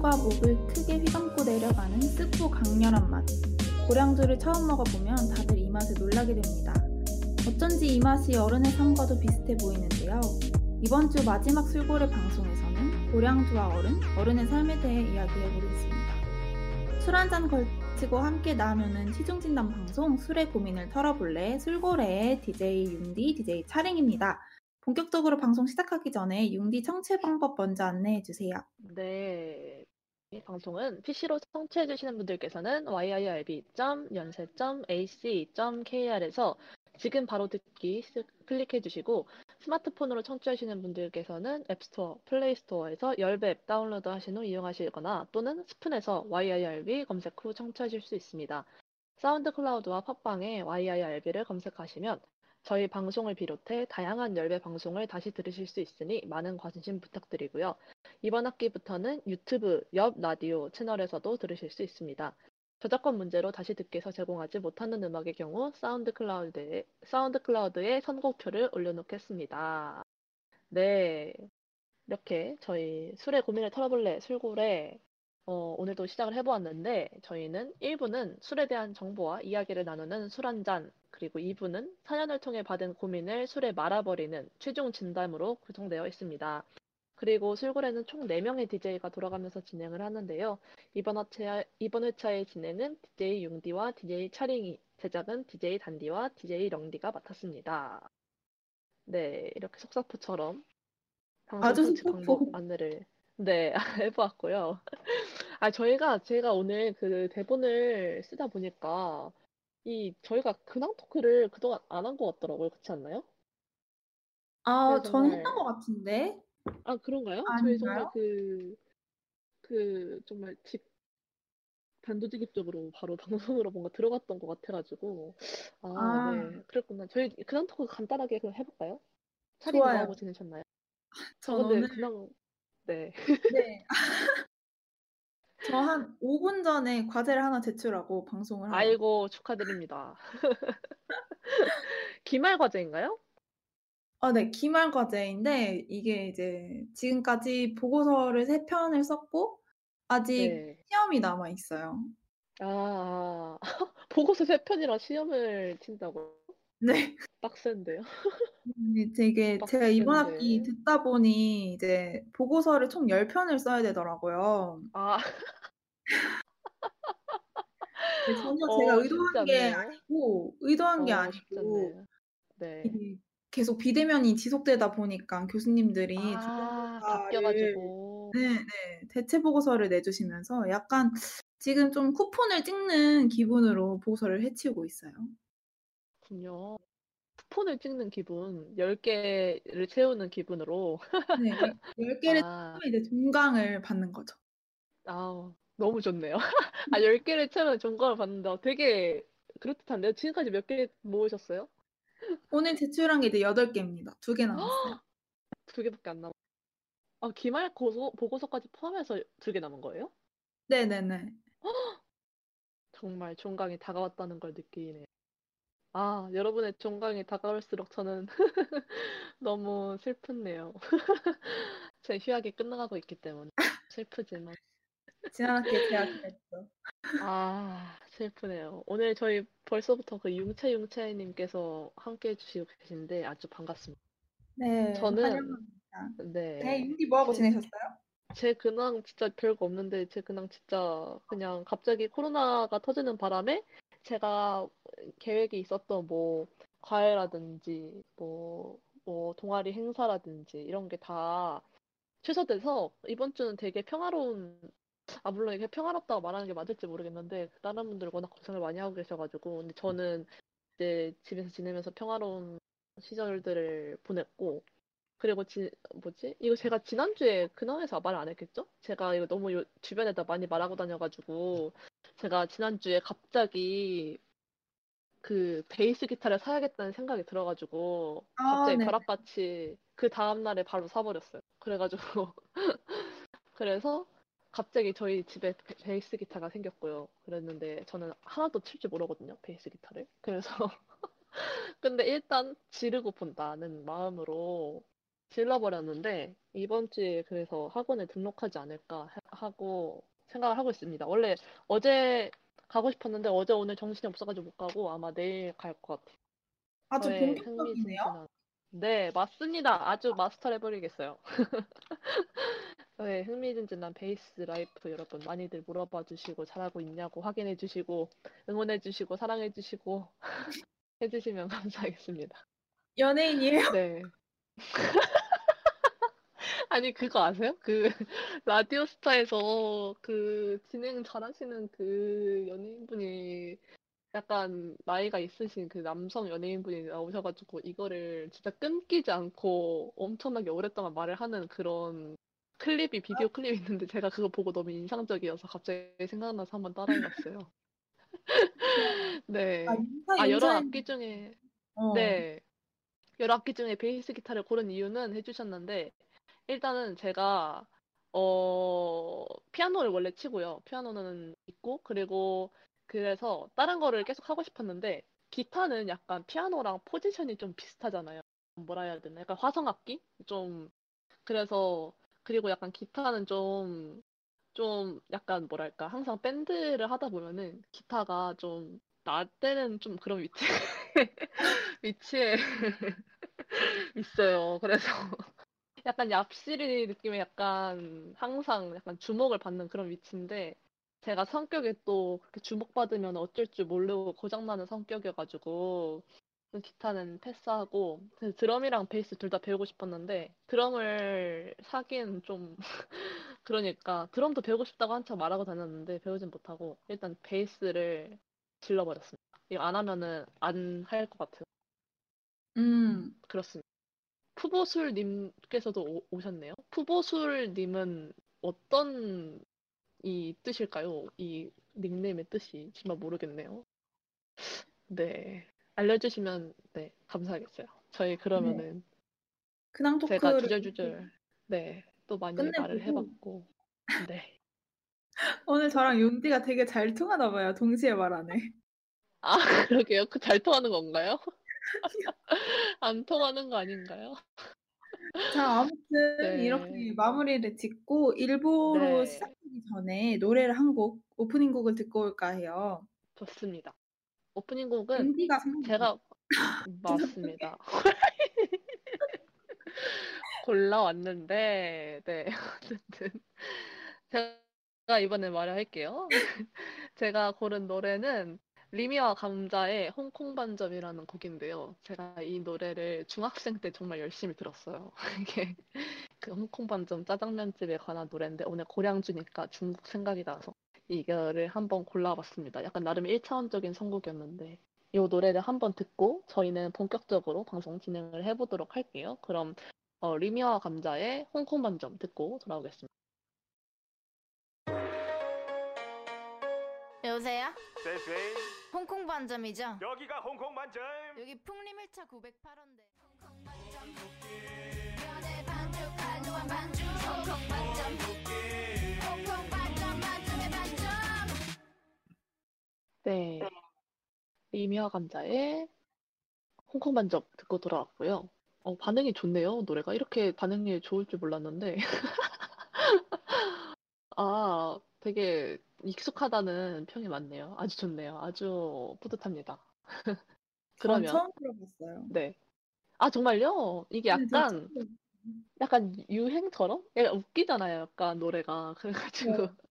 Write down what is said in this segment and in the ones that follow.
입안과 목을 크게 휘감고 내려가는 쓰고 강렬한 맛. 고량주를 처음 먹어보면 다들 이 맛에 놀라게 됩니다. 어쩐지 이 맛이 어른의 삶과도 비슷해 보이는데요. 이번 주 마지막 술고래 방송에서는 고량주와 어른, 어른의 삶에 대해 이야기해보겠습니다. 술 한 잔 걸치고 함께 나누는 시중진담 방송 술의 고민을 털어볼래 술고래의 DJ 융디, DJ 차링입니다. 본격적으로 방송 시작하기 전에 융디 청취 방법 먼저 안내해 주세요. 네. 이 방송은 PC로 청취해주시는 분들께서는 yirb.yonsei.ac.kr에서 지금 바로 듣기 클릭해주시고 스마트폰으로 청취하시는 분들께서는 App Store, Play Store에서 열배 앱 다운로드 하신 후 이용하시거나 또는 Spoon에서 yirb 검색 후 청취하실 수 있습니다. SoundCloud와 팟빵에 yirb를 검색하시면 저희 방송을 비롯해 다양한 열배 방송을 다시 들으실 수 있으니 많은 관심 부탁드리고요. 이번 학기부터는 유튜브 옆 라디오 채널에서도 들으실 수 있습니다. 저작권 문제로 다시 듣기에서 제공하지 못하는 음악의 경우 SoundCloud에, SoundCloud에 선곡표를 올려놓겠습니다. 네. 이렇게 저희 술의 고민을 털어볼래 술고래 어, 오늘도 시작을 해보았는데 저희는 1부는 술에 대한 정보와 이야기를 나누는 술 한 잔, 그리고 2부는 사연을 통해 받은 고민을 술에 말아버리는 취중진담으로 구성되어 있습니다. 그리고 술고래는 총 4명의 DJ가 돌아가면서 진행을 하는데요. 이번, 회차, 이번 회차의 진행은 DJ 융디와 DJ 차링이, 제작은 DJ 단디와 DJ 령디가 맡았습니다. 네, 이렇게 속사포처럼 방송 편집 방법 안내를 네, 해보았고요. 아, 저희가, 제가 오늘 그 대본을 쓰다 보니까, 이, 저희가 근황 토크를 그동안 안 한 것 같더라고요. 그렇지 않나요? 아, 저는 했던 것 같은데. 아, 그런가요? 아닌가요? 저희 정말 그, 그, 정말 집, 단도직입적으로 바로 방송으로 뭔가 들어갔던 것 같아가지고. 아, 아. 네. 그랬구나. 저희 근황 토크 간단하게 그럼 해볼까요? 차림 뭐하고 지내셨나요? 저는 근황, 네. 네. 저 한 5분 전에 과제를 하나 제출하고 방송을 하고. 아이고, 축하드립니다. 기말 과제인가요? 아, 네, 기말 과제인데 이게 이제 지금까지 보고서를 3편을 썼고 아직 네. 시험이 남아 있어요. 아, 보고서 3편이랑 시험을 친다고? 네. 빡센데요. 음, 되게 제가 이번 학기 듣다 보니 이제 보고서를 총 10편을 써야 되더라고요. 아. 전혀 어, 제가 의도한 게 아니고 의도한 게 어, 아니고 네. 계속 비대면이 지속되다 보니까 교수님들이 아, 바뀌어가지고 네, 네, 대체 보고서를 내주시면서 약간 지금 좀 쿠폰을 찍는 기분으로 보고서를 해치우고 있어요. 그렇군요. 쿠폰을 찍는 기분, 10개를 채우는 기분으로. 네, 10개를 아. 채우면 이제 종강을 받는 거죠. 아 너무 좋네요. 아, 10개를 채우면 종강을 받는다. 되게 그렇듯한데요? 지금까지 몇 개 모으셨어요? 오늘 제출한 게 이제 8개입니다. 2개 남았어요. 2개밖에 안 남았어요. 아, 기말 고소, 보고서까지 포함해서 2개 남은 거예요? 네네네. 정말 종강이 다가왔다는 걸 느끼네요. 아, 여러분의 종강이 다가올수록 저는 너무 슬프네요. 제 휴학이 끝나가고 있기 때문에 슬프지만. 지난 학기에 제가 그랬죠. 아, 슬프네요. 오늘 저희 벌써부터 그 융채융채님께서 함께 해주시고 계신데 아주 반갑습니다. 네, 저는 환영합니다. 네. 네, 윤디 뭐하고 지내셨어요? 제 근황 진짜 별거 없는데 제 근황 진짜 그냥 갑자기 코로나가 터지는 바람에 제가 계획이 있었던 뭐 과외라든지 뭐, 뭐 동아리 행사라든지 이런 게 다 취소돼서 이번 주는 되게 평화로운 아 물론 이게 평화롭다고 말하는 게 맞을지 모르겠는데 다른 분들 워낙 고생을 많이 하고 계셔가지고 근데 저는 이제 집에서 지내면서 평화로운 시절들을 보냈고 그리고 지, 뭐지? 이거 제가 지난주에 근황에서 말 안 했겠죠? 제가 이거 너무 요, 주변에다 많이 말하고 다녀가지고 제가 지난주에 갑자기 그 베이스 기타를 사야겠다는 생각이 들어가지고 아, 갑자기 네. 벼락같이 그 다음날에 바로 사버렸어요. 그래가지고 그래서 갑자기 저희 집에 베이스 기타가 생겼고요. 그랬는데 저는 하나도 칠 줄 모르거든요. 베이스 기타를. 그래서 근데 일단 지르고 본다는 마음으로 질러버렸는데 이번 주에 그래서 학원에 등록하지 않을까 하고 생각을 하고 있습니다. 원래 어제 가고 싶었는데 어제 오늘 정신이 없어가지고 못 가고 아마 내일 갈 것 같아요. 아주 본격적이네요. 흥미진진한 네, 맞습니다. 아주 마스터를 해버리겠어요. 저의 흥미진진한 베이스 라이프 여러분 많이들 물어봐 주시고 잘하고 있냐고 확인해 주시고 응원해 주시고 사랑해 주시고 해주시면 감사하겠습니다. 연예인이에요? 네. 아니 그거 아세요? 그 라디오스타에서 그 진행 잘하시는 그 연예인분이 약간 나이가 있으신 그 남성 연예인분이 나오셔가지고 이거를 진짜 끊기지 않고 엄청나게 오랫동안 말을 하는 그런 클립이 비디오 클립이 있는데 제가 그거 보고 너무 인상적이어서 갑자기 생각나서 한번 따라해봤어요. 네. 아, 인사, 아 여러 인사, 악기 중에 어. 네. 여러 악기 중에 베이스 기타를 고른 이유는 해주셨는데, 일단은 제가, 어, 피아노를 원래 치고요. 피아노는 있고, 그리고 그래서 다른 거를 계속 하고 싶었는데, 기타는 약간 피아노랑 포지션이 좀 비슷하잖아요. 뭐라 해야 되나? 약간 화성악기? 좀, 그래서, 그리고 약간 기타는 좀, 좀 약간 뭐랄까, 항상 밴드를 하다 보면은 기타가 좀, 나 때는 좀 그런 위치, 위치에 있어요. 그래서 약간 얍시리 느낌의 약간 항상 약간 주목을 받는 그런 위치인데 제가 성격이 또 그렇게 주목받으면 어쩔 줄 모르고 고장나는 성격이어가지고 그 기타는 패스하고 그래서 드럼이랑 베이스 둘 다 배우고 싶었는데 드럼을 사기엔 좀 그러니까 드럼도 배우고 싶다고 한참 말하고 다녔는데 배우진 못하고 일단 베이스를 질러버렸습니다. 이거 안 하면은 안 할 것 같아요. 음, 그렇습니다. 푸보술님께서도 오- 오셨네요. 푸보술님은 어떤 이 뜻일까요? 이 닉네임의 뜻이 정말 모르겠네요. 네, 알려주시면 네 감사하겠어요. 저희 그러면은 근황 제가 토크를 주절주절 네또 많이 말을 끝내보고 해봤고 네. 오늘 저랑 윤디가 되게 잘 통하나 봐요. 동시에 말하네. 아 그러게요. 그 잘 통하는 건가요? 안 통하는 거 아닌가요? 자, 아무튼 네. 이렇게 마무리를 짓고 일부로 네. 시작하기 전에 노래를 한 곡, 오프닝 곡을 듣고 올까 해요. 좋습니다. 오프닝 곡은. 제가 맞습니다. 골라왔는데, 네, 어쨌든 제가 이번에 말을 할게요. 제가 고른 노래는 리미와 감자의 홍콩 반점이라는 곡인데요. 제가 이 노래를 중학생 때 정말 열심히 들었어요. 이게 그 홍콩 반점 짜장면집에 관한 노래인데 오늘 고량 주니까 중국 생각이 나서 이거를 한번 골라봤습니다. 약간 나름 1차원적인 선곡이었는데 이 노래를 한번 듣고 저희는 본격적으로 방송 진행을 해보도록 할게요. 그럼 어, 리미와 감자의 홍콩 반점 듣고 돌아오겠습니다. 여보세요? 쎄쎄 홍콩 반점이죠? 여기가 홍콩 반점 여기 풍림 1차 908호인데. 네. 리미와 감자의 홍콩 반점 듣고 돌아왔고요. 어, 반응이 좋네요, 노래가. 이렇게 반응이 좋을 줄 몰랐는데. 아, 되게 익숙하다는 평이 많네요. 아주 좋네요. 아주 뿌듯합니다. 전 그러면, 처음 들어봤어요. 네. 아, 정말요? 이게 네, 저 약간, 처음. 약간 유행처럼? 약간 웃기잖아요, 약간 노래가. 그래가지고, 네.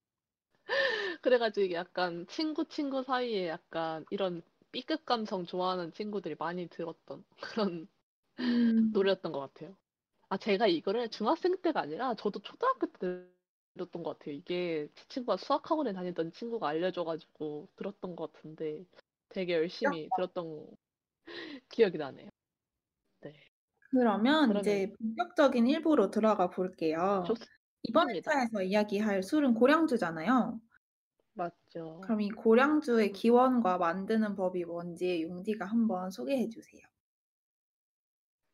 그래가지고 이게 약간 친구 친구 사이에 약간 이런 B급 감성 좋아하는 친구들이 많이 들었던 그런 음, 노래였던 것 같아요. 아, 제가 이거를 중학생 때가 아니라 저도 초등학교 때 들었던 것 같아요. 이게 제 친구가 수학학원에 다니던 친구가 알려줘가지고 들었던 것 같은데 되게 열심히 들었던 기억이 나네요. 네. 그러면 그러면- 이제 본격적인 일부로 들어가 볼게요. 이번 좋습니다. 회차에서 이야기할 술은 고량주잖아요. 맞죠. 그럼 이 고량주의 기원과 만드는 법이 뭔지 용디가 한번 소개해 주세요.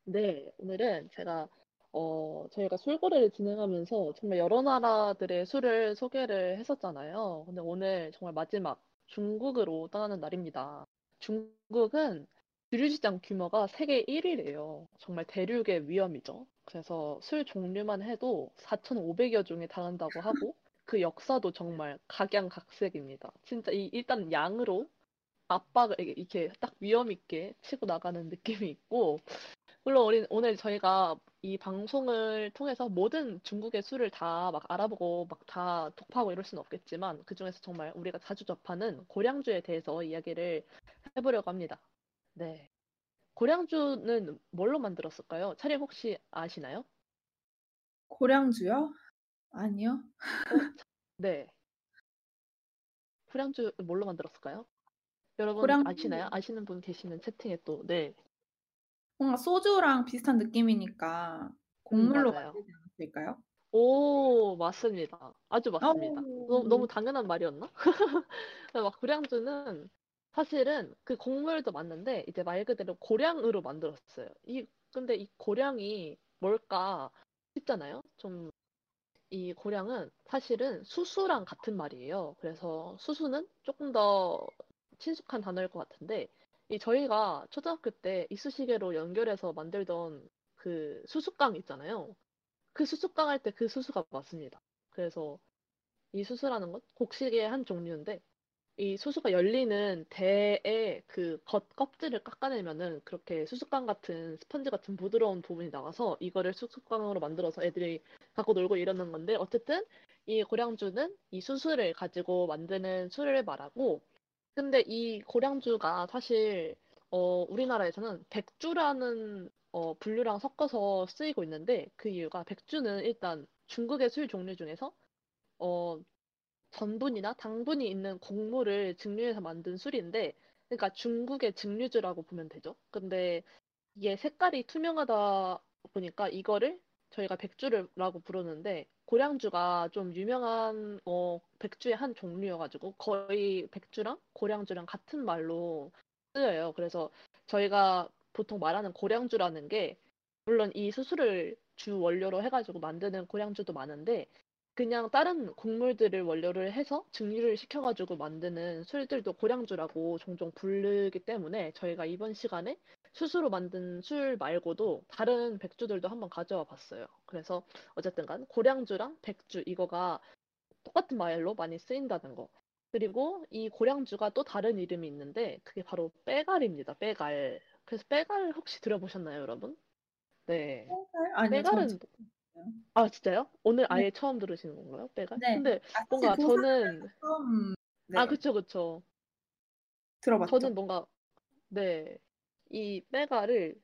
네, 오늘은 제가 어, 저희가 술고래를 진행하면서 정말 여러 나라들의 술을 소개를 했었잖아요. 근데 오늘 정말 마지막 중국으로 떠나는 날입니다. 중국은 주류 시장 규모가 세계 1위래요. 정말 대륙의 위험이죠. 그래서 술 종류만 해도 4,500여 종에 달한다고 하고 그 역사도 정말 각양각색입니다. 진짜 이 일단 양으로 압박을 이렇게 딱 위험 있게 치고 나가는 느낌이 있고 물론 우리 오늘 저희가 이 방송을 통해서 모든 중국의 술을 다 막 알아보고 막 다 독파하고 이럴 수는 없겠지만 그 중에서 정말 우리가 자주 접하는 고량주에 대해서 이야기를 해보려고 합니다. 네. 고량주는 뭘로 만들었을까요? 차림 혹시 아시나요? 고량주요? 아니요. 네. 고량주 뭘로 만들었을까요? 여러분 고량주- 아시나요? 아시는 분 계시면 채팅에 또 네. 뭔가 소주랑 비슷한 느낌이니까 곡물로 음, 맞아요. 만들지 않았을까요? 오, 맞습니다. 아주 맞습니다. 오. 너무, 너무 당연한 말이었나? 막 고량주는 사실은 그 곡물도 맞는데 이제 말 그대로 고량으로 만들었어요. 이 근데 이 고량이 뭘까 싶잖아요. 좀 이 고량은 사실은 수수랑 같은 말이에요. 그래서 수수는 조금 더 친숙한 단어일 것 같은데 이 저희가 초등학교 때 이쑤시개로 연결해서 만들던 그 수수깡 있잖아요. 그 수수깡 할 때 그 수수가 맞습니다. 그래서 이 수수라는 건 곡식의 한 종류인데 이 수수가 열리는 대의 그 겉 껍질을 깎아내면은 그렇게 수수깡 같은 스펀지 같은 부드러운 부분이 나와서 이거를 수수깡으로 만들어서 애들이 갖고 놀고 이러는 건데 어쨌든 이 고량주는 이 수수를 가지고 만드는 술을 말하고 근데 이 고량주가 사실 어 우리나라에서는 백주라는 어 분류랑 섞어서 쓰이고 있는데 그 이유가 백주는 일단 중국의 술 종류 중에서 어 전분이나 당분이 있는 곡물을 증류해서 만든 술인데, 그러니까 중국의 증류주라고 보면 되죠. 근데 이게 색깔이 투명하다 보니까 이거를 저희가 백주라고 부르는데, 고량주가 좀 유명한 어, 백주의 한 종류여가지고 거의 백주랑 고량주랑 같은 말로 쓰여요. 그래서 저희가 보통 말하는 고량주라는 게 물론 이 수수를 주 원료로 해가지고 만드는 고량주도 많은데 그냥 다른 곡물들을 원료를 해서 증류를 시켜가지고 만드는 술들도 고량주라고 종종 부르기 때문에 저희가 이번 시간에 수수로 만든 술 말고도 다른 백주들도 한번 가져와 봤어요. 그래서 어쨌든 간 고량주랑 백주 이거가 똑같은 말로 많이 쓰인다는 거. 그리고 이 고량주가 또 다른 이름이 있는데 그게 바로 빼갈입니다. 빼갈. 그래서 빼갈 혹시 들어보셨나요, 여러분? 네. 아니요. 빼갈은 전 아, 진짜요? 오늘 네. 아예 처음 들으시는 건가요? 빼갈? 네. 근데 아, 뭔가 사실 저는 처음 네, 아, 그쵸, 그쵸. 들어봤죠. 저는 뭔가 네. 이 빼갈을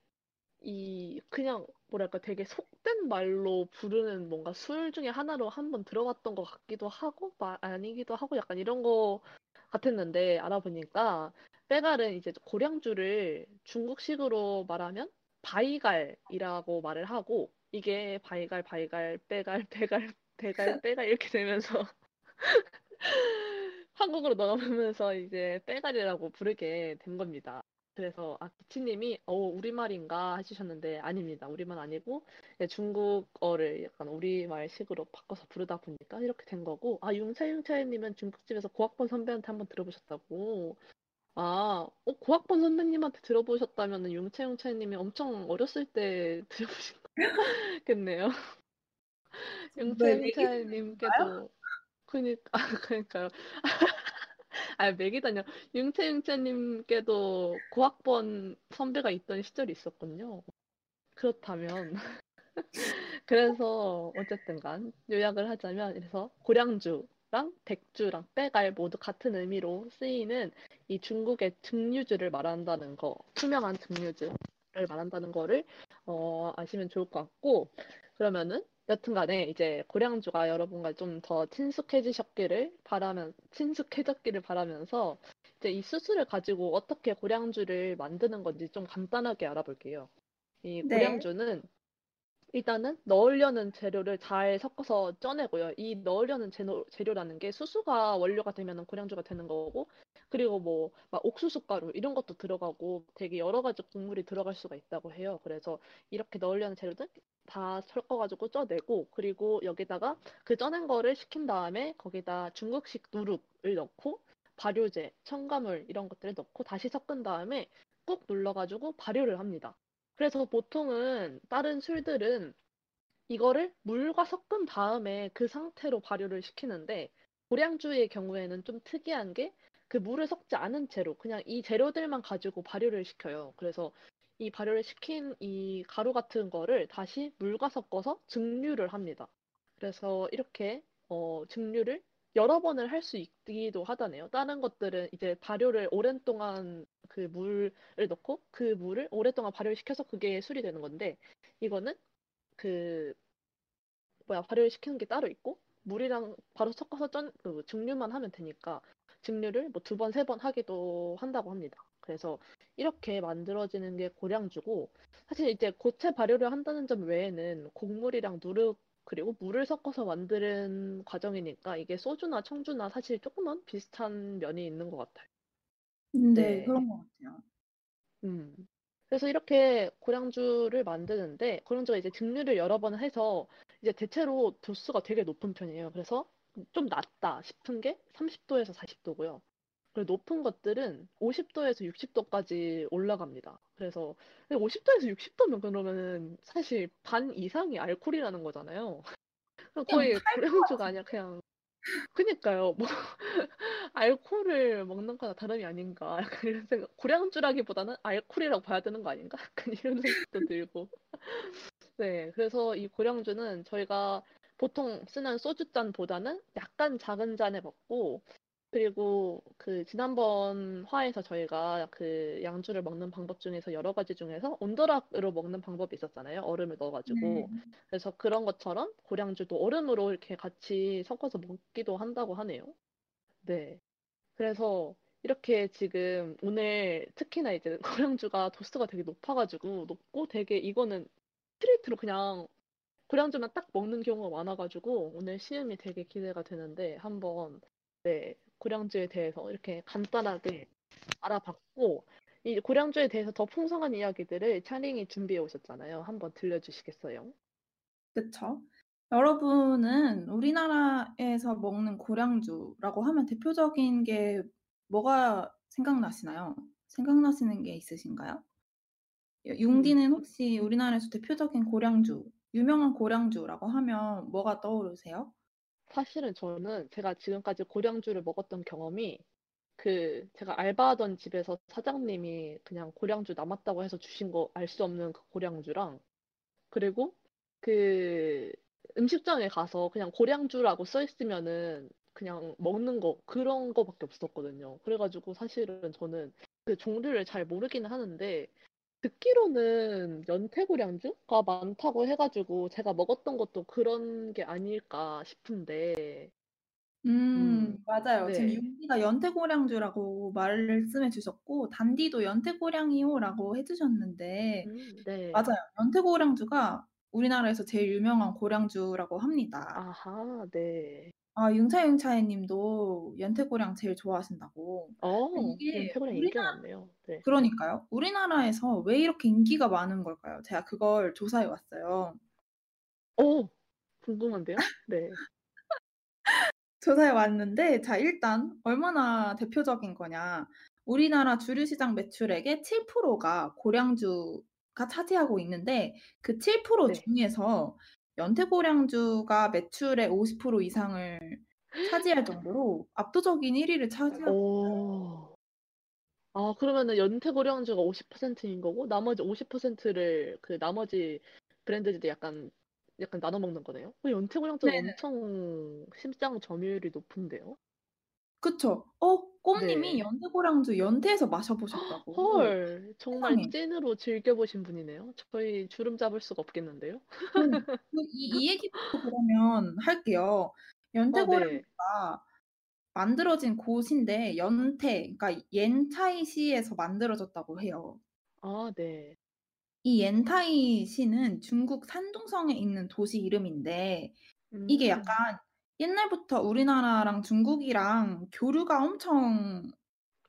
이 그냥 뭐랄까 되게 속된 말로 부르는 뭔가 술 중에 하나로 한번 들어봤던 것 같기도 하고 마- 아니기도 하고 약간 이런 거 같았는데 알아보니까 빼갈은 이제 고량주를 중국식으로 말하면 바이갈이라고 말을 하고 이게 바이갈 바이갈 빼갈 빼갈 빼갈 빼갈 이렇게 되면서 한국으로 넘어오면서 이제 빼갈이라고 부르게 된 겁니다. 그래서 아 기치님이 어 우리말인가 하시셨는데 아닙니다. 우리말 아니고 예, 중국어를 약간 우리말식으로 바꿔서 부르다 보니까 이렇게 된 거고 아 융차융차님은 중국집에서 고학번 선배한테 한번 들어보셨다고 아 어, 고학번 선배님한테 들어보셨다면은 융차융차님이 엄청 어렸을 때 들어보신 거겠네요. 융차융차님께도 그니까 아, 그러니까요. 아, 맥이다뇨. 융채융채님께도 고학번 선배가 있던 시절이 있었군요. 그렇다면. 그래서 어쨌든 간 요약을 하자면 그래서 고량주 랑 백주랑 빼갈 모두 같은 의미로 쓰이는 이 중국의 증류주를 말한다는 거, 투명한 증류주를 말한다는 거를 어, 아시면 좋을 것 같고 그러면은 여튼간에 이제 고량주가 여러분과 좀 더 친숙해지셨기를 바라면 친숙해졌기를 바라면서 이제 이 수수를 가지고 어떻게 고량주를 만드는 건지 좀 간단하게 알아볼게요. 이 네. 고량주는 일단은 넣으려는 재료를 잘 섞어서 쪄내고요. 이 넣으려는 재료, 재료라는 게 수수가 원료가 되면은 고량주가 되는 거고, 그리고 뭐, 막 옥수수 가루 이런 것도 들어가고 되게 여러 가지 곡물이 들어갈 수가 있다고 해요. 그래서 이렇게 넣으려는 재료들 다 섞어가지고 쪄내고, 그리고 여기다가 그 쪄낸 거를 식힌 다음에 거기다 중국식 누룩을 넣고, 발효제, 첨가물 이런 것들을 넣고 다시 섞은 다음에 꾹 눌러가지고 발효를 합니다. 그래서 보통은 다른 술들은 이거를 물과 섞은 다음에 그 상태로 발효를 시키는데 고량주의 경우에는 좀 특이한 게 그 물을 섞지 않은 채로 그냥 이 재료들만 가지고 발효를 시켜요. 그래서 이 발효를 시킨 이 가루 같은 거를 다시 물과 섞어서 증류를 합니다. 그래서 이렇게 어, 증류를 여러 번을 할 수 있기도 하다네요. 다른 것들은 이제 발효를 오랜 동안 그 물을 넣고 그 물을 오랫동안 발효를 시켜서 그게 술이 되는 건데 이거는 그 뭐야 발효를 시키는 게 따로 있고 물이랑 바로 섞어서 짠 그 증류만 하면 되니까 증류를 뭐 두 번, 세 번 하기도 한다고 합니다. 그래서 이렇게 만들어지는 게 고량주고 사실 이제 고체 발효를 한다는 점 외에는 곡물이랑 누룩 그리고 물을 섞어서 만드는 과정이니까 이게 소주나 청주나 사실 조금은 비슷한 면이 있는 것 같아요. 네, 네. 그런 것 같아요. 음. 그래서 이렇게 고량주를 만드는데 고량주가 이제 증류를 여러 번 해서 이제 대체로 도수가 되게 높은 편이에요. 그래서 좀 낮다 싶은 게 30도에서 40도고요. 그리고 높은 것들은 50도에서 60도까지 올라갑니다. 그래서 50도에서 60도면 그러면은 사실 반 이상이 알코올이라는 거잖아요. 거의 고량주가 아니라 그냥 그니까요. 뭐 알코올을 먹는 거나 다름이 아닌가 약간 이런 생각. 고량주라기보다는 알코올이라고 봐야 되는 거 아닌가? 약간 이런 생각도 들고. 네, 그래서 이 고량주는 저희가 보통 쓰는 소주 잔보다는 약간 작은 잔에 먹고 그리고 그 지난번 화에서 저희가 그 양주를 먹는 방법 중에서 여러 가지 중에서 온더락으로 먹는 방법이 있었잖아요. 얼음을 넣어가지고. 네. 그래서 그런 것처럼 고량주도 얼음으로 이렇게 같이 섞어서 먹기도 한다고 하네요. 네. 그래서 이렇게 지금 오늘 특히나 이제 고량주가 도수가 되게 높아가지고 높고 되게 이거는 스트레이트로 그냥 고량주만 딱 먹는 경우가 많아가지고 오늘 시음이 되게 기대가 되는데 한번 네 고량주에 대해서 이렇게 간단하게 알아봤고 이 고량주에 대해서 더 풍성한 이야기들을 차링이 준비해 오셨잖아요. 한번 들려주시겠어요? 그쵸? 여러분은 우리나라에서 먹는 고량주라고 하면 대표적인 게 뭐가 생각나시나요? 생각나시는 게 있으신가요? 유- 융디는 혹시 우리나라에서 대표적인 고량주, 유명한 고량주라고 하면 뭐가 떠오르세요? 사실은 저는 제가 지금까지 고량주를 먹었던 경험이 그 제가 알바하던 집에서 사장님이 그냥 고량주 남았다고 해서 주신 거 알 수 없는 그 고량주랑 그리고 그 음식점에 가서 그냥 고량주라고 써 있으면은 그냥 먹는 거 그런 거밖에 없었거든요. 그래가지고 사실은 저는 그 종류를 잘 모르기는 하는데 듣기로는 연태고량주가 많다고 해가지고 제가 먹었던 것도 그런 게 아닐까 싶은데 음, 음, 맞아요. 지금 네. 융디가 연태고량주라고 말씀해 주셨고, 단디도 연태고량이요라고 해 주셨는데, 음, 네. 맞아요. 연태고량주가 우리나라에서 제일 유명한 고량주라고 합니다. 아하, 네. 아, 융차융차이 님도 연태고량 제일 좋아하신다고. 어, 이게 연태고량 인기가 많네요. 네. 그러니까요. 우리나라에서 왜 이렇게 인기가 많은 걸까요? 제가 그걸 조사해 왔어요. 오, 궁금한데요? 네. 조사해 왔는데, 자, 일단 얼마나 대표적인 거냐. 우리나라 주류 시장 매출액의 7%가 고량주가 차지하고 있는데, 그 7% 네. 중에서 연태고량주가 매출의 50% 이상을 차지할 정도로 압도적인 1위를 차지하고 오. 아, 그러면은 연태고량주가 50%인 거고 나머지 50%를 그 나머지 브랜드들이 약간 약간 나눠 먹는 거네요. 어, 연태고량주가 네, 엄청 심장 점유율이 높은데요? 그쵸. 어, 꼼님이 네. 연태고량주 연태에서 마셔보셨다고. 헐, 정말 세상에. 찐으로 즐겨보신 분이네요. 저희 주름 잡을 수가 없겠는데요? 그, 그 이, 이 얘기부터 그러면 할게요. 아, 네. 연태고량주가 만들어진 곳인데 연태, 그러니까 옌타이시에서 만들어졌다고 해요. 아, 네. 이 옌타이시는 중국 산둥성에 있는 도시 이름인데 이게 음, 약간 옛날부터 우리나라랑 중국이랑 교류가 엄청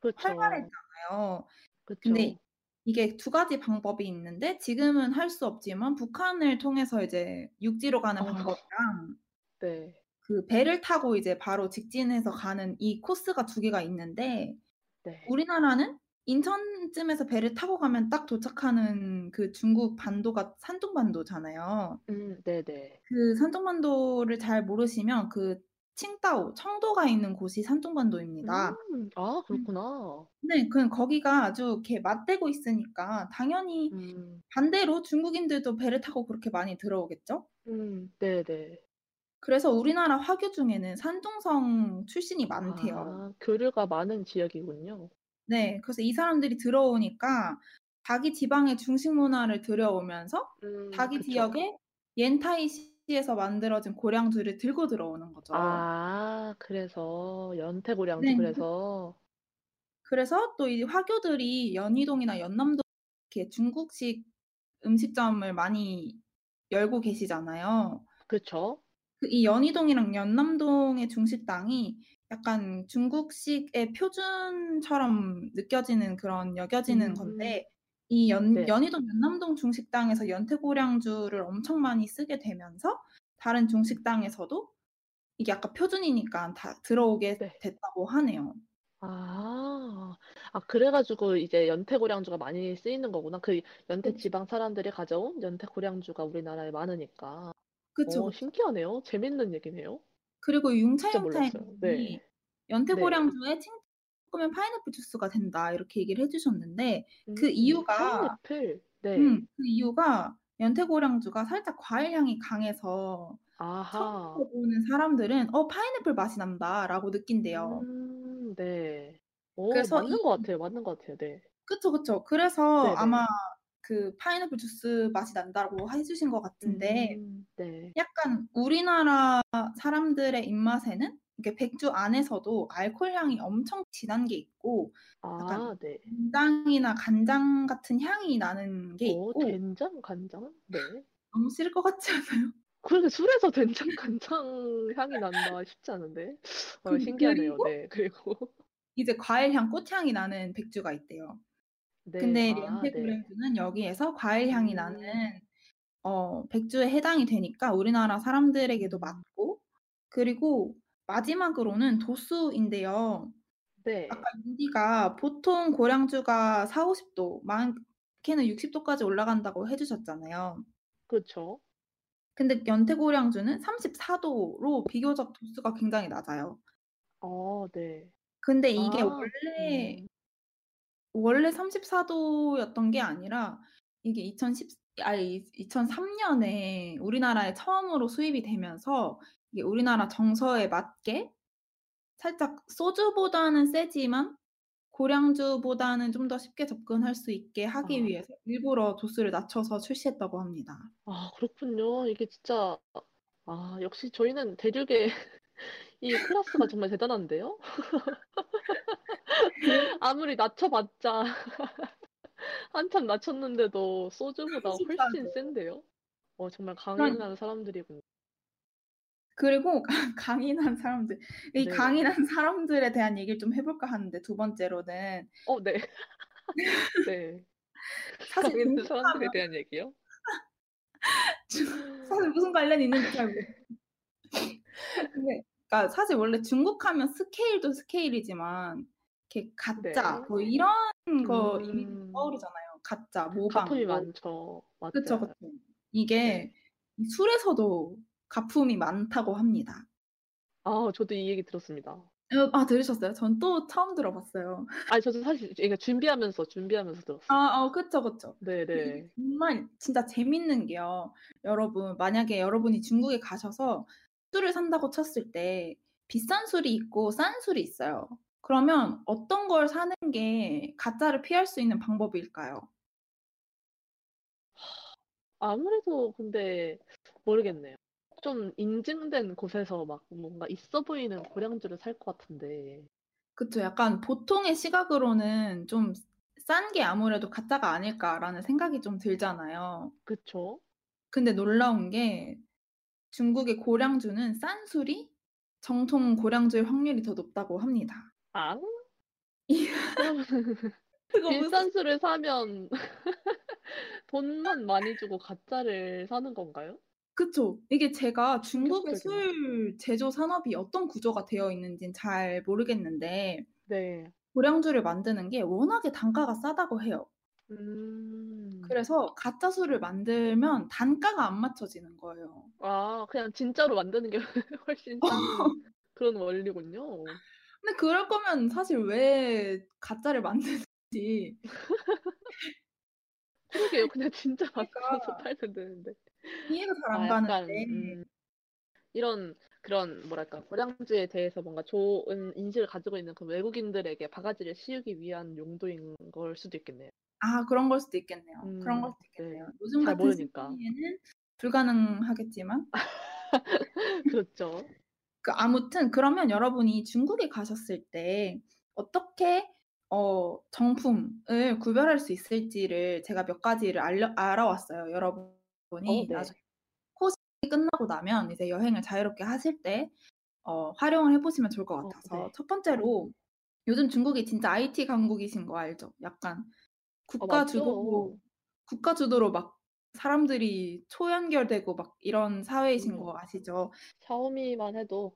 그렇죠. 활발했잖아요. 그렇죠. 근데 이게 두 가지 방법이 있는데 지금은 할 수 없지만 북한을 통해서 이제 육지로 가는 어, 방법이랑 네. 그 배를 타고 이제 바로 직진해서 가는 이 코스가 두 개가 있는데 네. 우리나라는 인천쯤에서 배를 타고 가면 딱 도착하는 그 중국 반도가 산둥반도잖아요. 음, 네네. 그 산둥반도를 잘 모르시면 그 칭다오, 청도가 있는 곳이 산둥반도입니다. 음, 아, 음. 그렇구나. 네, 그 거기가 아주 이렇게 맞대고 있으니까 당연히 음, 반대로 중국인들도 배를 타고 그렇게 많이 들어오겠죠? 음, 네네. 그래서 우리나라 화교 중에는 산둥성 출신이 많대요. 아, 교류가 많은 지역이군요. 네, 그래서 이 사람들이 들어오니까 자기 지방의 중식 문화를 들여오면서 음, 자기 그쵸. 지역의 옌타이시에서 만들어진 고량주를 들고 들어오는 거죠. 아, 그래서 연태고량주 네. 그래서 그래서 또 이 화교들이 연희동이나 연남동 이렇게 중국식 음식점을 많이 열고 계시잖아요. 그쵸? 그 이 연희동이랑 연남동의 중식당이 약간 중국식의 표준처럼 느껴지는 그런 여겨지는 음, 건데 이 연, 네. 연희동 연남동 중식당에서 연태고량주를 엄청 많이 쓰게 되면서 다른 중식당에서도 이게 아까 표준이니까 다 들어오게 네. 됐다고 하네요. 아, 아, 그래가지고 이제 연태고량주가 많이 쓰이는 거구나. 그 연태 그쵸. 지방 사람들이 가져온 연태고량주가 우리나라에 많으니까. 그쵸, 어. 신기하네요. 재밌는 얘기네요. 그리고 진짜 몰랐어요. 네. 연태고량주에 칭 섞으면 파인애플 주스가 된다 이렇게 얘기를 해주셨는데 그 음, 이유가 파인애플. 네. 음, 그 이유가 연태고량주가 살짝 과일 향이 강해서 아하. 처음 먹어보는 사람들은 어 파인애플 맛이 난다라고 느낀대요. 음, 네. 오, 그래서 맞는 이 것 같아요. 맞는 것 같아요. 네. 그쵸 그쵸. 그래서 네네. 아마 그 파인애플 주스 맛이 난다고 해주신 것 같은데 음, 네. 약간 우리나라 사람들의 입맛에는 이게 백주 안에서도 알코올 향이 엄청 진한 게 있고 약간 아, 네. 된장이나 간장 같은 향이 나는 게 오, 있고 된장, 간장? 네. 너무 싫을 것 같지 않아요? 그러게 술에서 된장, 간장 향이 난다 싶지 않은데. 어, 그- 신기하네요. 그리고 네. 그리고 이제 과일향, 꽃향이 나는 백주가 있대요. 네. 근데 아, 네. 연태고량주는 여기에서 과일향이 음. 나는 어, 백주에 해당이 되니까 우리나라 사람들에게도 음. 맞고 그리고 마지막으로는 도수인데요. 네. 아까 윤디가 보통 고량주가 4, 50도, 많게는 60도까지 올라간다고 해주셨잖아요. 그렇죠. 근데 연태고량주는 34도로 비교적 도수가 굉장히 낮아요. 어, 네. 근데 이게 아, 원래 음. 원래 34도였던 게 아니라 이게 2010 아니 2003년에 우리나라에 처음으로 수입이 되면서 이게 우리나라 정서에 맞게 살짝 소주보다는 세지만 고량주보다는 좀 더 쉽게 접근할 수 있게 하기 아. 위해서 일부러 도수를 낮춰서 출시했다고 합니다. 아, 그렇군요. 이게 진짜, 아, 역시 저희는 대륙의 이 클래스가 정말 대단한데요? 아무리 낮춰봤자, 한참 낮췄는데도 소주보다 훨씬 34도. 센데요? 어, 정말 강인한 사람들이군요. 그리고 강인한 사람들 이 네. 강인한 사람들에 대한 얘기를 좀 해볼까 하는데 두 번째로는 어, 네. 네. 사실 강인한 사람들에 중국하면 대한 얘기요? 사실 무슨 관련이 있는지 잘 모르겠어요. 근데 그러니까 사실 원래 중국하면 스케일도 스케일이지만 이렇게 가짜 네. 뭐 이런 거 음, 떠오르잖아요. 가짜, 모방, 가품이 뭐 많죠. 그쵸 맞아요. 그쵸. 이게 네. 이 술에서도 가품이 많다고 합니다. 아, 저도 이 얘기 들었습니다. 어, 아 들으셨어요? 전 또 처음 들어봤어요. 아니, 저도 사실 이게 준비하면서, 준비하면서 들었어요. 아, 어, 그쵸 그쵸. 네, 이게 네. 정말 진짜 재밌는 게요. 여러분 만약에 여러분이 중국에 가셔서 술을 산다고 쳤을 때 비싼 술이 있고 싼 술이 있어요. 그러면 어떤 걸 사는 게 가짜를 피할 수 있는 방법일까요? 아무래도 근데 모르겠네요. 좀 인증된 곳에서 막 뭔가 있어 보이는 고량주를 살 것 같은데. 그쵸. 약간 보통의 시각으로는 좀 싼 게 아무래도 가짜가 아닐까라는 생각이 좀 들잖아요. 그쵸? 근데 놀라운 게 중국의 고량주는 싼 술이 정통 고량주의 확률이 더 높다고 합니다. 아? 그거 무슨 비싼 술을 사면 돈만 많이 주고 가짜를 사는 건가요? 그쵸. 이게 제가 중국의 충격적이네. 술 제조 산업이 어떤 구조가 되어 있는지는 잘 모르겠는데 네. 고량주를 만드는 게 워낙에 단가가 싸다고 해요. 음. 그래서 가짜 술을 만들면 단가가 안 맞춰지는 거예요. 아, 그냥 진짜로 만드는 게 훨씬 싼 그런 원리군요. 근데 그럴 거면 사실 왜 가짜를 만드는지 그러게요. 그냥 진짜 그러니까. 만들어서 팔면 되는데. 이해가 잘안 아, 가는데 음, 이런 그런 뭐랄까 고량주에 대해서 뭔가 좋은 인식을 가지고 있는 그 외국인들에게 바가지를 씌우기 위한 용도인 걸 수도 있겠네요. 아 그런 걸 수도 있겠네요. 그런 걸 음, 수도 있겠네요. 네. 요즘 잘 같은 모르니까. 시기에는 불가능하겠지만 그렇죠. 그 아무튼 그러면 여러분이 중국에 가셨을 때 어떻게 어 정품을 구별할 수 있을지를 제가 몇 가지를 알려 알아왔어요. 어, 여러분이 네. 나중에 코र्스 끝나고 나면 이제 여행을 자유롭게 하실 때 어 활용을 해 보시면 좋을 것 어, 같아서 네. 첫 번째로 요즘 중국이 진짜 IT 강국이신 거 알죠? 약간 어, 국가 주도로. 국가 주도로 막 사람들이 초연결되고 막 이런 사회이신 그럼요. 거 아시죠? 샤오미만 해도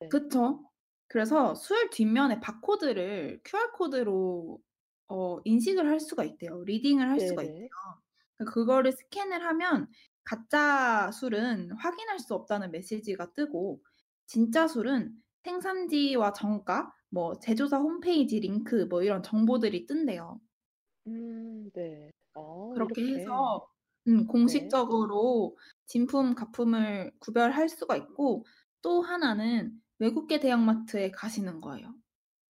네. 그쵸. 그래서 술 뒷면에 바코드를 QR 코드로 어 인식을 할 수가 있대요. 리딩을 할 수가 네네. 있대요. 그 그거를 스캔을 하면 가짜 술은 확인할 수 없다는 메시지가 뜨고 진짜 술은 생산지와 정가, 뭐 제조사 홈페이지 링크 뭐 이런 정보들이 뜬대요. 음, 네. 아, 그렇게 이렇게. 해서 음 네. 공식적으로 진품, 가품을 구별할 수가 있고 또 하나는 외국계 대형마트에 가시는 거예요.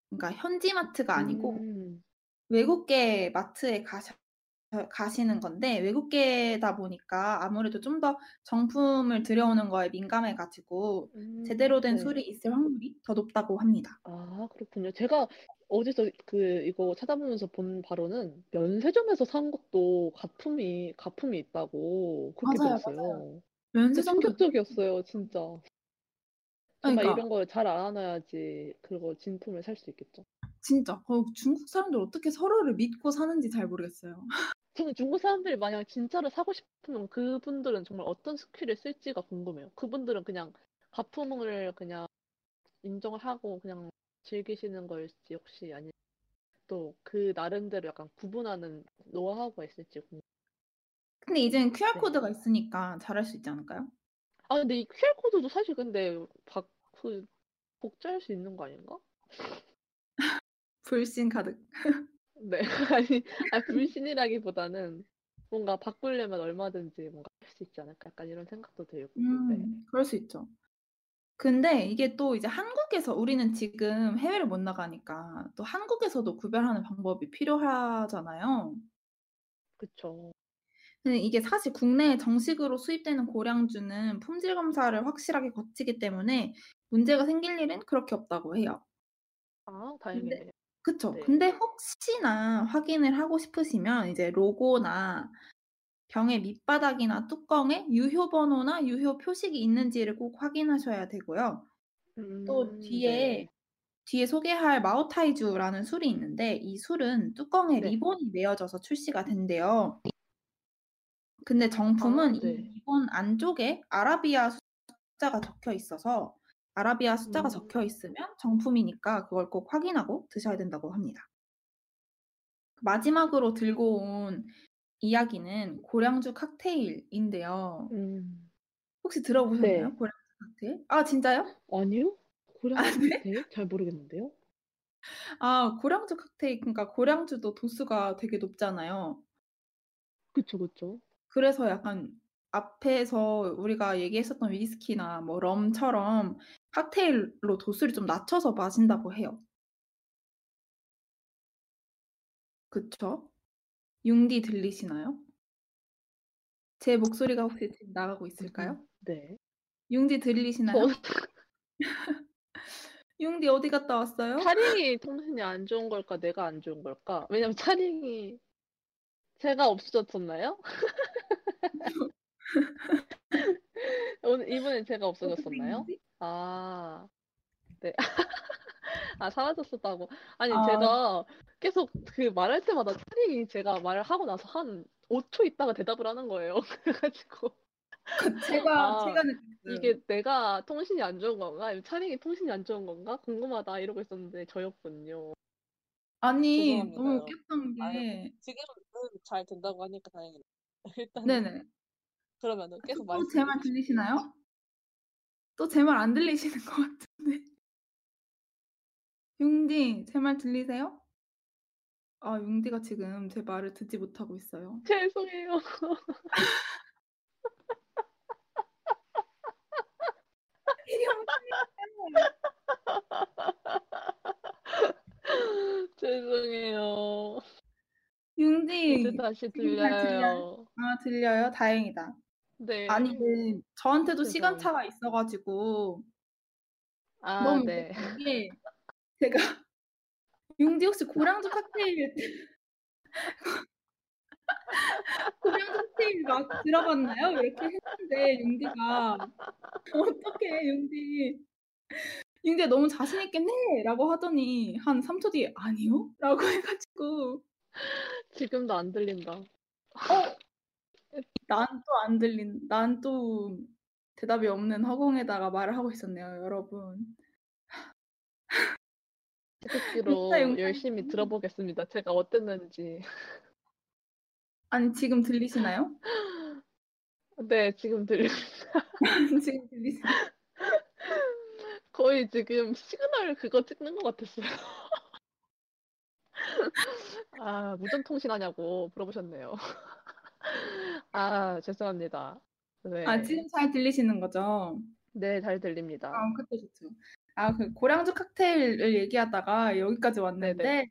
그러니까 현지 마트가 아니고 음, 외국계 마트에 가셔 가시는 건데 외국계다 보니까 아무래도 좀 더 정품을 들여오는 거에 민감해 가지고 음, 제대로 된 네. 술이 있을 확률이 더 높다고 합니다. 아, 그렇군요. 제가 어디서 그 이거 찾아보면서 본 바로는 면세점에서 산 것도 가품이 가품이 있다고 그렇게 맞아요, 들었어요. 맞아요. 근데 면세점도 충격적이었어요, 진짜. 정말 그러니까 이런 걸 잘 알아놔야지 그거 진품을 살 수 있겠죠. 진짜 어 중국 사람들 어떻게 서로를 믿고 사는지 잘 모르겠어요. 저는 중국 사람들이 만약 진짜로 사고 싶으면 그분들은 정말 어떤 스킬을 쓸지가 궁금해요. 그분들은 그냥 가품을 그냥 인정을 하고 그냥 즐기시는 걸지 혹시 아니면 또그 나름대로 약간 구분하는 노하우가 있을지 궁금. 근데 이제는 QR 네. 코드가 있으니까 잘할 수 있지 않을까요? 아 근데 이 QR 코드도 사실 근데 박, 그 복제할 수 있는 거 아닌가? 불신 가득. 네 아니 아니 불신이라기보다는 뭔가 바꾸려면 얼마든지 뭔가 할 수 있지 않을까 약간 이런 생각도 들고. 네. 음 그럴 수 있죠. 근데 이게 또 이제 한국에서 우리는 지금 해외를 못 나가니까 또 한국에서도 구별하는 방법이 필요하잖아요. 그쵸. 근데 이게 사실 국내에 정식으로 수입되는 고량주는 품질 검사를 확실하게 거치기 때문에 문제가 생길 일은 그렇게 없다고 해요. 아 다행이네요. 그쵸. 네. 근데 혹시나 확인을 하고 싶으시면 이제 로고나 병의 밑바닥이나 뚜껑에 유효 번호나 유효 표식이 있는지를 꼭 확인하셔야 되고요. 또 음, 뒤에 네. 뒤에 소개할 마오타이주라는 술이 있는데 이 술은 뚜껑에 네. 리본이 매어져서 출시가 된대요. 근데 아, 정품은 이 네. 리본 안쪽에 아라비아 숫자가 적혀 있어서 아라비아 숫자가 음, 적혀 있으면 정품이니까 그걸 꼭 확인하고 드셔야 된다고 합니다. 마지막으로 들고 온 이야기는 고량주 칵테일인데요. 음, 혹시 들어보셨나요? 네. 고량주 칵테일? 아 진짜요? 아니요? 아 고량주 네? 칵테일? 잘 모르겠는데요? 아 고량주 칵테일 그러니까 고량주도 도수가 되게 높잖아요. 그쵸, 그쵸. 그래서 약간 앞에서 우리가 얘기했었던 위스키나 뭐 럼처럼 칵테일로 도수를 좀 낮춰서 마신다고 해요. 그쵸? 융디 들리시나요? 제 목소리가 혹시 지금 나가고 있을까요? 음, 네. 융디 들리시나요? 저 융디 어디 갔다 왔어요? 차링이 통신이 안 좋은 걸까, 내가 안 좋은 걸까? 왜냐면 차링이 제가 없어졌었나요? 오늘 이번엔 제가 없어졌었나요? 아, 네. 아, 사라졌었다고. 아니, 아 제가 계속 그 말할 때마다 차링이 제가 말을 하고 나서 한 5초 있다가 대답을 하는 거예요. 그래가지고. 그 제가 아, 제가 느꼈어요. 이게 내가 통신이 안 좋은 건가? 아니면 차링이 통신이 안 좋은 건가? 궁금하다 이러고 있었는데 저였군요. 아니, 죄송합니다. 너무 웃겼던 아유, 게, 지금은 잘 된다고 하니까 다행이네. 일단 네네. 그러면은 계속 또 제 말. 들리시나요? 또 제 말 안 들리시는 것 같은데. 융디, 제 말 들리세요? 아, 융디가 지금 제 말을 듣지 못하고 있어요. 죄송해요. 죄송해요. 융디, 다시 들려요? 들려요. 아, 들려요? 다행이다. 네. 아니, 그, 저한테도 죄송합니다. 시간 차가 있어가지고, 아, 너무 네. 웃겼던 게, 제가, 융디 혹시 고량주 칵테일, 고량주 칵테일 막 들어봤나요? 이렇게 했는데, 융디가, 어떡해, 융디. 융디가 너무 자신 있겠네? 라고 하더니, 한 3초 뒤에, 아니요? 라고 해가지고, 지금도 안 들린다. 어? 난 또 안 들린, 난 또 대답이 없는 허공에다가 말을 하고 있었네요, 여러분. 듣기로 진짜 영상이 열심히 들어보겠습니다. 제가 어땠는지. 아니, 지금 들리시나요? 네, 지금 들려. 지금 들리시나요? 거의 지금 시그널 그거 찍는 것 같았어요. 아, 무전통신하냐고 물어보셨네요. 아, 죄송합니다. 네. 아, 지금 잘 들리시는 거죠? 네, 잘 들립니다. 아, 그때 좋죠. 아, 그 고량주 칵테일을 얘기하다가 여기까지 왔는데, 네.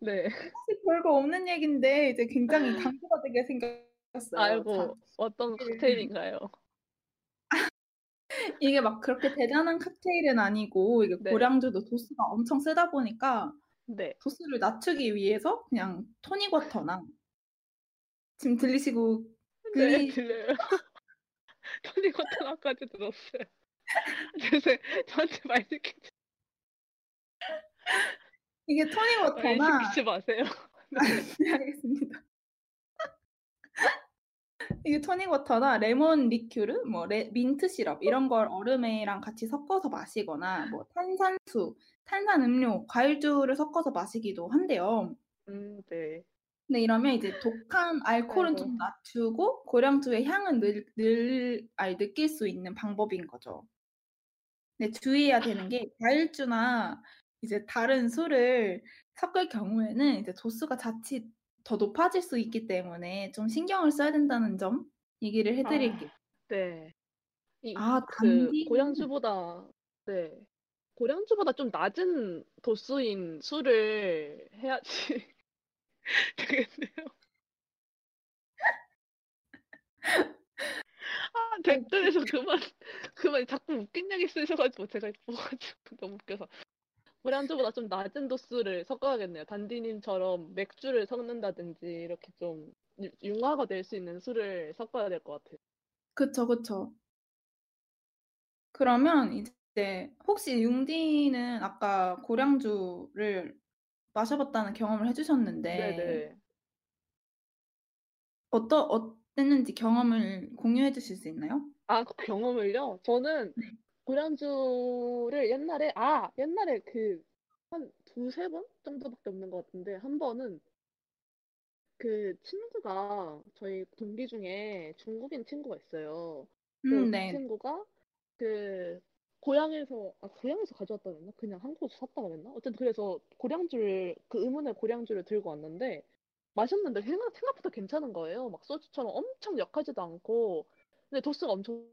네. 사실 별거 없는 얘기인데, 이제 굉장히 강조가 되게 생겼어요. 아이고, 참. 어떤 네. 칵테일인가요? 이게 막 그렇게 대단한 칵테일은 아니고, 이게 네. 고량주도 도수가 엄청 세다 보니까, 네. 도수를 낮추기 위해서 그냥 토닉 워터나, 지금 들리시고, 네, 글리, 들려요. 토닉 워터나까지 들었어요. 죄송해요. 저한테 말 시키지, 이게 토닉 말 워터나, 시키지 마세요. 네, 알겠습니다. 이게 토닉 워터나 레몬 리큐르, 뭐 레- 민트 시럽 이런 걸 얼음에랑 같이 섞어서 마시거나 뭐 탄산수, 탄산 음료, 과일주를 섞어서 마시기도 한대요. 음, 네. 근데 이러면 이제 독한 알코올은. 좀 낮추고 고량주의 향은 늘, 늘 아니, 느낄 수 있는 방법인 거죠. 근데 주의해야 되는 게 과일주나 이제 다른 술을 섞을 경우에는 이제 도수가 자칫 더 높아질 수 있기 때문에 좀 신경을 써야 된다는 점 얘기를 해드릴게요. 네. 이, 아, 그, 고량주보다, 네. 고량주보다 좀 낮은 도수인 술을 해야지 되겠네요. 아, 댓글에서 그만, 그만 자꾸 웃긴 얘기 쓰셔가지고 제가 보가지고 너무 웃겨서. 고량주보다 좀 낮은 도수를 섞어야겠네요. 단디님처럼 맥주를 섞는다든지 이렇게 좀 유- 융화가 될 수 있는 술을 섞어야 될 것 같아요. 그쵸, 그쵸. 그러면 이제 혹시 융디는 아까 고량주를 마셔봤다는 경험을 해주셨는데 네네. 어떠, 어땠는지 경험을 공유해 주실 수 있나요? 아, 그 경험을요? 저는 네. 고량주를 옛날에, 아, 옛날에 그, 한 두세 번 정도밖에 없는 것 같은데, 한 번은 그 친구가, 저희 동기 중에 중국인 친구가 있어요. 그 음, 그 네. 친구가 그 고향에서 아 고향에서 가져왔다 그랬나? 그냥 한국에서 샀다 그랬나? 어쨌든 그래서 고량주를 그 의문의 고량주를 들고 왔는데 마셨는데 생각, 생각보다 괜찮은 거예요. 막 소주처럼 엄청 역하지도 않고 근데 도수가 엄청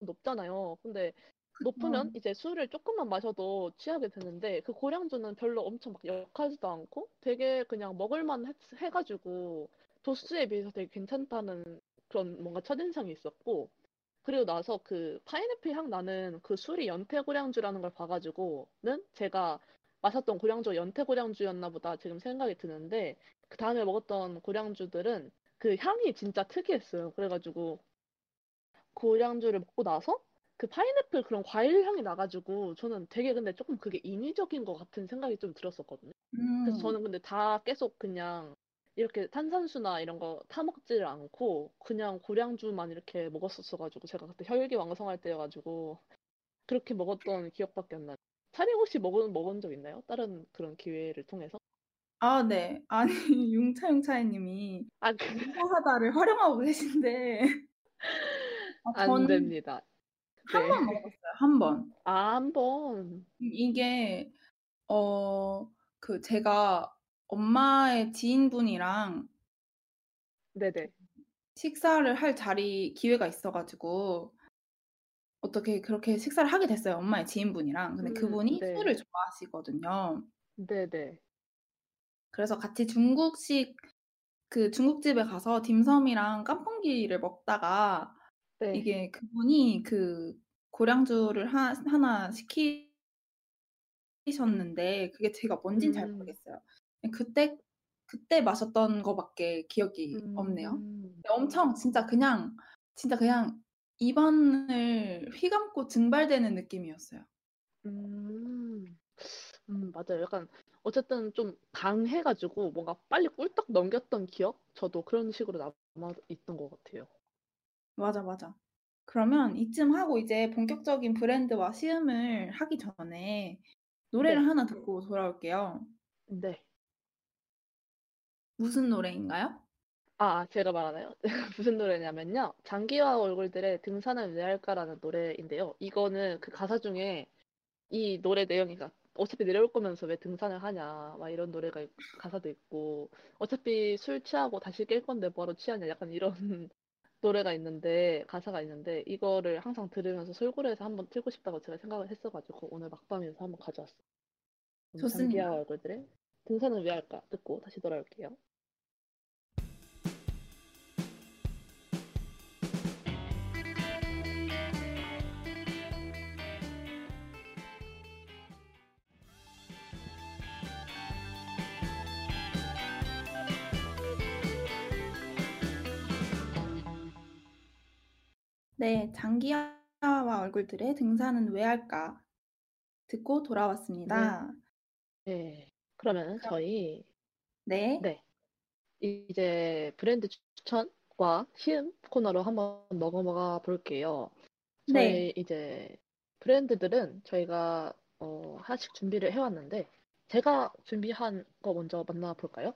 높잖아요. 근데 높으면 그쵸. 이제 술을 조금만 마셔도 취하게 되는데 그 고량주는 별로 엄청 막 역하지도 않고 되게 그냥 먹을만 해, 해가지고 도수에 비해서 되게 괜찮다는 그런 뭔가 첫인상이 있었고 그리고 나서 그 파인애플 향 나는 그 술이 연태 고량주라는 걸 봐가지고는 제가 마셨던 고량주가 연태 고량주였나 보다 지금 생각이 드는데 그 다음에 먹었던 고량주들은 그 향이 진짜 특이했어요. 그래가지고 고량주를 먹고 나서 그 파인애플 그런 과일 향이 나가지고 저는 되게 근데 조금 그게 인위적인 것 같은 생각이 좀 들었었거든요. 그래서 음, 저는 근데 다 계속 그냥 이렇게 탄산수나 이런 거 타먹지를 않고 그냥 고량주만 이렇게 먹었었어가지고 제가 그때 혈기 왕성할 때여가지고 그렇게 먹었던 기억밖에 안 나요. 차림 혹시 먹은 먹은 적 있나요? 다른 그런 기회를 통해서? 아, 네. 아니, 융차융차이님이 아, 그, 사하다를 활용하고 계신데 아, 안 저는 됩니다. 한 네. 번 먹었어요. 한 번. 아, 한 번. 이게 어, 그 제가 엄마의 지인분이랑 네네. 식사를 할 자리 기회가 있어가지고 어떻게 그렇게 식사를 하게 됐어요. 엄마의 지인분이랑. 근데 음, 그분이 네. 술을 좋아하시거든요. 네네. 그래서 같이 중국식 그 중국집에 가서 딤섬이랑 깐풍기를 먹다가 네. 이게 그분이 그 고량주를 하, 하나 시키셨는데 그게 제가 뭔진 잘 음. 모르겠어요. 그때 그때 마셨던 거밖에 기억이 없네요. 음. 엄청 진짜 그냥 진짜 그냥 입안을 휘감고 증발되는 느낌이었어요. 음. 음, 맞아요. 약간 어쨌든 좀 강해가지고 뭔가 빨리 꿀떡 넘겼던 기억? 저도 그런 식으로 남아 있던 것 같아요. 맞아, 맞아. 그러면 이쯤 하고 이제 본격적인 브랜드와 시음을 하기 전에 노래를 네. 하나 듣고 돌아올게요. 네. 무슨 노래인가요? 아, 제가 말하나요? 무슨 노래냐면요. 장기화 얼굴들의 등산은 왜 할까라는 노래인데요. 이거는 그 가사 중에 이 노래 내용이 그러니까 어차피 내려올 거면서 왜 등산을 하냐 막 이런 노래가 있- 가사도 있고 어차피 술 취하고 다시 깰 건데 뭐하러 취하냐 약간 이런 노래가 있는데 가사가 있는데 이거를 항상 들으면서 술고래에서 한번 틀고 싶다고 제가 생각을 했어가지고 오늘 막밤에서 한번 가져왔어요. 그럼 좋습니다. 장기하 얼굴들의 등산은 왜 할까 듣고 다시 돌아올게요. 네, 장기하와 얼굴들의 등산은 왜 할까? 듣고 돌아왔습니다. 네. 그러면 저희 네, 네 이제 브랜드 추천과 시음 코너로 한번 넘어가 볼게요. 저희 네, 이제 브랜드들은 저희가 어, 하나씩 준비를 해왔는데 제가 준비한 거 먼저 만나볼까요?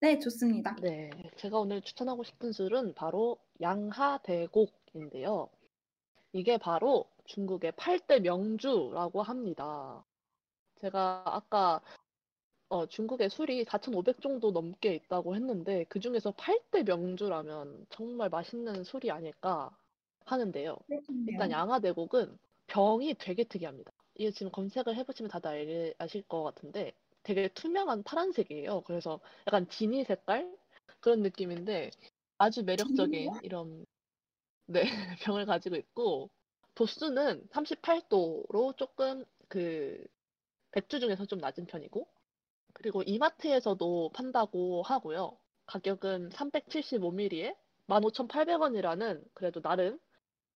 네, 좋습니다. 네, 제가 오늘 추천하고 싶은 술은 바로 양하대곡 인데요. 이게 바로 중국의 8대 명주라고 합니다. 제가 아까 어, 중국에 술이 4,500 정도 넘게 있다고 했는데 그 중에서 8대 명주라면 정말 맛있는 술이 아닐까 하는데요. 일단 양화대곡은 병이 되게 특이합니다. 이게 지금 검색을 해보시면 다들 알- 아실 것 같은데 되게 투명한 파란색이에요. 그래서 약간 지니 색깔 그런 느낌인데 아주 매력적인 이런 네, 병을 가지고 있고 도수는 38도로 조금 그 백주 중에서 좀 낮은 편이고 그리고 이마트에서도 판다고 하고요. 가격은 375ml에 15,800원이라는 그래도 나름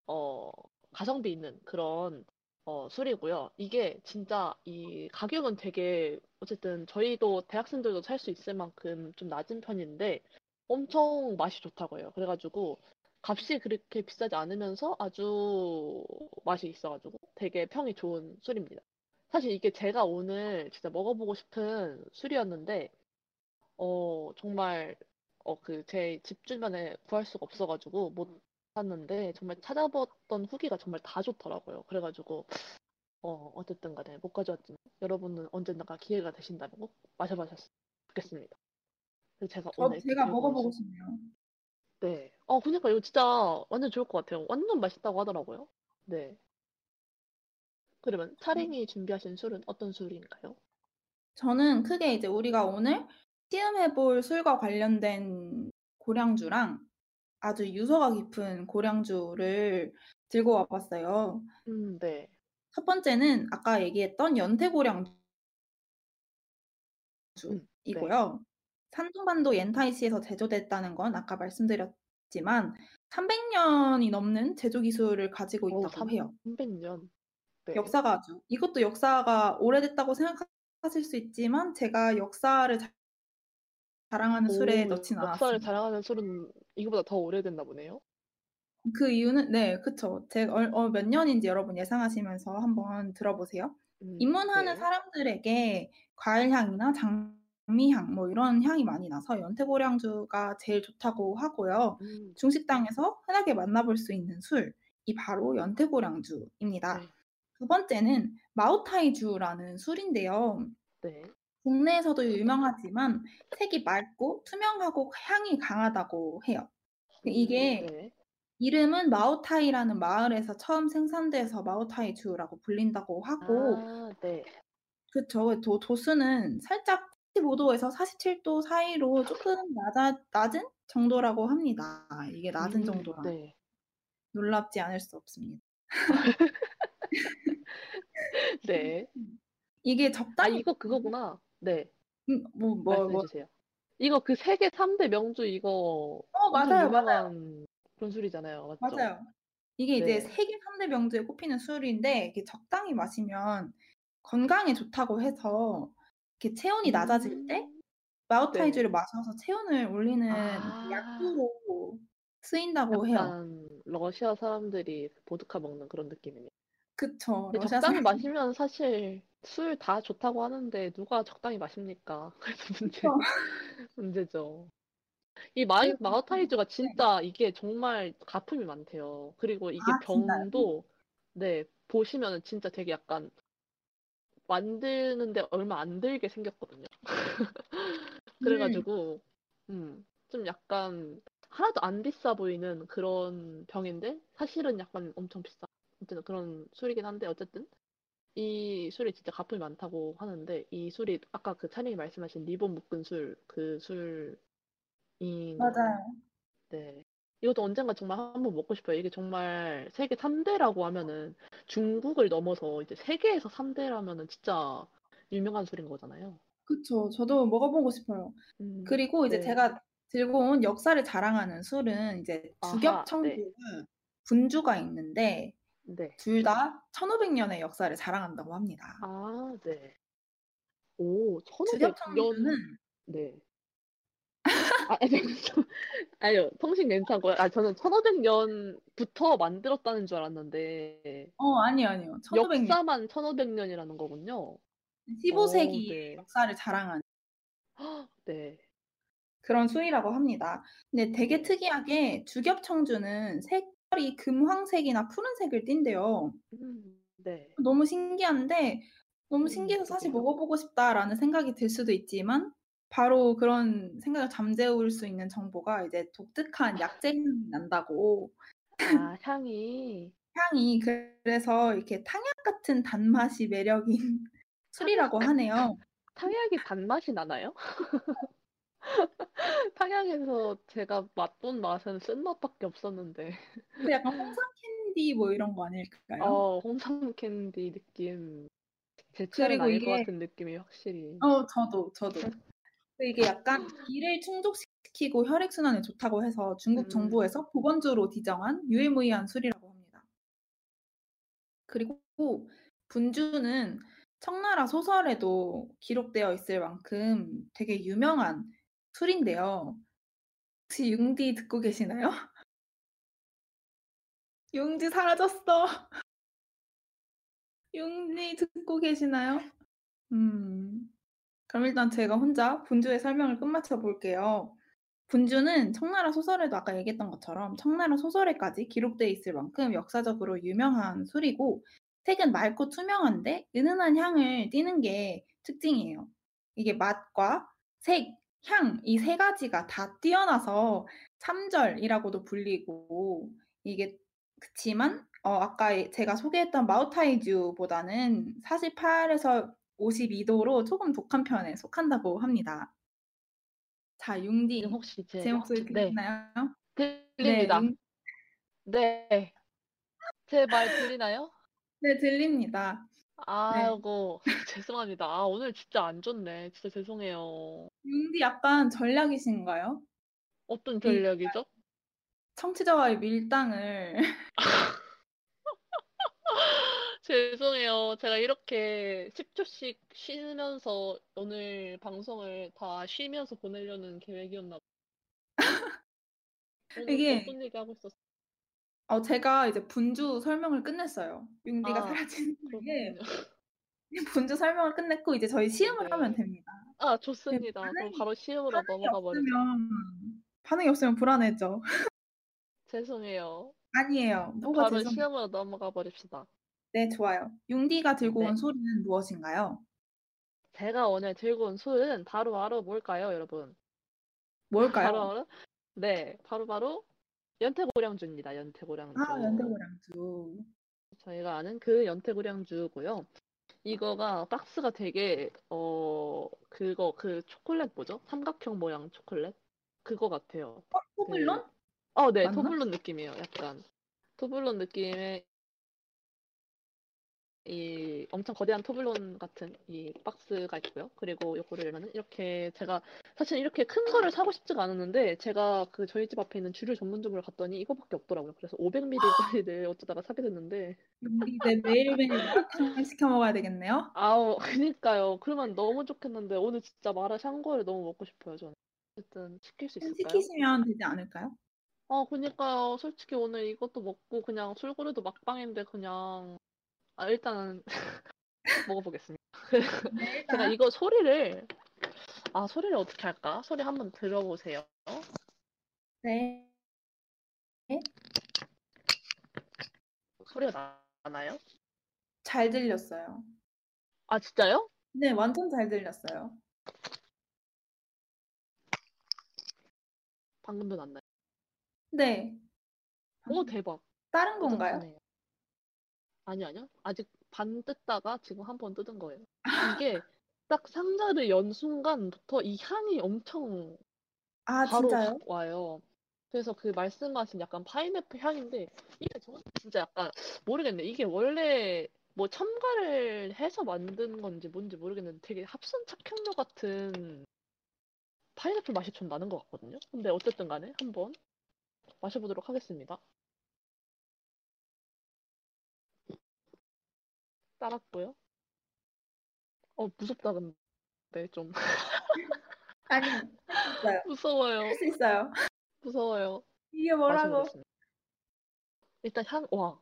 어, 가성비 있는 그런 어, 술이고요. 이게 진짜 이 가격은 되게 어쨌든 저희도 대학생들도 살 수 있을 만큼 좀 낮은 편인데 엄청 맛이 좋다고 해요. 그래가지고 값이 그렇게 비싸지 않으면서 아주 맛이 있어가지고 되게 평이 좋은 술입니다. 사실 이게 제가 오늘 진짜 먹어보고 싶은 술이었는데 어, 정말 어, 그 제 집 주변에 구할 수가 없어가지고 못 샀는데 정말 찾아봤던 후기가 정말 다 좋더라고요. 그래가지고 어, 어쨌든 간에 못 가져왔지만 여러분은 언젠가 기회가 되신다면 꼭 마셔보셨으면 좋겠습니다. 그래서 제가 저 오늘 제가 먹어보고 온 싶네요. 네. 어, 그러니까 이거 진짜 완전 좋을 것 같아요. 완전 맛있다고 하더라고요. 네. 그러면 차링이 준비하신 술은 어떤 술인가요? 저는 크게 이제 우리가 오늘 시음해 볼 술과 관련된 고량주랑 아주 유서가 깊은 고량주를 들고 와 봤어요. 음, 네. 첫 번째는 아까 얘기했던 연태고량주이고요. 음, 산둥반도 옌타이시에서 제조됐다는 건 아까 말씀드렸 지만 300년이 넘는 제조 기술을 가지고 오, 있다고 해요. 300년. 네. 역사가 아주 이것도 역사가 오래됐다고 생각하실 수 있지만 제가 역사를 자- 자랑하는 술에 오, 넣진 역사를 않았습니다. 자랑하는 술은 이거보다 더 오래됐나 보네요. 그 이유는 네. 제가 얼- 어, 몇 년인지 여러분 예상하시면서 한번 들어보세요. 음, 입문하는 네. 사람들에게 과일 향이나 장 미향 뭐 이런 향이 많이 나서 연태고량주가 제일 좋다고 하고요. 음, 중식당에서 흔하게 만나볼 수 있는 술, 이 바로 연태고량주입니다. 네. 두 번째는 마오타이주라는 술인데요. 네. 국내에서도 유명하지만 색이 맑고 투명하고 향이 강하다고 해요. 이게 네. 이름은 마오타이라는 마을에서 처음 생산돼서 마오타이주라고 불린다고 하고 아, 네. 그쵸. 도, 도수는 살짝 45도에서 47도 사이로 조금 낮아, 낮은 정도라고 합니다. 이게 낮은 음, 정도라 네. 놀랍지 않을 수 없습니다. 네. 이게 아, 적당히 이거 그거구나. 네. 음, 뭐, 뭐, 말씀해 뭐. 주세요. 이거 그 세계 3대 명주 이거 어, 맞아요, 유명한 그런 술이잖아요. 맞죠? 맞아요. 이게 이제 네. 세계 3대 명주에 꼽히는 술인데 이게 적당히 마시면 건강에 좋다고 해서 이렇게 체온이 낮아질 때 음, 마오타이주를 마셔서 체온을 올리는 아. 약으로 쓰인다고 해요. 러시아 사람들이 보드카 먹는 그런 느낌이네요. 그쵸. 근데 적당히 사람 마시면 사실 술 다 좋다고 하는데 누가 적당히 마십니까? 그래서 문제. 문제죠. 이 마, 그리고- 마오타이주가 진짜 이게 정말 가품이 많대요. 그리고 이게 아, 진짜요? 병도 네, 보시면은 진짜 되게 약간 만드는데 얼마 안 들게 생겼거든요. 그래가지고 음, 좀 약간 하나도 안 비싸 보이는 그런 병인데 사실은 약간 엄청 비싸. 어쨌든 그런 술이긴 한데 어쨌든 이 술이 진짜 가품이 많다고 하는데 이 술이 아까 그 찬영이 말씀하신 리본 묶은 술 그 술인 맞아요. 네. 이것도 언젠가 정말 한번 먹고 싶어요. 이게 정말 세계 3대라고 하면은 중국을 넘어서 이제 세계에서 3대라면은 진짜 유명한 술인 거잖아요. 그쵸. 저도 먹어보고 싶어요. 음, 그리고 이제 네. 제가 들고 온 역사를 자랑하는 술은 이제 아하, 주겹청주와 분주가 있는데 네. 둘 다 1500년의 역사를 자랑한다고 합니다. 아, 네. 오, 1500년. 주겹청주는 네. 아, 아니, 저- 아니요. 통신 괜찮고요. 아, 저는 1500년부터 만들었다는 줄 알았는데 어, 아니요, 아니요. 1500년. 역사만 1500년이라는 거군요. 15세기 오, 네. 역사를 자랑하는 네. 그런 술이라고 합니다. 근데 되게 네. 특이하게 주겹청주는 색깔이 금황색이나 푸른색을 띈대요. 음, 네. 너무 신기한데 너무 음, 신기해서 사실. 먹어보고 싶다라는 생각이 들 수도 있지만 바로 그런 생각을 잠재울 수 있는 정보가 이제 독특한 약재 향이 난다고 아, 향이 향이 그래서 이렇게 탕약 같은 단맛이 매력인 술이라고 하네요. 탕약이 단맛이 나나요? 탕약에서 제가 맛본 맛은 쓴맛밖에 없었는데. 그 약간 홍삼 캔디 뭐 이런 거 아닐까요? 어, 홍삼 캔디 느낌. 제 그리고 아닐 것 이게- 같은 느낌이 확실히. 어, 저도, 저도. 그 이게 약간 기를 충족시키고 혈액순환에 좋다고 해서 중국 음. 정부에서 보건주로 지정한 유일무이한 술이라고 합니다. 그리고 분주는 청나라 소설에도 기록되어 있을 만큼 되게 유명한 술인데요. 혹시 융디 듣고 계시나요? 융디 사라졌어. 융디 듣고 계시나요? 음. 그럼 일단 제가 혼자 분주의 설명을 끝마쳐 볼게요. 분주는 청나라 소설에도 아까 얘기했던 것처럼 청나라 소설에까지 기록되어 있을 만큼 역사적으로 유명한 술이고 색은 맑고 투명한데 은은한 향을 띠는 게 특징이에요. 이게 맛과 색, 향 이 세 가지가 다 뛰어나서 참절이라고도 불리고 이게 그치만 어, 아까 제가 소개했던 마오타이주보다는 48에서 52도로 조금 독한 편에 속한다고 합니다. 자, 융디. 혹시 제, 제 목소리 네, 들리나요? 들립니다. 융- 네. 제 말 들리나요? 네, 들립니다. 아이고, 죄송합니다. 아, 오늘 진짜 안 좋네. 진짜 죄송해요. 융디 약간 전략이신가요? 어떤 전략이죠? 청취자와의 밀당을 죄송해요. 제가 이렇게 10초씩 쉬면서 오늘 방송을 다 쉬면서 보내려는 계획이었나 봐요. 오늘 이게- 어떤 얘기 하고 있었어? 어, 제가 이제 분주 설명을 끝냈어요. 융디가 아, 사라진 후에 그렇군요. 분주 설명을 끝냈고 이제 저희 시음을 네. 하면 됩니다. 아, 좋습니다. 그럼 반응이- 바로 반응이 넘어가 버리죠. 없으면 반응이 없으면 불안해져. 죄송해요. 아니에요. 뭐가 바로 죄송해요. 시음으로 넘어가 버립시다. 네, 좋아요. 융디가 들고 네. 온 소리는 무엇인가요? 제가 오늘 들고 온 술은 바로 바로 뭘까요, 여러분? 뭘까요? 바로 바로 네, 바로 바로 연태고량주입니다. 연태고량주. 아, 연대고량주. 저희가 아는 그 연태고량주고요. 이거가 박스가 되게 어 그거 그 초콜릿 뭐죠? 삼각형 모양 초콜릿 그거 같아요. 어, 토블론? 어, 네, 맞나? 토블론 느낌이에요. 약간 토블론 느낌의 이 엄청 거대한 토블론 같은 이 박스가 있고요. 그리고 요거를 열면은 이렇게 제가 사실 이렇게 큰 거를 사고 싶지가 않았는데 제가 그 저희 집 앞에 있는 주류 전문점을 갔더니 이거밖에 없더라고요. 그래서 500ml짜리를 어쩌다가 사게 됐는데 이제 매일매일 시켜 먹어야 되겠네요. 아우 그니까요. 그러면 너무 좋겠는데 오늘 진짜 마라 샹궈를 너무 먹고 싶어요. 저는 어쨌든 시킬 수 있을까요? 시키시면 되지 않을까요? 아, 그니까요. 솔직히 오늘 이것도 먹고 그냥 술고래도 막방인데 그냥 아, 일단은 먹어보겠습니다. 네, 제가 이거 소리를 아, 소리를 어떻게 할까? 소리 한번 들어보세요. 네. 소리가 나나요? 잘 들렸어요. 아, 진짜요? 네, 완전 잘 들렸어요. 방금도 났나요? 네. 오, 대박. 다른 건가요? 뿌듯하네요. 아니요, 아니요. 아직 반 뜯다가 지금 한 번 뜯은 거예요. 이게 딱 상자를 연 순간부터 이 향이 엄청 아, 바로 진짜요? 확 와요. 그래서 그 말씀하신 약간 파인애플 향인데 이게 저는 진짜 약간 모르겠네. 이게 원래 뭐 첨가를 해서 만든 건지 뭔지 모르겠는데 되게 합성 착향료 같은 파인애플 맛이 좀 나는 것 같거든요. 근데 어쨌든 간에 한번 마셔보도록 하겠습니다. 따랐고요. 어, 무섭다 근데 좀 아니, 있어요. 무서워요. 할 수 있어요. 무서워요. 이게 뭐라고? 일단 향, 와.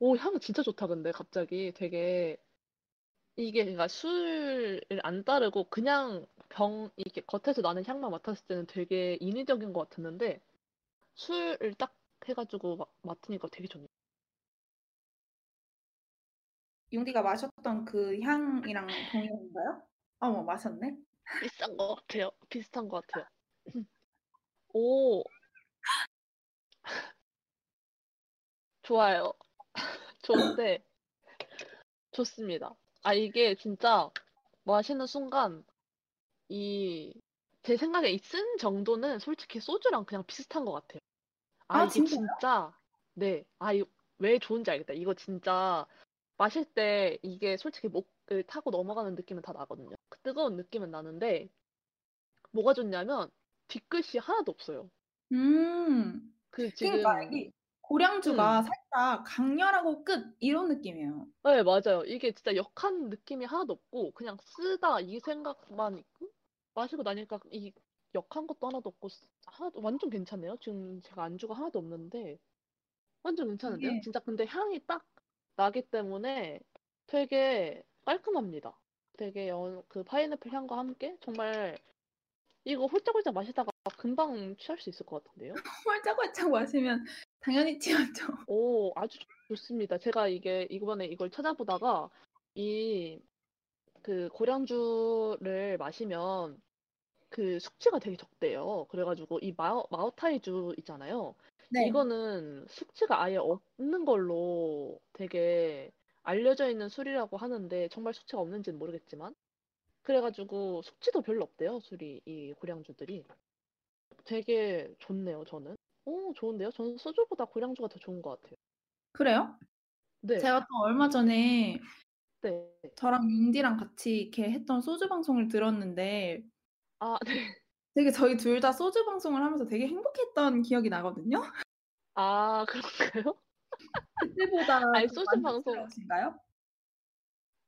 오, 향 진짜 좋다, 근데 갑자기 되게 이게 그러니까 술을 안 따르고 그냥 병, 이게 겉에서 나는 향만 맡았을 때는 되게 인위적인 것 같았는데 술을 딱 해가지고 마- 맡으니까 되게 좋네. 융디가 마셨던 그 향이랑 동일한가요? 어머, 마셨네. 비싼 것 같아요. 비슷한 것 같아요. 오. 좋아요. 좋은데, 좋습니다. 아, 이게 진짜 마시는 순간, 이, 제 생각에 이 쓴 정도는 솔직히 소주랑 그냥 비슷한 것 같아요. 아, 아, 이게 진짜요? 진짜, 네. 아, 이, 왜 좋은지 알겠다. 이거 진짜 마실 때 이게 솔직히 목을 타고 넘어가는 느낌은 다 나거든요. 그 뜨거운 느낌은 나는데, 뭐가 좋냐면, 뒤끝이 하나도 없어요. 음. 그 지금, 그러니까 이게 고량주가 음. 살짝 강렬하고 끝 이런 느낌이에요. 네, 맞아요. 이게 진짜 역한 느낌이 하나도 없고, 그냥 쓰다 이 생각만 있고, 마시고 나니까 이 역한 것도 하나도 없고, 하나도, 완전 괜찮네요. 지금 제가 안주가 하나도 없는데, 완전 괜찮은데요? 이게- 진짜 근데 향이 딱 나기 때문에 되게 깔끔합니다. 되게 연, 그 파인애플 향과 함께 정말 이거 홀짝홀짝 마시다가 금방 취할 수 있을 것 같은데요? 홀짝홀짝 마시면 당연히 취하죠. 오, 아주 좋- 좋습니다. 제가 이게 이번에 이걸 찾아보다가 이 그 고량주를 마시면 그 숙취가 되게 적대요. 그래가지고 이 마오, 마오타이주 있잖아요. 네. 이거는 숙취가 아예 없는 걸로 되게 알려져 있는 술이라고 하는데 정말 숙취가 없는지는 모르겠지만 그래가지고 숙취도 별로 없대요. 술이 이 고량주들이 되게 좋네요. 저는. 오, 좋은데요? 저는 소주보다 고량주가 더 좋은 것 같아요. 그래요? 네. 제가 또 얼마 전에 네. 저랑 융디랑 같이 이렇게 했던 소주 방송을 들었는데 아, 네. 되게 저희 둘 다 소주 방송을 하면서 되게 행복했던 기억이 나거든요. 아, 그런가요? 그때보다 아니, 더 소주 방송- 만족스러우신가요?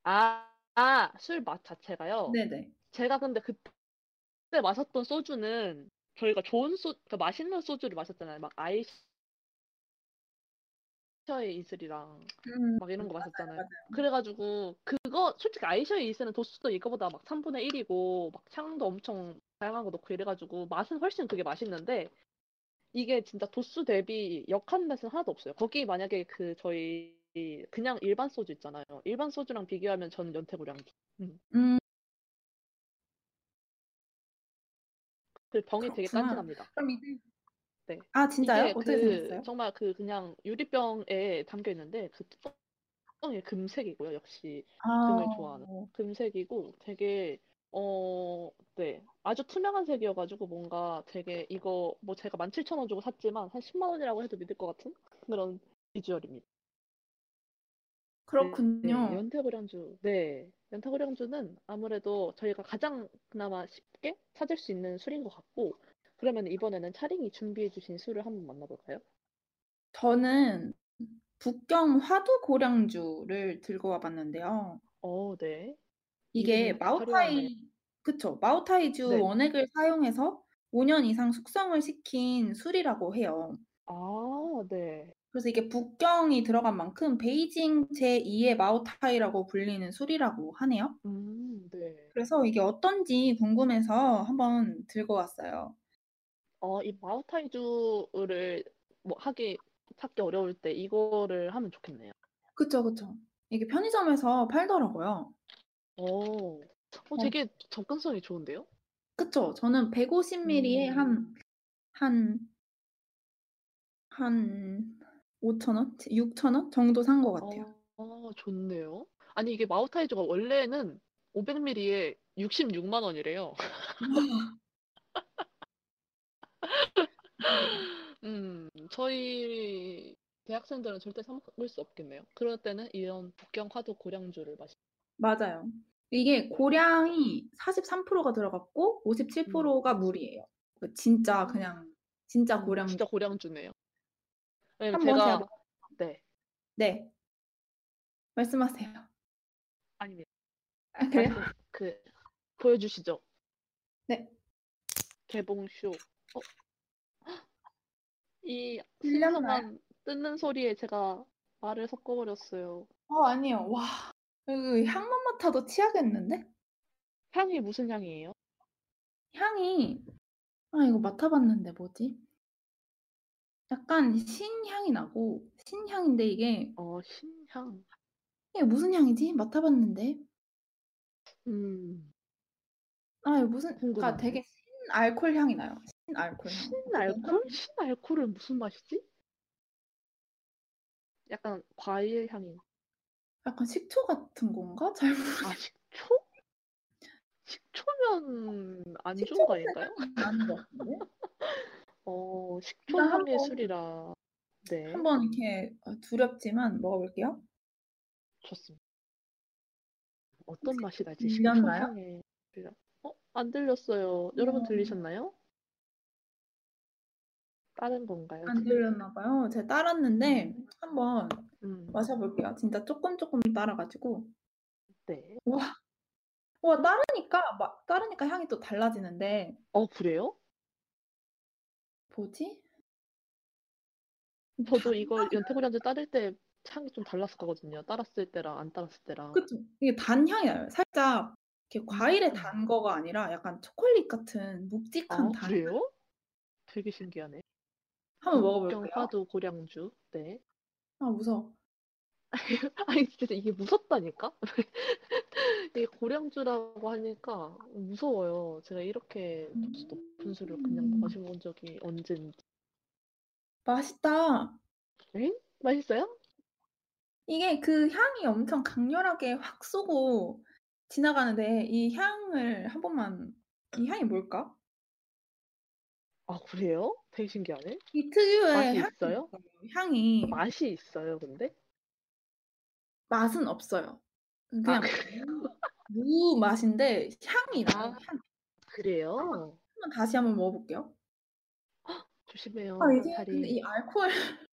아, 아, 술 맛 자체가요. 네네. 제가 근데 그때 마셨던 소주는 저희가 좋은 소, 그 맛있는 소주를 마셨잖아요. 막 아이스 아이셔의 이슬이랑 음, 막 이런 거 마셨잖아요. 맞아요. 그래가지고 그거 솔직히 아이셔의 이슬은 도수도 이거보다 막 3분의 1이고 막 향도 엄청 다양한 거 넣고 이래가지고 맛은 훨씬 그게 맛있는데 이게 진짜 도수 대비 역한 맛은 하나도 없어요. 거기 만약에 그 저희 그냥 일반 소주 있잖아요. 일반 소주랑 비교하면 저는 연태고량주. 음. 음, 그 병이 되게 그렇구나. 그럼 이제 네. 아 진짜요? 어떻게 그 생겼어요? 정말 그 그냥 유리병에 담겨 있는데 그 뚜껑이 금색이고요. 역시 금을 아, 좋아하는 금색이고 되게 어, 네. 아주 투명한 색이어가지고 뭔가 되게 이거 뭐 제가 17,000원 주고 샀지만 한 10만 원이라고 해도 믿을 것 같은 그런 비주얼입니다. 네, 그렇군요. 연태고량주. 네. 연태고량주는 아무래도 저희가 가장 그나마 쉽게 찾을 수 있는 술인 것 같고 그러면 이번에는 차링이 준비해 주신 술을 한번 만나볼까요? 저는 북경 화두 고량주를 들고 와봤는데요. 어, 네. 이게 화려하네요. 그쵸. 마오타이주 네. 원액을 사용해서 5년 이상 숙성을 시킨 술이라고 해요. 아, 네. 그래서 이게 북경이 들어간 만큼 베이징 제2의 마오타이라고 불리는 술이라고 하네요. 음, 네. 그래서 이게 어떤지 궁금해서 한번 들고 왔어요. 어, 이 마오타이주를 뭐 하기 찾기 어려울 때 이거를 하면 좋겠네요. 그쵸, 그쵸. 이게 편의점에서 팔더라고요. 오, 어, 되게 접근성이 좋은데요? 그쵸. 저는 150ml에 음. 한, 한, 한 5,000원? 6,000원 정도 산 것 같아요. 어, 좋네요. 아니, 이게 마오타이주가 원래는 500ml에 66만 원이래요. 음, 저희 대학생들은 절대 사 먹을 수 없겠네요. 그럴 때는 이런 북경 화도 고량주를 마시. 맞아요. 이게 고량이 43%가 들어갔고 57%가 물이에요. 그 진짜 그냥 진짜 음, 고량. 진짜 고량주네요. 왜냐면 한번 제가 네, 네. 말씀하세요. 아닙니다. 아, 그래요? 그 보여주시죠. 네. 개봉쇼. 어? 헉! 이 들렸나요? 뜯는 소리에 제가 말을 섞어버렸어요. 어, 아니요. 와. 그 향만 맡아도 치야겠는데? 향이 무슨 향이에요? 향이 아, 이거 맡아봤는데 뭐지? 약간 신향이 나고 신향인데 이게 어, 신향. 이게 무슨 향이지? 맡아봤는데 음, 아, 이거 무슨 그러니까. 되게 신 알콜 향이 나요. 신 알콜 향. 신알콜? 신알콜은 무슨 맛이지? 약간 과일 향이. 약간 식초 같은 건가? 잘 모르. 아, 식초? 식초면 안 좋은 거 아닌가요? 아닌 것 같은데? 어, 식초 일단 향의 한번- 술이라. 네, 한번 이렇게 어, 두렵지만 먹어볼게요. 좋습니다. 어떤 맛이 나지? 들렸나요? 식초 향의 술이라. 어, 안 들렸어요. 여러분 음. 들리셨나요? 다른 건가요? 안 들렸나 봐요. 제가 따랐는데 한번 음, 마셔볼게요. 진짜 조금 조금 따라가지고 네. 와, 와 따르니까 막 따르니까 향이 또 달라지는데 어, 그래요? 뭐지? 저도 이걸 연태고량주 따를 때 향이 좀 달랐었거든요. 따랐을 때랑 안 따랐을 때랑. 그쵸? 이게 단 향이 나요. 살짝 이렇게 과일에 음. 단 거가 아니라 약간 초콜릿 같은 아, 묵직한 단. 그래요? 되게 신기하네. 한번 먹어볼게요. 화도 고량주. 네. 아 무서워. 아니 진짜 이게 무섭다니까? 이게 고량주라고 하니까 무서워요. 제가 이렇게 도수 높은 술을 그냥 음. 마셔본 적이 언젠지. 맛있다. 엥? 맛있어요? 이게 그 향이 엄청 강렬하게 확 쏘고 지나가는데 이 향을 한 번만 이 향이 뭘까? 아 그래요? 되게 신기하네. 이 특유의 맛이 향이 있어요? 있어요. 향이 맛이 있어요, 근데? 맛은 없어요. 아, 그냥 무 맛인데 향이 나요. 아. 향. 그래요? 한번 다시 한번 먹어볼게요. 조심해요, 아 다리. 근데 이 알코올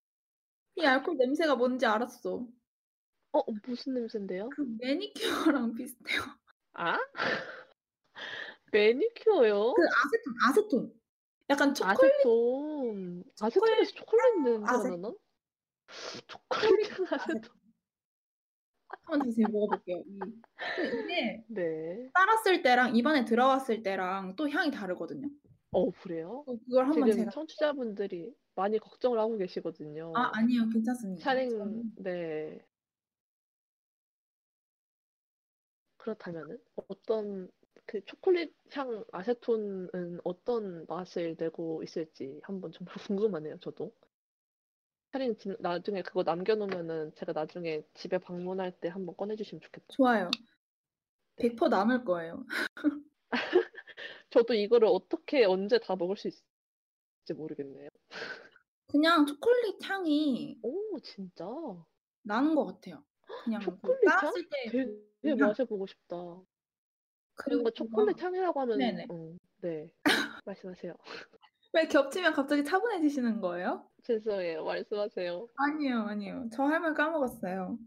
이 알코올 냄새가 뭔지 알았어. 어, 무슨 냄새인데요? 그 매니큐어랑 비슷해요. 아? 매니큐어요? 그 아세톤, 아세톤. 약간 초콜릿 아세톤. 아세톤에서 초콜릿 냄새가 아세- 나나? 초콜릿 아세톤. 한번 다시 먹어볼게요. 이, 이게 네. 따랐을 때랑 입안에 들어갔을 때랑 또 향이 다르거든요. 어, 그래요? 또 그걸 한번 지금 제가 청취자분들이 많이 걱정을 하고 계시거든요. 아 아니요 괜찮습니다. 촬영, 저는 네. 그렇다면은 어떤 그 초콜릿 향 아세톤은 어떤 맛을 내고 있을지 한번 정말 궁금하네요, 저도. 차린 지- 나중에 그거 남겨놓으면은 제가 나중에 집에 방문할 때 한번 꺼내주시면 좋겠다. 좋아요. 100% 남을 거예요. 저도 이거를 어떻게 언제 다 먹을 수 있을지 모르겠네요. 그냥 초콜릿 향이 오, 진짜? 나는 것 같아요. 그냥 그 초콜릿 향? 따랐을 때 되게 그 향. 마셔보고 싶다. 그리고 뭔가 초콜릿 향이라고 하면, 네네. 어, 네. 말씀하세요. 왜 겹치면 갑자기 차분해지시는 거예요? 죄송해요. 말씀하세요. 아니요, 아니요. 저 할 말 까먹었어요.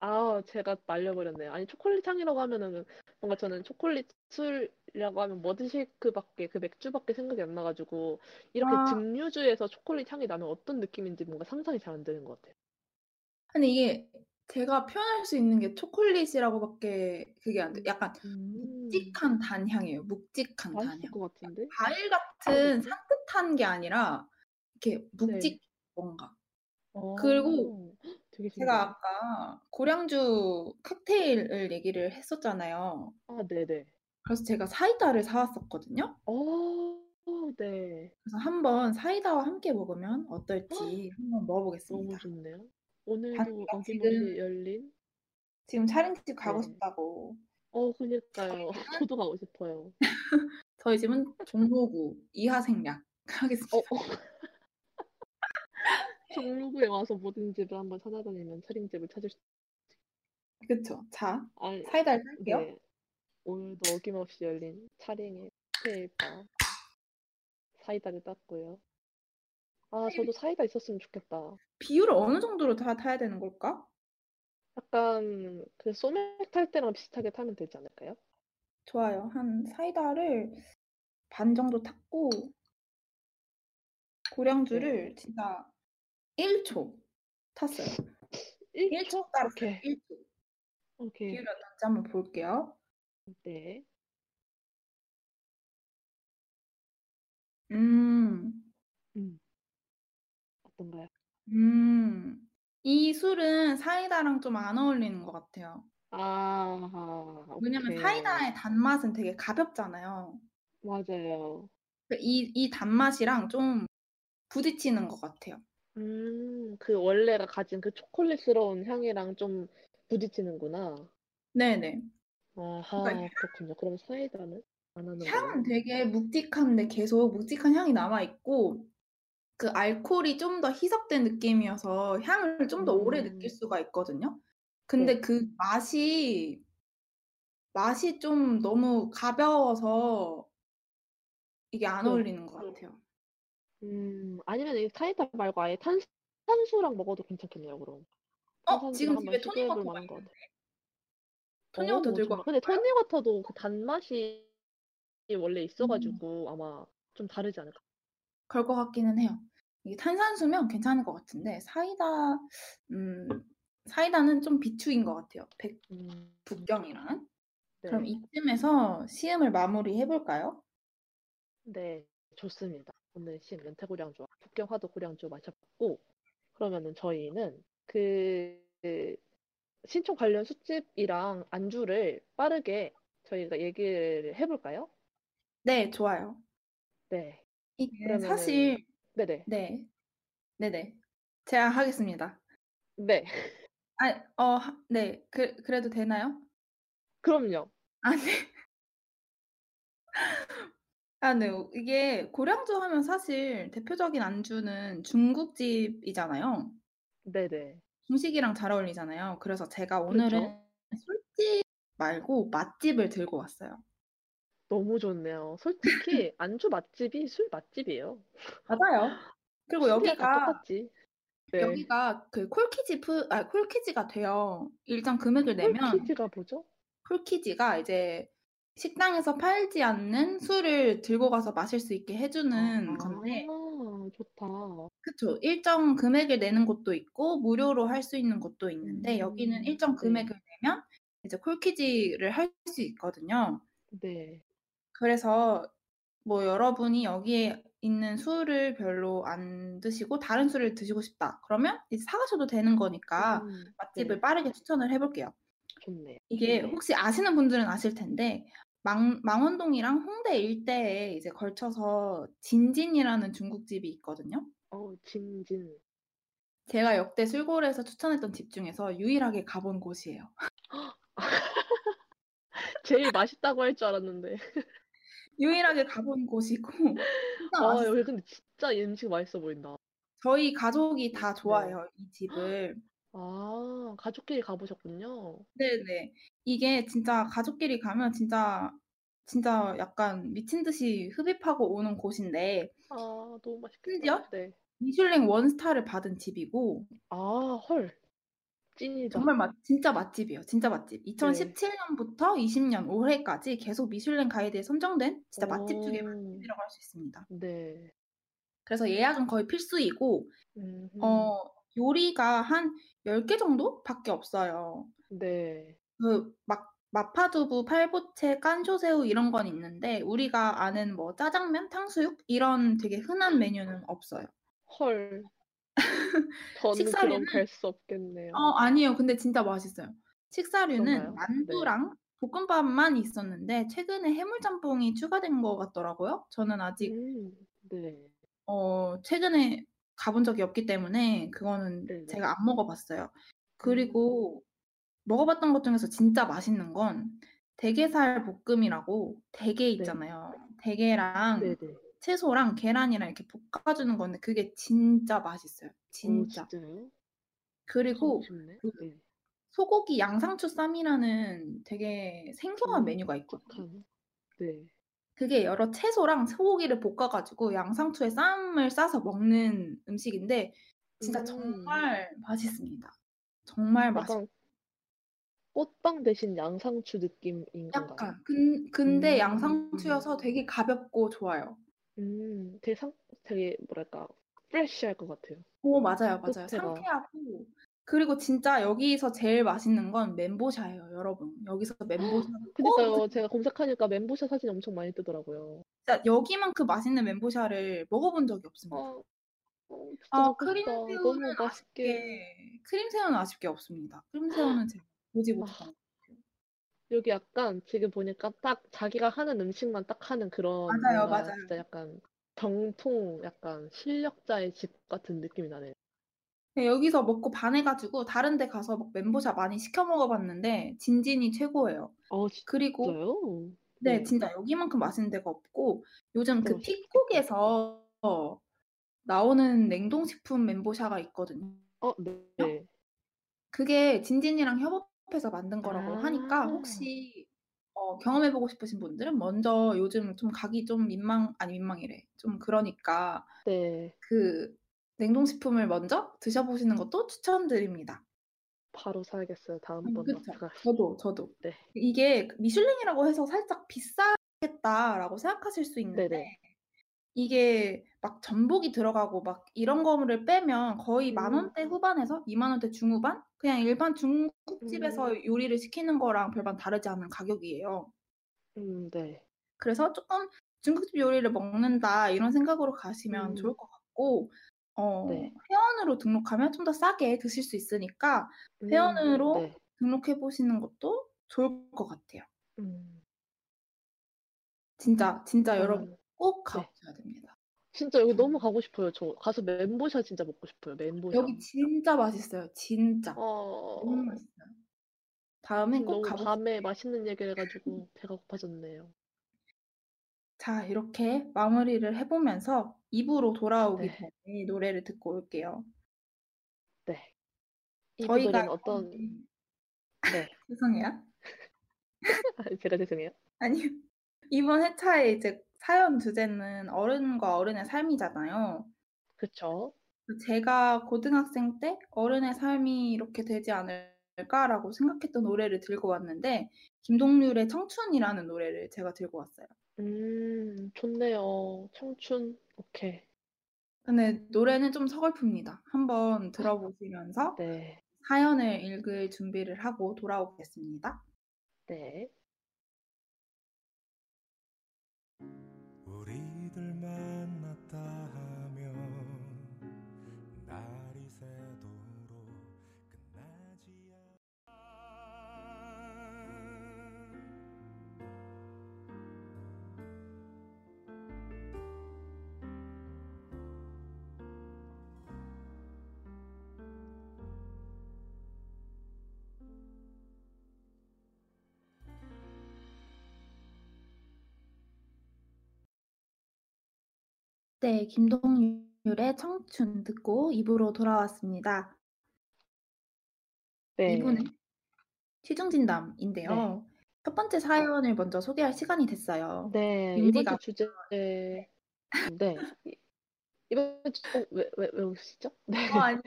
아, 제가 말려버렸네요. 아니, 초콜릿 향이라고 하면은 뭔가 저는 초콜릿 술이라고 하면 머드쉐이크밖에 그 맥주밖에 생각이 안 나가지고 이렇게 아. 증류주에서 초콜릿 향이 나면 어떤 느낌인지 뭔가 상상이 잘 안 되는 것 같아요. 근데 이게 제가 표현할 수 있는 게 초콜릿이라고밖에 그게 안 돼. 약간 음, 묵직한 단향이에요. 묵직한 단향. 것 같은데? 과일 같은 그치? 산뜻한 게 아니라 이렇게 묵직 뭔가. 그리고 어, 되게 제가. 아까 고량주 칵테일을 얘기를 했었잖아요. 아, 네네. 그래서 제가 사이다를 사왔었거든요. 어, 네. 그래서 한번 사이다와 함께 먹으면 어떨지 한번 너무 먹어보겠습니다. 좋네요. 오늘도 어김없이 열린? 지금 촬영집 가고 네. 싶다고. 어, 그니까요. 저도 가고 싶어요. 저희 집은 종로구 이하 생략 하겠습니다. 어, 어. 종로구에 와서 모든 집을 한번 찾아다니면 차림집을 찾을 수 그쵸? 자, 아니, 사이다를 살게요. 네. 오늘도 어김없이 열린 차링의 칵테일바 사이다를 땄고요. 아, 저도 사이다 있었으면 좋겠다. 비율을 어느 정도로 다 타야 되는 걸까? 약간 그 소맥 탈 때랑 비슷하게 타면 되지 않을까요? 좋아요. 한 사이다를 반 정도 탔고 고량주를 네. 진짜 1초 탔어요. 1초? 1초 따랐어요. 오케이. 1초. 오케이. 비율이 어떤지 한번 볼게요. 네. 음, 음. 어떤가요? 음. 이 술은 사이다랑 좀 안 어울리는 것 같아요. 아, 왜냐면 오케이. 사이다의 단맛은 되게 가볍잖아요. 맞아요. 이, 이 단맛이랑 좀 부딪히는 것 같아요. 음, 그 원래가 가진 그 초콜릿스러운 향이랑 좀 부딪히는구나. 네네. 아하, 그러니까 그렇군요. 그럼 사이다는 안 하는 향은 걸로. 되게 묵직한데 계속 묵직한 향이 남아있고, 그 알코올이 좀 더 희석된 느낌이어서 향을 좀 더 오래 음. 느낄 수가 있거든요. 근데 네. 그 맛이, 맛이 좀 너무 가벼워서 이게 안 네. 어울리는 것 같아요. 음, 아니면 이 사이다 말고 아예 탄산수랑 먹어도 괜찮겠네요, 그럼. 어, 지금 집에 토닉워터가 만한 것. 같아요. 토닉워터 오, 들고. 근데? 토닉워터도 그 단맛이 원래 음. 있어가지고 아마 좀 다르지 않을까? 그럴 것 같기는 해요. 이게 탄산수면 괜찮을 것 같은데, 사이다, 음, 사이다는 좀 비추인 것 같아요. 백, 음, 북경이랑은. 그럼 네. 이쯤에서 시음을 마무리 해 볼까요? 네, 좋습니다. 오늘 신 멘테고량주, 북경 화도 고량주 마셔봤고, 그러면은 저희는 그, 그 신청 관련 술집이랑 안주를 빠르게 저희가 얘기를 해볼까요? 네, 좋아요. 네. 이게 그러면은- 사실, 네네. 네, 네네. 제가 하겠습니다. 네. 아, 어, 하- 네, 그, 그래도 되나요? 그럼요. 아, 네. 아, 네. 이게 고량주 하면 사실 대표적인 안주는 중국집이잖아요. 네네. 중식이랑 잘 어울리잖아요. 그래서 제가 오늘은 그렇죠. 술집 말고 맛집을 들고 왔어요. 너무 좋네요. 솔직히 안주 맛집이 술 맛집이에요. 맞아요. 그리고 여기가 똑같지. 네. 여기가 그 콜키지 프, 아, 콜키지가 돼요. 일정 금액을 내면 콜키즈가 뭐죠? 콜키지가 이제 식당에서 팔지 않는 술을 들고 가서 마실 수 있게 해주는 건데 아, 좋다. 그쵸. 일정 금액을 내는 곳도 있고 무료로 할 수 있는 곳도 있는데 여기는 음, 일정 네. 금액을 내면 이제 콜퀴즈를 할 수 있거든요. 네. 그래서 뭐 여러분이 여기에 있는 술을 별로 안 드시고 다른 술을 드시고 싶다. 그러면 이제 사 가셔도 되는 거니까 음, 맛집을 네. 빠르게 추천을 해 볼게요. 좋네요. 이게 네. 혹시 아시는 분들은 아실 텐데 망 망원동이랑 홍대 일대에 이제 걸쳐서 진진이라는 중국집이 있거든요. 어, 진진. 제가 역대 술고래에서 추천했던 집 중에서 유일하게 가본 곳이에요. 제일 맛있다고 할 줄 알았는데. 유일하게 가본 곳이고 아. 여기 근데 진짜 이 음식 맛있어 보인다. 저희 가족이 다 네. 좋아해요, 이 집을. 아, 가족끼리 가보셨군요. 네네. 이게 진짜 가족끼리 가면 진짜 진짜 약간 미친 듯이 흡입하고 오는 곳인데 아, 너무 맛있겠다. 심지어 네. 미슐랭 원스타를 받은 집이고 아, 헐. 찐이다. 정말 맛 진짜 맛집이에요. 진짜 맛집. 네. 2017년부터 20년 올해까지 계속 미슐랭 가이드에 선정된 진짜 맛집 중에 오. 맛집이라고 할 수 있습니다. 네. 그래서 예약은 거의 필수이고 음, 어 요리가 한 10개 정도밖에 없어요. 네. 그 막 마파두부, 팔보채, 깐쇼새우 이런 건 있는데 우리가 아는 뭐 짜장면, 탕수육 이런 되게 흔한 메뉴는 없어요. 헐. 저는 식사류는 그럼 갈수 없겠네요. 어 아니에요. 근데 진짜 맛있어요. 식사류는 그런가요? 네. 만두랑 볶음밥만 있었는데 최근에 해물짬뽕이 추가된 것 같더라고요. 저는 아직 음, 네. 어 최근에 가본 적이 없기 때문에 그거는 네네. 제가 안 먹어봤어요. 음. 그리고 먹어봤던 것 중에서 진짜 맛있는 건 대게살 볶음이라고 대게 네. 있잖아요. 대게랑 네네. 채소랑 계란이랑 이렇게 볶아주는 건데 그게 진짜 맛있어요. 오, 진짜. 진짜요? 그리고. 그 네. 소고기 양상추 쌈이라는 되게 생소한 메뉴가 있거든요. 네. 그게 여러 채소랑 소고기를 볶아가지고 양상추에 쌈을 싸서 먹는 음식인데 진짜 음. 정말 맛있습니다. 정말 맛있. 약간 꽃빵 대신 양상추 느낌인 건가요? 약간 근, 근데 음. 양상추여서 되게 가볍고 좋아요. 음, 되게 상, 되게 뭐랄까 프레쉬할 것 같아요. 오 맞아요 맞아요 끝에가. 상쾌하고 그리고 진짜 여기서 제일 맛있는 건 멘보샤예요 여러분 여기서 멘보샤 그니까요. 제가 검색하니까 멘보샤 사진이 엄청 많이 뜨더라고요. 진짜 여기만큼 맛있는 멘보샤를 먹어본 적이 없습니다. 어, 어, 아 크림새우는. 아쉽게 크림새우는 아쉽게 없습니다. 크림새우는 제가 보지 아. 못했던. 여기 약간 지금 보니까 딱 자기가 하는 음식만 딱 하는 그런 맞아요, 뭔가 맞아요. 진짜 약간 정통 약간 실력자의 집 같은 느낌이 나네요. 네, 여기서 먹고 반해가지고 다른 데 가서 막 멘보샤 많이 시켜 먹어봤는데 진진이 최고예요. 어, 그리고 진짜요? 네, 네. 진짜 여기만큼 맛있는 데가 없고 요즘 그 맛있겠다. 픽국에서 나오는 냉동식품 멘보샤가 있거든요. 어, 네. 그게 진진이랑 협업 해서 만든 거라고 아. 하니까 혹시 어, 경험해보고 싶으신 분들은 먼저 요즘 좀 가기 좀 민망 아니 민망이래 좀 그러니까 네. 그 냉동식품을 먼저 드셔보시는 것도 추천드립니다. 바로 사야겠어요. 음, 다음번 그쵸. 마트 가서. 저도 저도 네. 이게 미슐랭이라고 해서 살짝 비싸겠다라고 생각하실 수 있는데 네네. 이게 막 전복이 들어가고 막 이런 거를 빼면 거의 만 음. 원대 후반에서 2만 원대 중후반? 그냥 일반 중국집에서 음. 요리를 시키는 거랑 별반 다르지 않은 가격이에요. 음, 네. 그래서 조금 중국집 요리를 먹는다 이런 생각으로 가시면 음. 좋을 것 같고 어, 네. 회원으로 등록하면 좀 더 싸게 드실 수 있으니까 음, 회원으로 네. 등록해 보시는 것도 좋을 것 같아요. 음. 진짜 진짜 여러분 꼭 네. 가보셔야 됩니다. 진짜 여기 너무 가고 싶어요. 저 가서 멘보샤 진짜 먹고 싶어요. 멘보샤. 여기 진짜 맛있어요. 진짜 어, 너무 맛있어요. 지금 꼭 너무 가보세요. 밤에 맛있는 얘기를 해가지고 배가 고파졌네요. 자, 이렇게 마무리를 해보면서 2부로 돌아오기 네. 전에 노래를 듣고 올게요. 네. 이 저희가 어떤, 이번에- 네. 죄송해요. 제가 죄송해요. 아니요. 이번 회차의 이제 사연 주제는 어른과 어른의 삶이잖아요. 그쵸? 제가 고등학생 때 어른의 삶이 이렇게 되지 않을까라고 생각했던 노래를 들고 왔는데 김동률의 청춘이라는 노래를 제가 들고 왔어요. 음, 좋네요. 청춘. 오케이. 근데 노래는 좀 서글픕니다. 한번 들어보시면서 네. 사연을 읽을 준비를 하고 돌아오겠습니다. 네. 네, 김동률의 청춘 듣고 2부로 돌아왔습니다. 네. 2부는 취중진담인데요. 첫 번째 사연을 먼저 소개할 시간이 됐어요. 네, 이번 윤디가 주 주제, 네. 이- 이번 주, 어, 왜, 왜, 왜 웃으시죠? 네. 어, 아니,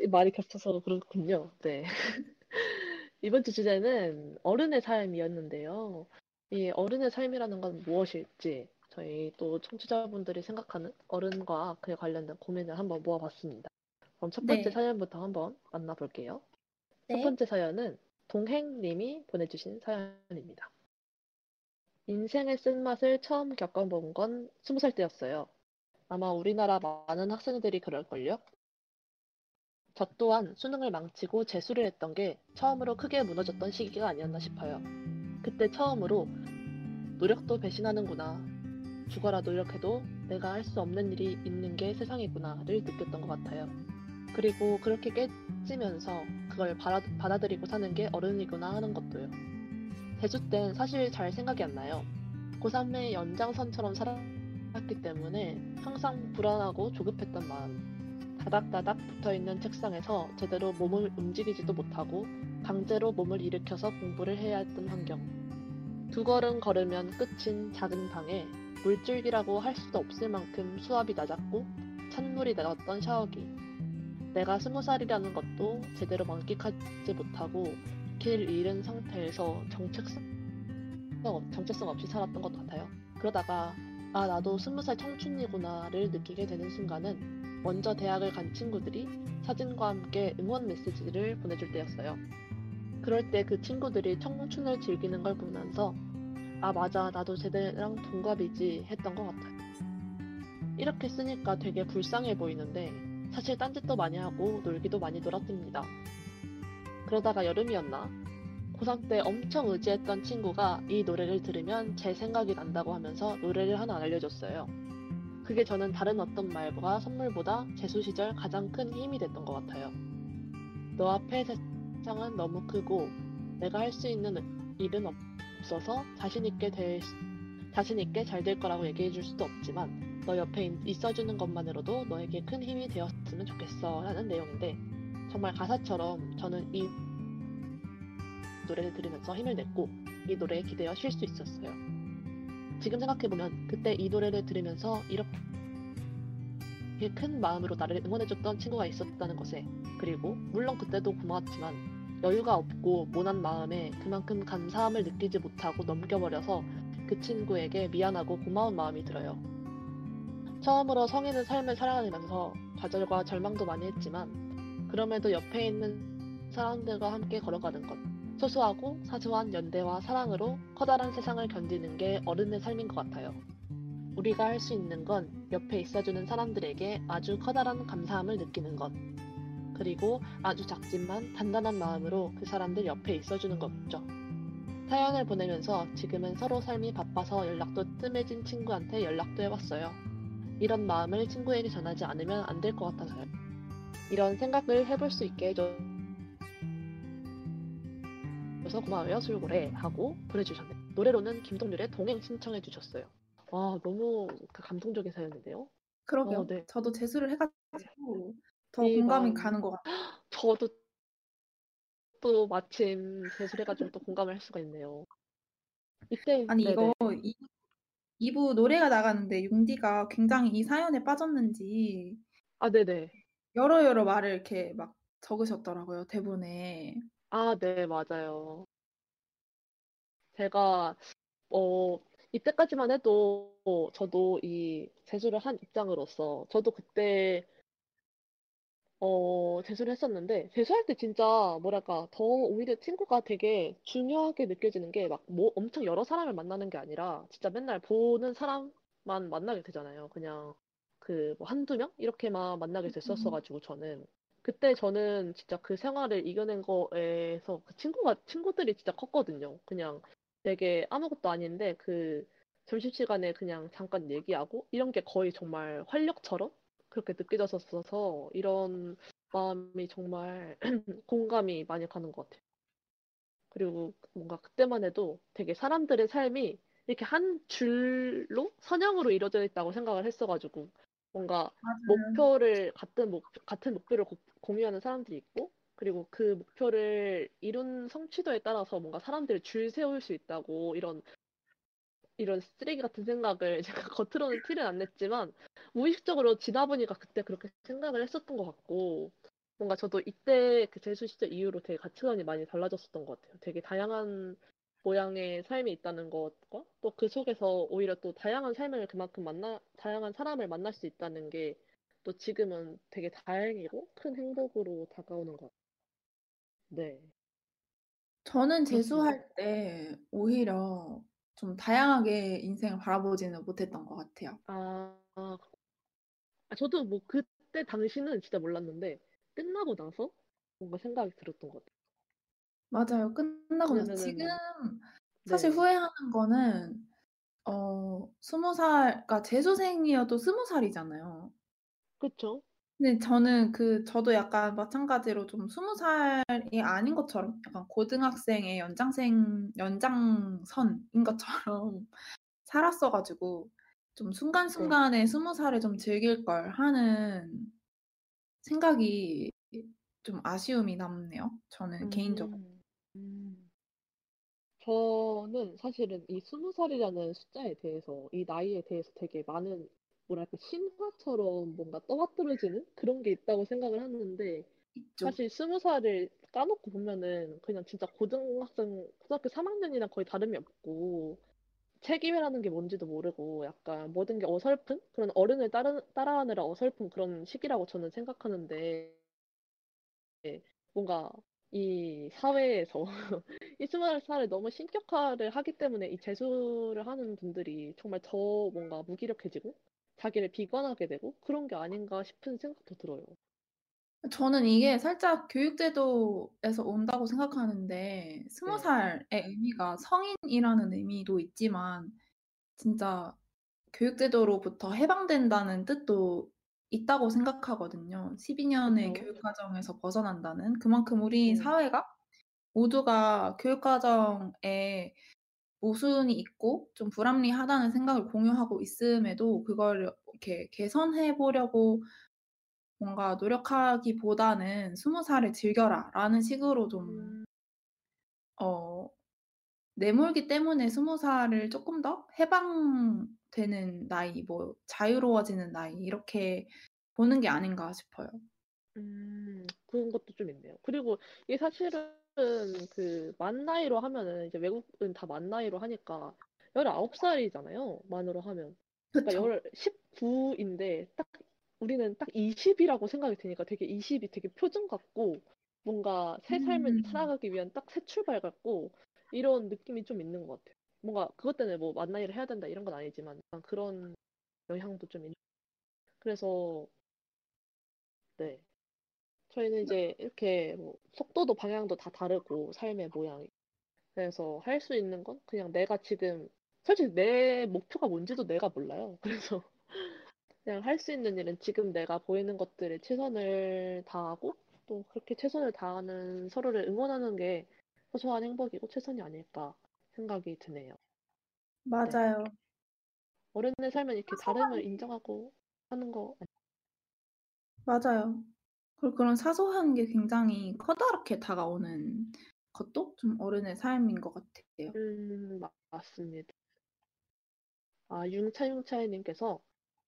이 말이 겹쳐서 그렇군요. 네. 이번 주 주제는 어른의 삶이었는데요. 이 어른의 삶이라는 건 무엇일지 저희 또 청취자분들이 생각하는 어른과 그에 관련된 고민을 한번 모아봤습니다. 그럼 첫 번째 네. 사연부터 한번 만나볼게요. 첫 네. 번째 사연은 동행님이 보내주신 사연입니다. 인생의 쓴맛을 처음 겪어본 건 20살 때였어요. 아마 우리나라 많은 학생들이 그럴걸요? 저 또한 수능을 망치고 재수를 했던 게 처음으로 크게 무너졌던 시기가 아니었나 싶어요. 그때 처음으로 노력도 배신하는구나. 죽어라 노력해도 내가 할 수 없는 일이 있는 게 세상이구나를 느꼈던 것 같아요. 그리고 그렇게 깨지면서 그걸 받아, 받아들이고 사는 게 어른이구나 하는 것도요. 재수 땐 사실 잘 생각이 안 나요. 고3의 연장선처럼 살았기 때문에 항상 불안하고 조급했던 마음. 다닥다닥 붙어 있는 책상에서 제대로 몸을 움직이지도 못하고 강제로 몸을 일으켜서 공부를 해야 했던 환경. 두 걸음 걸으면 끝인 작은 방에 물줄기라고 할 수도 없을 만큼 수압이 낮았고 찬물이 나왔던 샤워기. 내가 스무 살이라는 것도 제대로 만끽하지 못하고 길 잃은 상태에서 정체성, 없- 정체성 없이 살았던 것 같아요. 그러다가 아 나도 스무 살 청춘이구나를 느끼게 되는 순간은 먼저 대학을 간 친구들이 사진과 함께 응원 메시지를 보내줄 때였어요. 그럴 때 그 친구들이 청춘을 즐기는 걸 보면서 아 맞아 나도 쟤들랑 동갑이지 했던 것 같아요. 이렇게 쓰니까 되게 불쌍해 보이는데 사실 딴짓도 많이 하고 놀기도 많이 놀았답니다. 그러다가 여름이었나? 고3 때 엄청 의지했던 친구가 이 노래를 들으면 제 생각이 난다고 하면서 노래를 하나 알려줬어요. 그게 저는 다른 어떤 말과 선물보다 재수 시절 가장 큰 힘이 됐던 것 같아요. 너 앞에 세상은 너무 크고 내가 할 수 있는 일은 없 어서 자신 있게 될 자신 있게 잘 될 거라고 얘기해 줄 수도 없지만 너 옆에 있- 있어주는 것만으로도 너에게 큰 힘이 되었으면 좋겠어 라는 내용인데 정말 가사처럼 저는 이 노래를 들으면서 힘을 냈고 이 노래에 기대어 쉴 수 있었어요. 지금 생각해보면 그때 이 노래를 들으면서 이렇게 큰 마음으로 나를 응원해줬던 친구가 있었다는 것에 그리고 물론 그때도 고마웠지만 여유가 없고 모난 마음에 그만큼 감사함을 느끼지 못하고 넘겨버려서 그 친구에게 미안하고 고마운 마음이 들어요. 처음으로 성인의 삶을 살아가면서 좌절과 절망도 많이 했지만 그럼에도 옆에 있는 사람들과 함께 걸어가는 것 소소하고 사소한 연대와 사랑으로 커다란 세상을 견디는 게 어른의 삶인 것 같아요. 우리가 할 수 있는 건 옆에 있어주는 사람들에게 아주 커다란 감사함을 느끼는 것. 그리고 아주 작지만 단단한 마음으로 그 사람들 옆에 있어주는 거죠. 사연을 보내면서 지금은 서로 삶이 바빠서 연락도 뜸해진 친구한테 연락도 해봤어요. 이런 마음을 친구에게 전하지 않으면 안 될 것 같아서요. 이런 생각을 해볼 수 있게 해줘. 그래서 고마워요 술고래 하고 보내주셨네요. 노래로는 김동률의 동행 신청해 주셨어요. 와 너무 그 감동적인 사연인데요. 그러게요. 어, 네. 저도 재수를 해가지고 더이 공감이. 가는 것 같아요. 저도 또 마침 재수해가지고 또 공감을 할 수가 있네요. 이때 아니 네네. 이거 이, 2부 노래가 나가는데 융디가 굉장히 이 사연에 빠졌는지 아 네네. 여러 여러 말을 이렇게 막 적으셨더라고요 대본에. 아, 네, 맞아요. 제가, 어, 이때까지만 해도 저도 이 재수를 한 입장으로서 저도 그때 어, 재수를 했었는데 재수할 때 진짜 뭐랄까 더 오히려 친구가 되게 중요하게 느껴지는 게 막 뭐 엄청 여러 사람을 만나는 게 아니라 진짜 맨날 보는 사람만 만나게 되잖아요. 그냥 그 뭐 한두 명 이렇게만 만나게 됐었어가지고 저는 그때 저는 진짜 그 생활을 이겨낸 거에서 그 친구가 친구들이 진짜 컸거든요. 그냥 되게 아무것도 아닌데 그 점심시간에 그냥 잠깐 얘기하고 이런 게 거의 정말 활력처럼 그렇게 느껴졌었어서 이런 마음이 정말 공감이 많이 가는 것 같아요. 그리고 뭔가 그때만 해도 되게 사람들의 삶이 이렇게 한 줄로 선형으로 이루어져 있다고 생각을 했어가지고 뭔가 목표를 같은 목 같은 목표를 고- 공유하는 사람들이 있고 그리고 그 목표를 이룬 성취도에 따라서 뭔가 사람들이 줄 세울 수 있다고 이런 이런 쓰레기 같은 생각을 제가 겉으로는 티를 안 냈지만 무의식적으로 지나 보니까 그때 그렇게 생각을 했었던 것 같고 뭔가 저도 이때 그 재수 시절 이후로 되게 가치관이 많이 달라졌었던 것 같아요. 되게 다양한 모양의 삶이 있다는 것과 또 그 속에서 오히려 또 다양한 삶을 그만큼 만나 다양한 사람을 만날 수 있다는 게 또 지금은 되게 다행이고 큰 행복으로 다가오는 것 같아요. 네. 저는. 재수할 때 오히려 좀 다양하게 인생을 바라보지는 못했던 것 같아요. 아, 아, 아, 저도 뭐 그때 당시는 진짜 몰랐는데 끝나고 나서 뭔가 생각이 들었던 것 같아요. 맞아요. 끝나고 나서 지금 사실 네. 후회하는 거는 어, 스무 살, 그러니까 재수생이어도 스무 살이잖아요. 그쵸? 근데 저는 그 저도 약간 마찬가지로 좀 스무 살이 아닌 것처럼 약간 고등학생의 연장생 연장선인 것처럼 살았어가지고 좀 네. 순간순간에 스무 살을 좀 즐길 걸 하는 생각이 좀 아쉬움이 남네요. 저는 개인적으로. 음, 음. 저는 사실은 이 스무 살이라는 숫자에 대해서, 이 나이에 대해서 되게 많은, 뭐랄까, 신화처럼 뭔가 떠받들어지는 그런 게 있다고 생각을 하는데, 있죠. 사실 스무 살을 까놓고 보면은 그냥 진짜 고등학생, 고등학교 3학년이랑 거의 다름이 없고, 책임이라는 게 뭔지도 모르고, 약간 모든 게 어설픈? 그런 어른을 따르, 따라하느라 어설픈 그런 시기라고 저는 생각하는데, 뭔가 이 사회에서 이 스무 살을 너무 신격화를 하기 때문에 이 재수를 하는 분들이 정말 더 뭔가 무기력해지고 자기를 비관하게 되고 그런 게 아닌가 싶은 생각도 들어요. 저는 이게 살짝 교육제도에서 온다고 생각하는데 스무 네. 살의 의미가 성인이라는 의미도 있지만 진짜 교육제도로부터 해방된다는 뜻도 있다고 생각하거든요. 12년의 그쵸? 교육과정에서 벗어난다는 그만큼 우리 음, 사회가 모두가 교육과정에 모순이 있고 좀 불합리하다는 생각을 공유하고 있음에도 그걸 이렇게 개선해 보려고 뭔가 노력하기보다는 "스무 살을 즐겨라."라는 식으로 좀 음, 어 내몰기 때문에 스무 살을 쪼끔 더 해방되는 나이, 뭐 자유로워지는 나이 이렇게 보는 게 아닌가 싶어요. 음, 그런 것도 좀 있네요. 그리고 이게 사실은 그 만 나이로 하면은 이제 외국은 다 만 나이로 하니까 19살이잖아요. 만으로 하면. 그러니까 그쵸. 열 19인데 딱 우리는 딱 20이라고 생각이 드니까 되게 20이 되게 표준 같고 뭔가 새 삶을 음. 살아가기 위한 딱 새 출발 같고 이런 느낌이 좀 있는 것 같아요. 뭔가 그것 때문에 뭐 만 나이를 해야 된다 이런 건 아니지만 그런 영향도 좀 있는. 그래서 네. 저희는 이제 이렇게 뭐 속도도 방향도 다 다르고 삶의 모양이. 그래서 할 수 있는 건 그냥 내가 지금 솔직히 내 목표가 뭔지도 내가 몰라요. 그래서 그냥 할 수 있는 일은 지금 내가 보이는 것들에 최선을 다하고 또 그렇게 최선을 다하는 서로를 응원하는 게 소소한 행복이고 최선이 아닐까 생각이 드네요. 네. 맞아요. 어른의 삶은 이렇게 다름을 인정하고 하는 거 맞아요. 그리고 그런 사소한 게 굉장히 커다랗게 다가오는 것도 좀 어른의 삶인 것 같아요. 음, 맞- 맞습니다. 아, 융차융차이님께서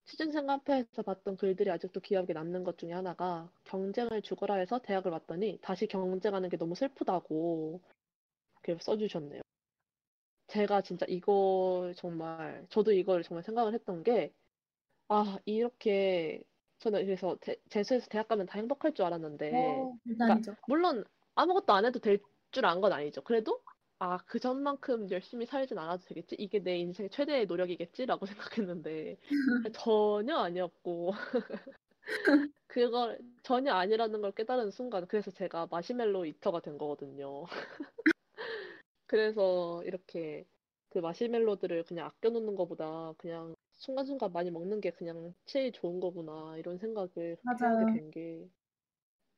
취준생 카페에서 봤던 글들이 아직도 기억에 남는 것 중에 하나가 경쟁을 죽어라 해서 대학을 왔더니 다시 경쟁하는 게 너무 슬프다고 이렇게 써주셨네요. 제가 진짜 이거 정말 저도 이걸 정말 생각을 했던 게 아, 이렇게 저는 그래서 대- 재수해서 대학 가면 다 행복할 줄 알았는데 어, 일단이죠. 물론 아무것도 안 해도 될 줄 안 건 아니죠. 그래도 아, 그 전만큼 열심히 살진 않아도 되겠지? 이게 내 인생의 최대의 노력이겠지라고 생각했는데 전혀 아니었고 그걸 전혀 아니라는 걸 깨달은 순간 그래서 제가 마시멜로 이터가 된 거거든요. 그래서 이렇게 그 마시멜로들을 그냥 아껴 놓는 것보다 그냥 순간순간 많이 먹는 게 그냥 제일 좋은 거구나 이런 생각을 맞아요. 하게 된 게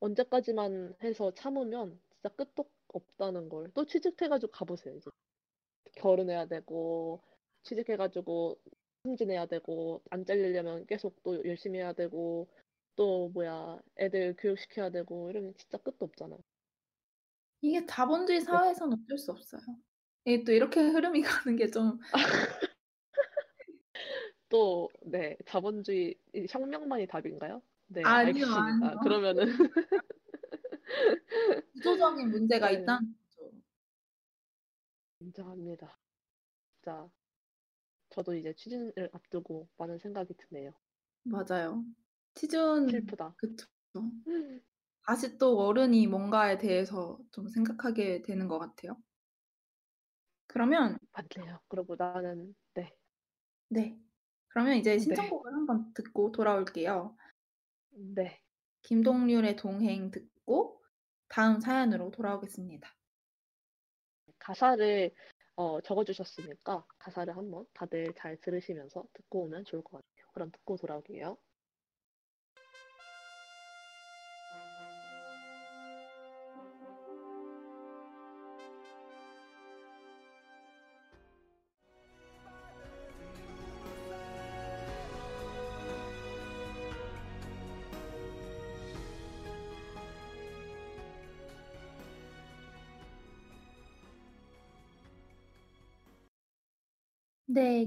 언제까지만 해서 참으면 진짜 끝도 없다는 걸 또 취직해가지고 가보세요 이제 결혼해야 되고 취직해가지고 승진해야 되고 안 잘리려면 계속 또 열심히 해야 되고 또 뭐야 애들 교육시켜야 되고 이러면 진짜 끝도 없잖아요. 이게 자본주의 사회에서는 어쩔 수 없어요. 이게 또 이렇게 흐름이 가는 게 좀 또, 네, 자본주의 이 혁명만이 답인가요? 네, 아니요, 알겠습니다. 아니요. 그러면은 구조적인 문제가 네. 있다는 거죠. 인정합니다. 진짜 저도 이제 취준을 앞두고 많은 생각이 드네요. 맞아요. 취준 슬프다. 그쵸. 다시 또 어른이 뭔가에 대해서 좀 생각하게 되는 것 같아요. 그러면 맞네요. 그러고 나는 네, 네. 그러면 이제 네. 신청곡을 한번 듣고 돌아올게요. 네, 김동률의 동행 듣고 다음 사연으로 돌아오겠습니다. 가사를 어, 적어주셨으니까 가사를 한번 다들 잘 들으시면서 듣고 오면 좋을 것 같아요. 그럼 듣고 돌아올게요.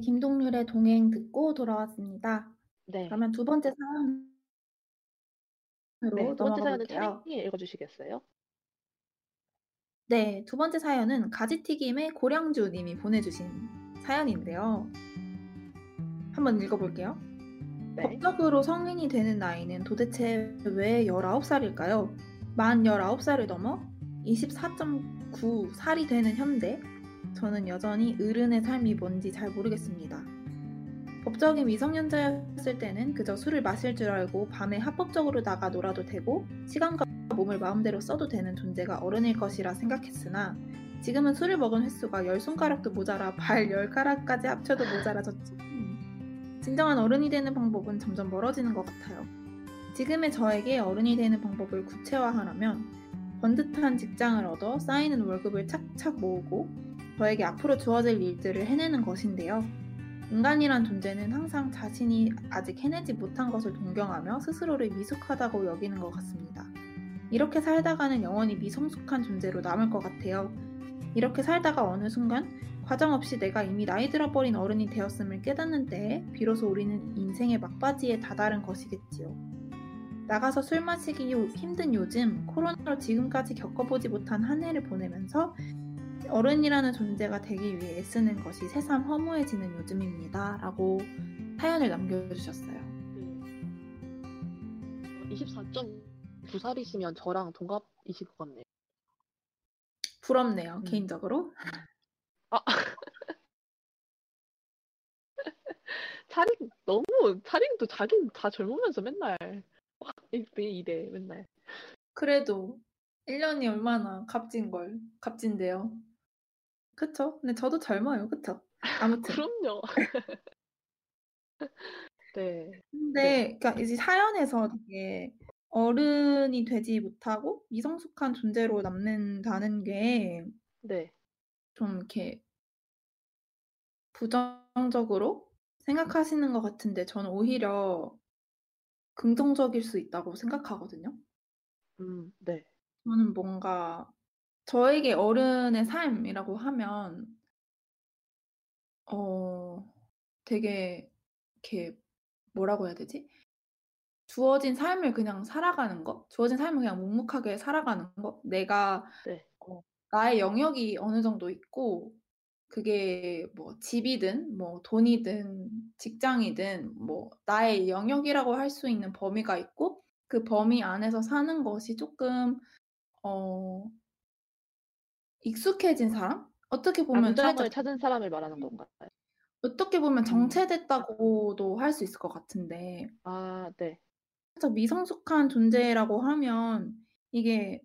김동률의 동행 듣고 돌아왔습니다. 네, 그러면 두 번째 사연으로 네, 두 번째 넘어가 사연은 볼게요. 차림이 읽어주시겠어요? 네, 두 번째 사연은 가지튀김의 고량주 님이 보내주신 사연인데요. 한번 읽어볼게요. 네, 법적으로 성인이 되는 나이는 도대체 왜 19살일까요? 만 19살을 넘어 24.9살이 되는 현대, 저는 여전히 어른의 삶이 뭔지 잘 모르겠습니다. 법적인 미성년자였을 때는 그저 술을 마실 줄 알고 밤에 합법적으로 나가 놀아도 되고 시간과 몸을 마음대로 써도 되는 존재가 어른일 것이라 생각했으나 지금은 술을 먹은 횟수가 열 손가락도 모자라 발 열 가락까지 합쳐도 모자라졌지. 진정한 어른이 되는 방법은 점점 멀어지는 것 같아요. 지금의 저에게 어른이 되는 방법을 구체화하려면 번듯한 직장을 얻어 쌓이는 월급을 착착 모으고 저에게 앞으로 주어질 일들을 해내는 것인데요. 인간이란 존재는 항상 자신이 아직 해내지 못한 것을 동경하며 스스로를 미숙하다고 여기는 것 같습니다. 이렇게 살다가는 영원히 미성숙한 존재로 남을 것 같아요. 이렇게 살다가 어느 순간 과정 없이 내가 이미 나이 들어버린 어른이 되었음을 깨닫는 때에 비로소 우리는 인생의 막바지에 다다른 것이겠지요. 나가서 술 마시기 힘든 요즘 코로나로 지금까지 겪어보지 못한 한 해를 보내면서 어른이라는 존재가 되기 위해 애쓰는 것이 새삼 허무해지는 요즘입니다. 라고 사연을 남겨주셨어요. 24.9살이시면 저랑 동갑이실 것 같네요. 부럽네요, 음. 개인적으로. 아, 차림 너무 차림도 자긴 다 젊으면서 맨날 막 이래 이래 맨날. 그래도 1년이 얼마나 값진 걸, 값진데요. 그쵸? 근데 저도 젊어요, 그쵸? 아무튼. 그럼요. 네, 근데, 그러니까 이제 사연에서 되게 어른이 되지 못하고 미성숙한 존재로 남는다는 게 네, 좀 이렇게 부정적으로 생각하시는 것 같은데 저는 오히려 긍정적일 수 있다고 생각하거든요. 음, 네, 저는 뭔가 저에게 어른의 삶이라고 하면 어 되게 이렇게 뭐라고 해야 되지? 주어진 삶을 그냥 살아가는 거, 주어진 삶을 그냥 묵묵하게 살아가는 거, 내가 네, 어, 나의 영역이 어느 정도 있고 그게 뭐 집이든 뭐 돈이든 직장이든 뭐 나의 영역이라고 할 수 있는 범위가 있고 그 범위 안에서 사는 것이 조금 어 익숙해진 사람? 어떻게 보면 안정을 찾은 사람을 말하는 건가요? 어떻게 보면 음. 정체됐다고도 할 수 있을 것 같은데 아, 네. 살짝 미성숙한 존재라고 하면 이게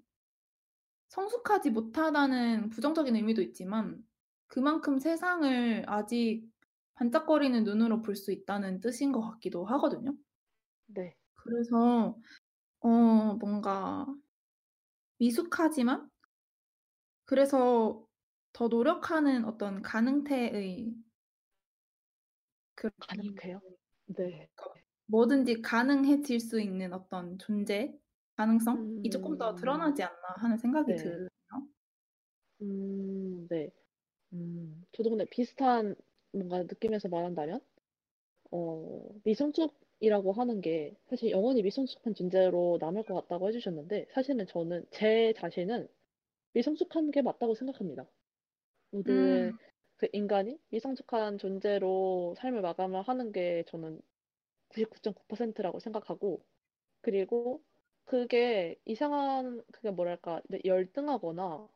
성숙하지 못하다는 부정적인 의미도 있지만 그만큼 세상을 아직 반짝거리는 눈으로 볼 수 있다는 뜻인 것 같기도 하거든요. 네. 그래서 어 뭔가 미숙하지만 그래서 더 노력하는 어떤 가능태의 그런 가능해요? 네. 뭐든지 가능해질 수 있는 어떤 존재, 가능성이 조금 더 음. 드러나지 않나 하는 생각이 네. 드네요. 음, 네. 음, 저도 근데 비슷한 뭔가 느낌에서 말한다면, 어, 미성숙이라고 하는 게 사실 영원히 미성숙한 존재로 남을 것 같다고 해주셨는데, 사실은 저는 제 자신은 미성숙한 게 맞다고 생각합니다. 모든 음. 그 인간이 미성숙한 존재로 삶을 마감을 하는 게 저는 99.9%라고 생각하고, 그리고 그게 이상한, 그게 뭐랄까, 네, 열등하거나,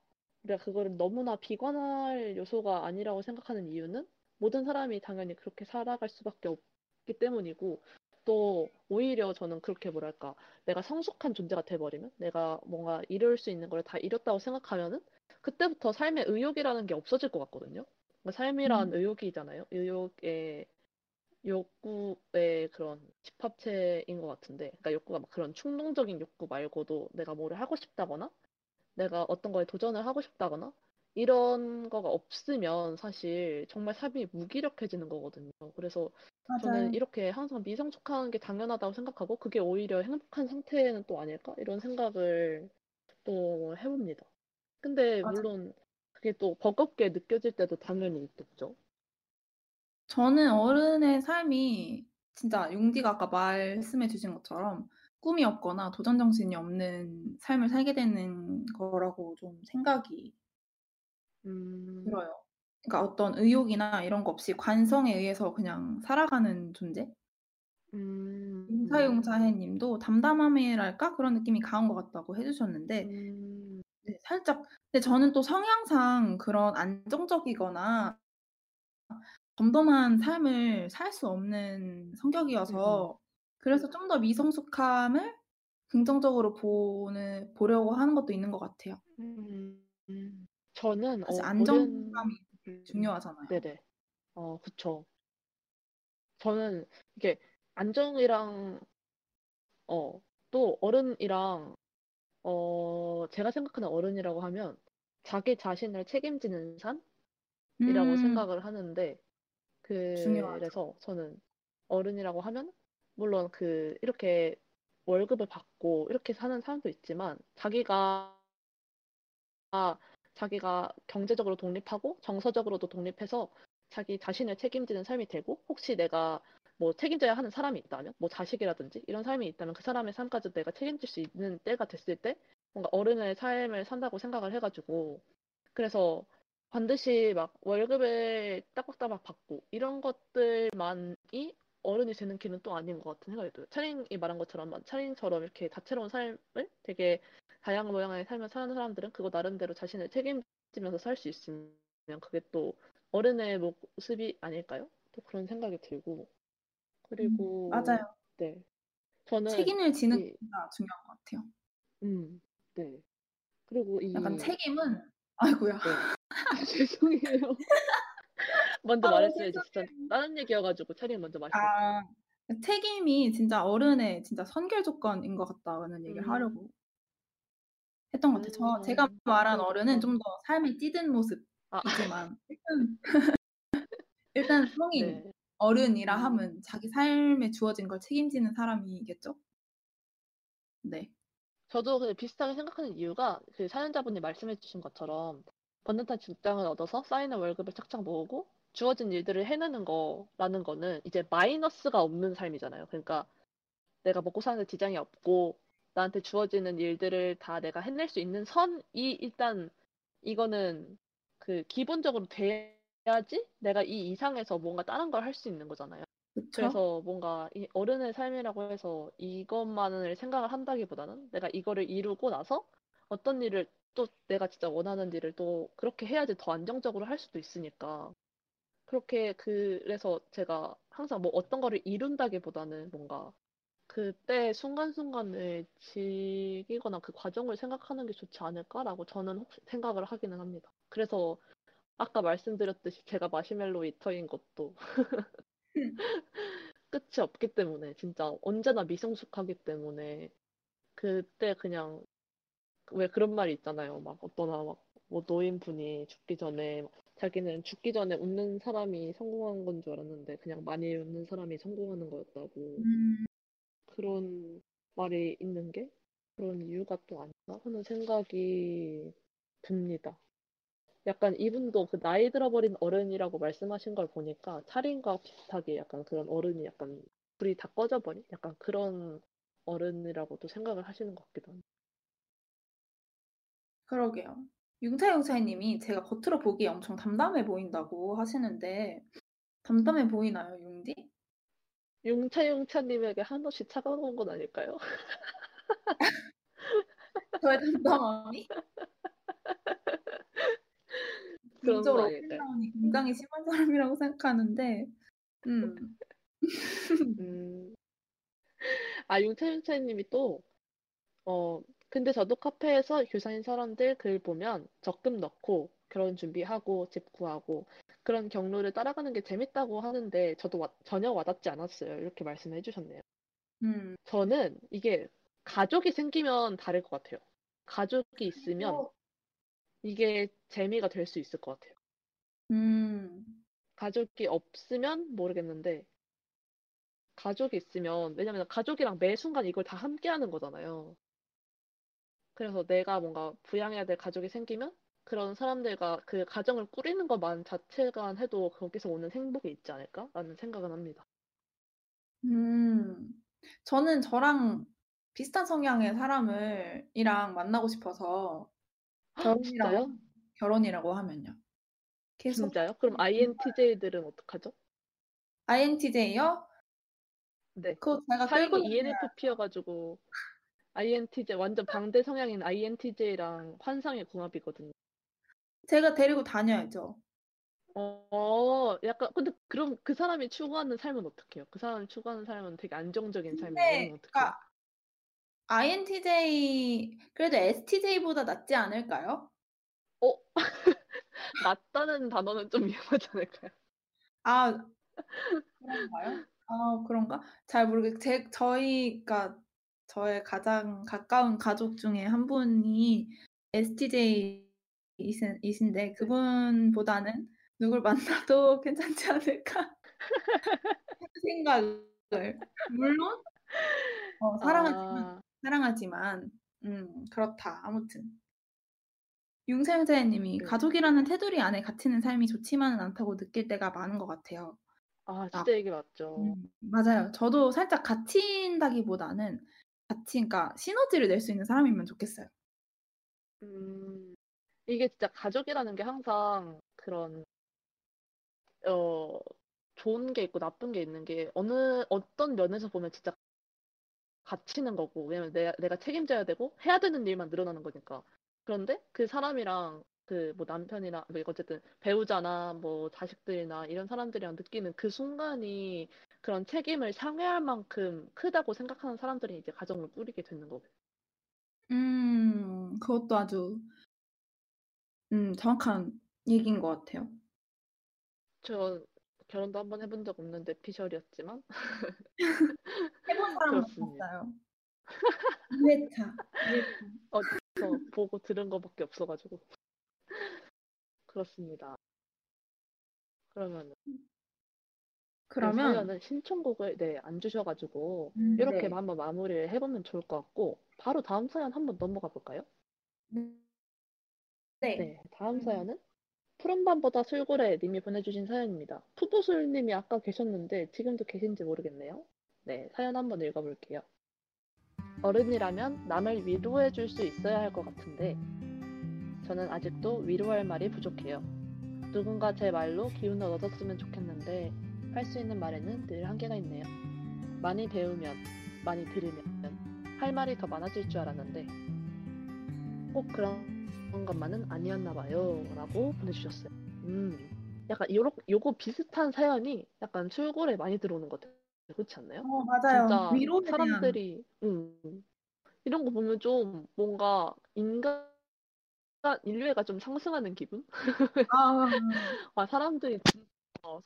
우리가 그거를 너무나 비관할 요소가 아니라고 생각하는 이유는 모든 사람이 당연히 그렇게 살아갈 수밖에 없기 때문이고, 또 오히려 저는 그렇게 뭐랄까, 내가 성숙한 존재가 돼버리면, 내가 뭔가 이룰 수 있는 걸 다 이뤘다고 생각하면은, 그때부터 삶의 의욕이라는 게 없어질 것 같거든요. 그러니까 삶이란 음. 의욕이잖아요. 의욕의 욕구의 그런 집합체인 것 같은데, 그러니까 욕구가 막 그런 충동적인 욕구 말고도 내가 뭐를 하고 싶다거나, 내가 어떤 거에 도전을 하고 싶다거나, 이런 거가 없으면 사실 정말 삶이 무기력해지는 거거든요. 그래서 저는 맞아요. 이렇게 항상 미성숙한 게 당연하다고 생각하고, 그게 오히려 행복한 상태는 또 아닐까? 이런 생각을 또 해봅니다. 근데 맞아요. 물론 그게 또 버겁게 느껴질 때도 당연히 있겠죠. 저는 어른의 삶이 진짜 용디가 아까 말씀해 주신 것처럼 꿈이 없거나 도전 정신이 없는 삶을 살게 되는 거라고 좀 생각이 음, 들어요. 그러니까 어떤 의욕이나 이런 거 없이 관성에 의해서 그냥 살아가는 존재? 음, 임사용자해 님도 담담함이랄까? 그런 느낌이 강한 것 같다고 해 주셨는데 음, 네 살짝 근데 저는 또 성향상 그런 안정적이거나 덤덤한 삶을 살 수 없는 음, 성격이어서 그래서 좀 더 미성숙함을 긍정적으로 보는 보려고 하는 것도 있는 것 같아요. 음, 음. 저는 사실 어, 안정감이 어른, 음, 중요하잖아요. 네네. 어, 그쵸. 저는 이게 안정이랑 어, 또 어른이랑 어, 제가 생각하는 어른이라고 하면 자기 자신을 책임지는 삶이라고 음 생각을 하는데 중요하죠. 그래서 저는 어른이라고 하면 물론 그 이렇게 월급을 받고 이렇게 사는 사람도 있지만 자기가 자기가 경제적으로 독립하고 정서적으로도 독립해서 자기 자신을 책임지는 삶이 되고 혹시 내가 뭐 책임져야 하는 사람이 있다면 뭐 자식이라든지 이런 삶이 있다면 그 사람의 삶까지 내가 책임질 수 있는 때가 됐을 때 뭔가 어른의 삶을 산다고 생각을 해가지고 그래서 반드시 막 월급을 따박따박 받고 이런 것들만이 어른이 되는 길은 또 아닌 것 같은 생각이 들어요. 차링이 말한 것처럼 차링처럼 이렇게 다채로운 삶을 되게 다양한 모양의 삶을 사는 사람들은 그거 나름대로 자신을 책임지면서 살 수 있으면 그게 또 어른의 모습이 아닐까요? 또 그런 생각이 들고 음 그리고 맞아요. 네 저는 책임을 지는 게 중요한 것 같아요. 음, 네. 그리고 약간 이 책임은 아이고야. 네. 아, 죄송해요. 먼저 아 말했어야지. 진짜 죄송해요. 다른 얘기여가지고 차링 먼저 주세요. 아 책임이 진짜 어른의 진짜 선결 조건인 것 같다는 얘기를 음, 하려고 했던 것 같아요. 저 제가 음, 말한 어른은 좀 더 삶이 찌든 아, 모습이지만 일단 일단 성인, 네. 어른이라 음, 함은 자기 삶에 주어진 걸 책임지는 사람이겠죠? 네. 저도 비슷하게 생각하는 이유가 그 사연자분이 말씀해 주신 것처럼 번듯한 직장을 얻어서 쌓이는 월급을 착착 모으고 주어진 일들을 해내는 거라는 거는 이제 마이너스가 없는 삶이잖아요. 그러니까 내가 먹고 사는 데 지장이 없고 나한테 주어지는 일들을 다 내가 해낼 수 있는 선이 일단 이거는 그 기본적으로 돼 해야지 내가 이 이상에서 뭔가 다른 걸 할 수 있는 거잖아요. 그쵸? 그래서 뭔가 이 어른의 삶이라고 해서 이것만을 생각을 한다기보다는 내가 이거를 이루고 나서 어떤 일을 또 내가 진짜 원하는 일을 또 그렇게 해야지 더 안정적으로 할 수도 있으니까 그렇게 그래서 제가 항상 뭐 어떤 거를 이룬다기보다는 뭔가 그때 순간순간을 즐기거나 그 과정을 생각하는 게 좋지 않을까라고 저는 혹시 생각을 하기는 합니다. 그래서 아까 말씀드렸듯이 제가 마시멜로 이터인 것도 끝이 없기 때문에 진짜 언제나 미성숙하기 때문에 그때 그냥 왜 그런 말이 있잖아요. 막 어떠나 막 뭐 노인분이 죽기 전에 막 자기는 죽기 전에 웃는 사람이 성공한 건 줄 알았는데 그냥 많이 웃는 사람이 성공하는 거였다고 음, 그런 말이 있는 게 그런 이유가 또 아닌가 하는 생각이 듭니다. 약간 이분도 그 나이 들어버린 어른이라고 말씀하신 걸 보니까 차림과 비슷하게 약간 그런 어른이 약간 불이 다 꺼져버린 약간 그런 어른이라고도 생각을 하시는 것 같기도 합니다. 그러게요. 융차융차님이 제가 겉으로 보기에 엄청 담담해 보인다고 하시는데 담담해 보이나요, 융디? 융차융차님에게 한없이 차가운 건 아닐까요? 저의 거 개인적으로 아닐까요? 어필라운이 굉장히 심한 사람이라고 생각하는데 음, 음. 아, 융차융차님이 또, 어, 근데 저도 카페에서 교사인 사람들 글 보면 적금 넣고 결혼 준비하고 집 구하고 그런 경로를 따라가는 게 재밌다고 하는데 저도 와- 전혀 와닿지 않았어요. 이렇게 말씀해 주셨네요. 음. 저는 이게 가족이 생기면 다를 것 같아요. 가족이 있으면 어, 이게 재미가 될 수 있을 것 같아요. 음, 가족이 없으면 모르겠는데 가족이 있으면 왜냐면 가족이랑 매 순간 이걸 다 함께 하는 거잖아요. 그래서 내가 뭔가 부양해야 될 가족이 생기면 그런 사람들과 그 가정을 꾸리는 것만 자체가 해도 거기서 오는 행복이 있지 않을까라는 생각은 합니다. 음. 저는 저랑 비슷한 성향의 사람을 이랑 만나고 싶어서 결혼이라고 진짜요? 결혼이라고 하면요. 계속 진짜요? 그럼 INTJ들은 어떡하죠? INTJ요? 네. 그거 제가 다녀야 ENFP여가지고 INTJ 완전 반대 성향인 INTJ랑 환상의 궁합이거든요. 제가 데리고 다녀야죠. 어, 약간 근데 그럼 그 사람이 추구하는 삶은 어떡해요? 그 사람이 추구하는 삶은 되게 안정적인 삶이에요. 그러니까 INTJ 그래도 STJ보다 낫지 않을까요? 어? 맞다는 단어는 좀 위험하지 않을까요? 아, 그런가요? 아, 그런가? 잘 모르겠. 제 저희가 저의 가장 가까운 가족 중에 한 분이 STJ 이신, 이신데 그분보다는 누굴 만나도 괜찮지 않을까 생각을 물론 어, 사랑하지만 아, 사랑하지만 음 그렇다 아무튼 융세영자님이 네. 가족이라는 테두리 안에 갇히는 삶이 좋지만은 않다고 느낄 때가 많은 것 같아요. 아, 진짜 이게 맞죠. 음, 맞아요. 저도 살짝 갇힌다기보다는 같이, 그러니까 시너지를 낼 수 있는 사람이면 좋겠어요. 음, 이게 진짜 가족이라는 게 항상 그런, 어, 좋은 게 있고 나쁜 게 있는 게 어느, 어떤 면에서 보면 진짜 갇히는 거고, 왜냐면 내가, 내가 책임져야 되고, 해야 되는 일만 늘어나는 거니까. 그런데 그 사람이랑 그 뭐 남편이나, 뭐 어쨌든 배우자나 뭐 자식들이나 이런 사람들이랑 느끼는 그 순간이 그런 책임을 상회할 만큼 크다고 생각하는 사람들이 이제 가정을 꾸리게 되는 거고. 음, 그것도 아주 음, 정확한 얘기인 것 같아요. 저 결혼도 한 번 해본 적 없는데 피셜이었지만 해본 사람은 그렇습니다. 없어요. 2회차. 2회차. 저 보고 들은 거밖에 없어가지고 그렇습니다. 그러면 네, 그러면 사연은 신청곡을 네, 안 주셔가지고 음, 이렇게 네. 한번 마무리를 해보면 좋을 것 같고 바로 다음 사연 한번 넘어가 볼까요? 네. 네, 다음 음. 사연은 푸른밤보다 술고래 님이 보내주신 사연입니다. 푸보술 님이 아까 계셨는데 지금도 계신지 모르겠네요. 네, 사연 한번 읽어볼게요. 어른이라면 남을 위로해 줄 수 있어야 할 것 같은데 저는 아직도 위로할 말이 부족해요. 누군가 제 말로 기운을 얻었으면 좋겠는데 할 수 있는 말에는 늘 한계가 있네요. 많이 배우면, 많이 들으면 할 말이 더 많아질 줄 알았는데 꼭 그런 그런 것만은 아니었나 봐요. 라고 보내주셨어요. 음, 약간 요러, 요거 비슷한 사연이 약간 출골에 많이 들어오는 것 같아요. 그렇지 않나요? 어, 맞아요. 진짜 위로에 대한 사람들이 음, 이런 거 보면 좀 뭔가 인간 인류애가 좀 상승하는 기분? 아, 아, 사람들이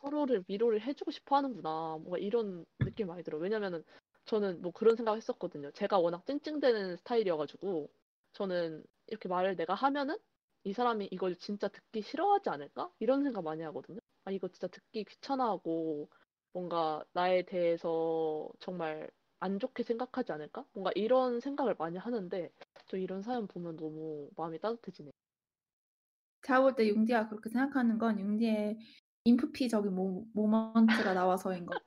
서로를 위로를 해주고 싶어 하는구나. 뭔가 이런 느낌 많이 들어요. 왜냐면은 저는 뭐 그런 생각 했었거든요. 제가 워낙 찡찡대는 스타일이어가지고 저는 이렇게 말을 내가 하면은 이 사람이 이걸 진짜 듣기 싫어하지 않을까? 이런 생각 많이 하거든요. 아, 이거 진짜 듣기 귀찮아하고 뭔가 나에 대해서 정말 안 좋게 생각하지 않을까? 뭔가 이런 생각을 많이 하는데 저 이런 사연 보면 너무 마음이 따뜻해지네요. 제가 볼 때 융디가 그렇게 생각하는 건 융디의 인프피적인 모, 모먼트가 나와서인 것.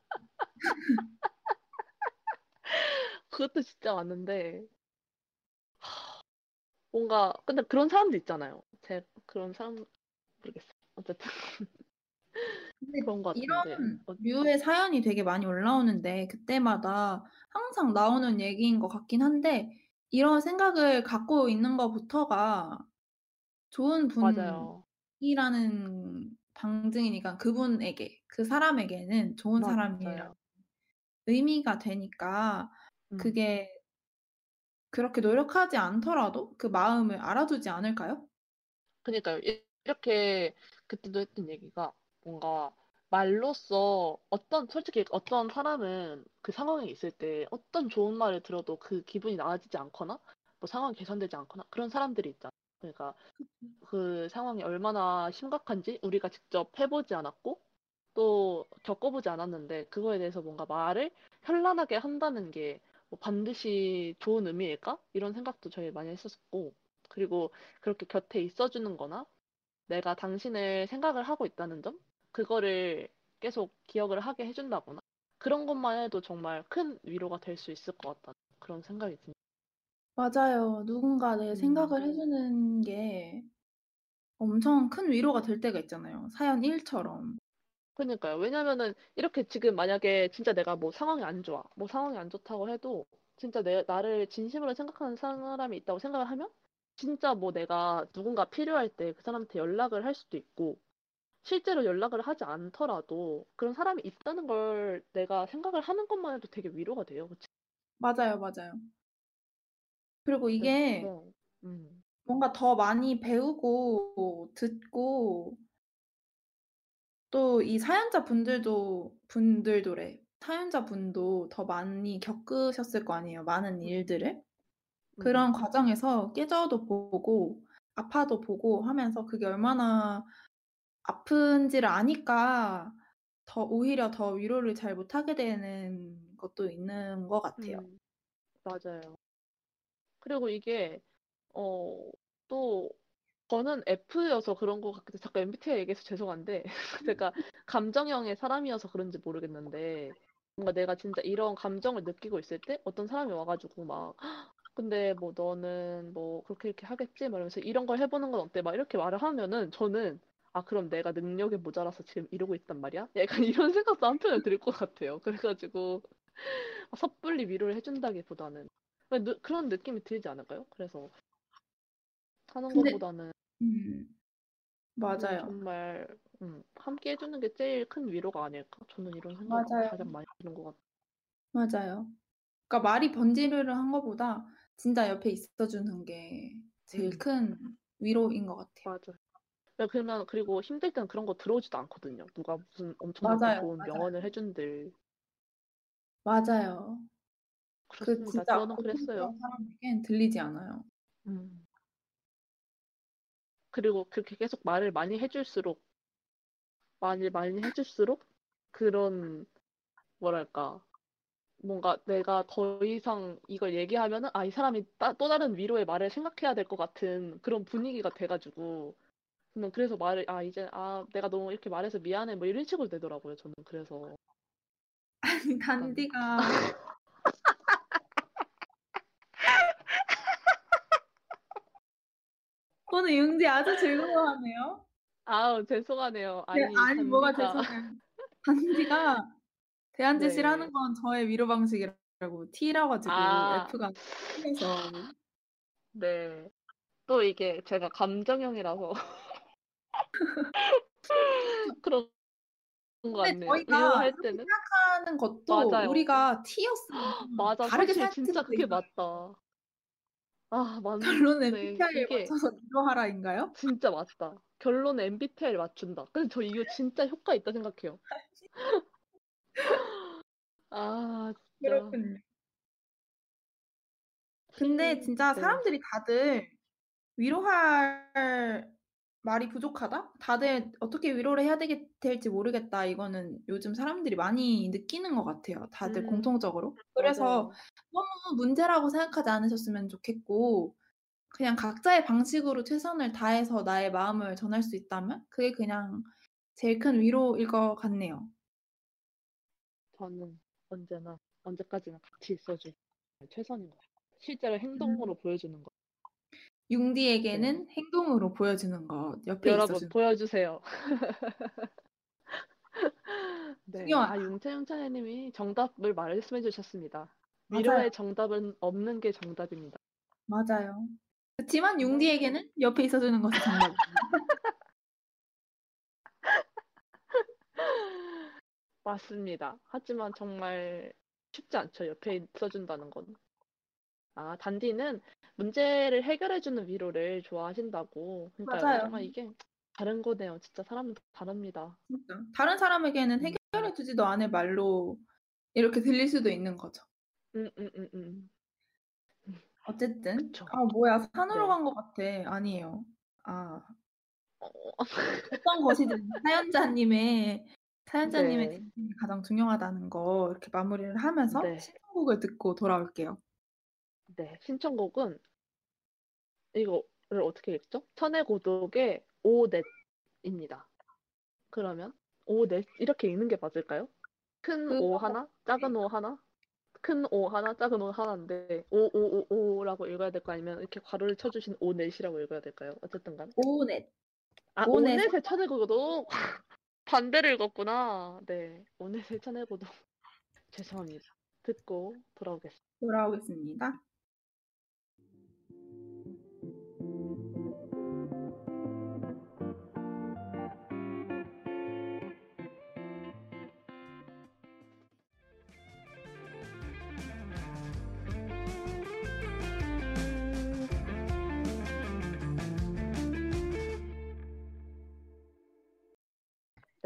그것도 진짜 맞는데 하, 뭔가 근데 그런 사람도 있잖아요. 제 그런 사람 모르겠어요. 어쨌든 근데 그런 것 같은데 이런 어, 류의 사연이 되게 많이 올라오는데 그때마다 항상 나오는 얘기인 것 같긴 한데 이런 생각을 갖고 있는 것부터가 좋은. 분이라는 방증이니까 그분에게 그 사람에게는 좋은 사람이라는 맞아요. 의미가 되니까 음. 그게 그렇게 노력하지 않더라도 그 마음을 알아주지 않을까요? 그러니까요. 이- 이렇게 그때도 했던 얘기가 뭔가 말로써 어떤 솔직히 어떤 사람은 그 상황에 있을 때 어떤 좋은 말을 들어도 그 기분이 나아지지 않거나 뭐 상황이 개선되지 않거나 그런 사람들이 있잖아. 그러니까 그 상황이 얼마나 심각한지 우리가 직접 해보지 않았고 또 겪어보지 않았는데 그거에 대해서 뭔가 말을 현란하게 한다는 게 뭐 반드시 좋은 의미일까? 이런 생각도 저희 많이 했었고 그리고 그렇게 곁에 있어주는 거나 내가 당신을 생각을 하고 있다는 점 그거를 계속 기억을 하게 해준다거나 그런 것만 해도 정말 큰 위로가 될 수 있을 것 같다는 그런 생각이 듭니다. 맞아요. 누군가 내 음. 생각을 해주는 게 엄청 큰 위로가 될 때가 있잖아요. 사연 1처럼. 그러니까요. 왜냐면은 이렇게 지금 만약에 진짜 내가 뭐 상황이 안 좋아, 뭐 상황이 안 좋다고 해도 진짜 내 나를 진심으로 생각하는 사람이 있다고 생각을 하면 진짜 뭐 내가 누군가 필요할 때 그 사람한테 연락을 할 수도 있고 실제로 연락을 하지 않더라도 그런 사람이 있다는 걸 내가 생각을 하는 것만 해도 되게 위로가 돼요. 그치? 맞아요, 맞아요. 그리고 이게 그래서 음, 뭔가 더 많이 배우고 듣고 또 이 사연자 분들도 분들도래. 사연자 분도 더 많이 겪으셨을 거 아니에요. 많은 일들을. 그런 음, 과정에서 깨져도 보고 아파도 보고 하면서 그게 얼마나 아픈지를 아니까 더 오히려 더 위로를 잘 못하게 되는 것도 있는 것 같아요. 음, 맞아요. 그리고 이게 어, 또 저는 F여서 그런 것 같기도 자꾸 MBTI 얘기해서 죄송한데 제가 감정형의 사람이어서 그런지 모르겠는데 뭔가 내가 진짜 이런 감정을 느끼고 있을 때 어떤 사람이 와가지고 막 "헉, 근데 뭐 너는 뭐 그렇게 이렇게 하겠지? 말하면서 이런 걸 해보는 건 어때? 막 이렇게 말을 하면은 저는 아 그럼 내가 능력이 모자라서 지금 이러고 있단 말이야? 약간 이런 생각도 한편에 들 것 같아요. 그래가지고 섣불리 위로를 해준다기보다는 그런 느낌이 들지 않을까요? 그래서 하는 근데 것보다는 음, 그냥 맞아요. 정말 음, 함께 해주는 게 제일 큰 위로가 아닐까? 저는 이런 생각이 맞아요. 가장 많이 드는 것 같아요. 맞아요. 그러니까 말이 번지르르 한 것보다 진짜 옆에 있어주는 게 제일 음, 큰 위로인 것 같아요. 맞아요. 야, 그러면 그리고 힘들 땐 그런 거 들어오지도 않거든요. 누가 무슨 엄청나게 좋은 맞아요. 명언을 해준들. 맞아요. 그 그렇습니다. 진짜 저는 그랬어요. 사람에겐 들리지 않아요. 음. 그리고 그렇게 계속 말을 많이 해줄수록 많이 많이 해줄수록 그런 뭐랄까 뭔가 내가 더 이상 이걸 얘기하면은 아 이 사람이 따, 또 다른 위로의 말을 생각해야 될 것 같은 그런 분위기가 돼가지고 저는 그래서 말을 아 이제 아 내가 너무 이렇게 말해서 미안해 뭐 이런 식으로 되더라고요 저는 그래서. 아니 단디가 오늘 융지 아주 즐거워하네요. 아우, 죄송하네요. 네, 아니, 아니 뭐가. 죄송해요. 단디가 대한제시를 네. 건 저의 위로 방식이라고 T라 가지고 아. F가 T라서 네. 또 이게 제가 감정형이라서 그런 거 근데 같네요. 저희가 위로할 이렇게 때는 생각하는 것도 맞아요. 우리가 T였으면 맞아. 다르게 사실 살 진짜 그게 있어요. 맞다. 아, 맞네. MBTI에 이게 맞춰서 위로하라인가요? 진짜 맞다. 결론은 MBTI를 맞춘다. 근데 저 이거 진짜 효과 있다 생각해요. 아, 진짜. 그렇군요. 근데 T, 진짜 네. 사람들이 다들 위로할 말이 부족하다? 다들 어떻게 위로를 해야 되게 될지 모르겠다. 이거는 요즘 사람들이 많이 느끼는 것 같아요. 다들 음, 공통적으로. 그래서 맞아요. 너무 문제라고 생각하지 않으셨으면 좋겠고, 그냥 각자의 방식으로 최선을 다해서 나의 마음을 전할 수 있다면 그게 그냥 제일 큰 위로일 것 같네요. 저는 언제나, 언제까지나 같이 있어줄 최선인 것 같아요. 실제로 행동으로 음. 보여주는 거. 융디에게는 행동으로 보여주는 것, 옆에 여러분, 있어주는 보여주세요. 네. 중요하다. 아, 윤채윤찬님이 정답을 말씀해 주셨습니다. 맞아요. 위로의 정답은 없는 게 정답입니다. 맞아요. 그렇지만 융디에게는 옆에 있어주는 것이 정답입니다. 맞습니다. 하지만 정말 쉽지 않죠. 옆에 있어준다는 건. 아, 단디는 문제를 해결해주는 위로를 좋아하신다고. 그러니까요. 맞아요. 정말 이게 다른 거네요. 진짜 사람은 다릅니다. 진짜. 다른 사람에게는 음. 해결해주지도 않을 말로 이렇게 들릴 수도 있는 거죠. 음, 음, 음, 음. 어쨌든 그쵸. 아 뭐야 산으로 네. 간것 같아. 아니에요. 아 어, 어떤 것이든 사연자님의 사연자님의 네. 가장 중요하다는 거 이렇게 마무리를 하면서 네. 신청곡을 듣고 돌아올게요. 네. 신청곡은 이거를 어떻게 읽죠? 천의 고독의 오넷입니다. 그러면 오넷 이렇게 읽는 게 맞을까요? 큰오 그거 하나, 작은 오 하나, 큰 오 하나, 작은 오 하나인데 오오오오라고 읽어야 될까 아니면 이렇게 괄호를 쳐주신 오넷이라고 읽어야 될까요? 어쨌든 간 오넷. 아 오넷. 오넷의 천의 고독 반대를 읽었구나. 네, 오넷의 천의 고독 죄송합니다. 듣고 돌아오겠습니다. 돌아오겠습니다.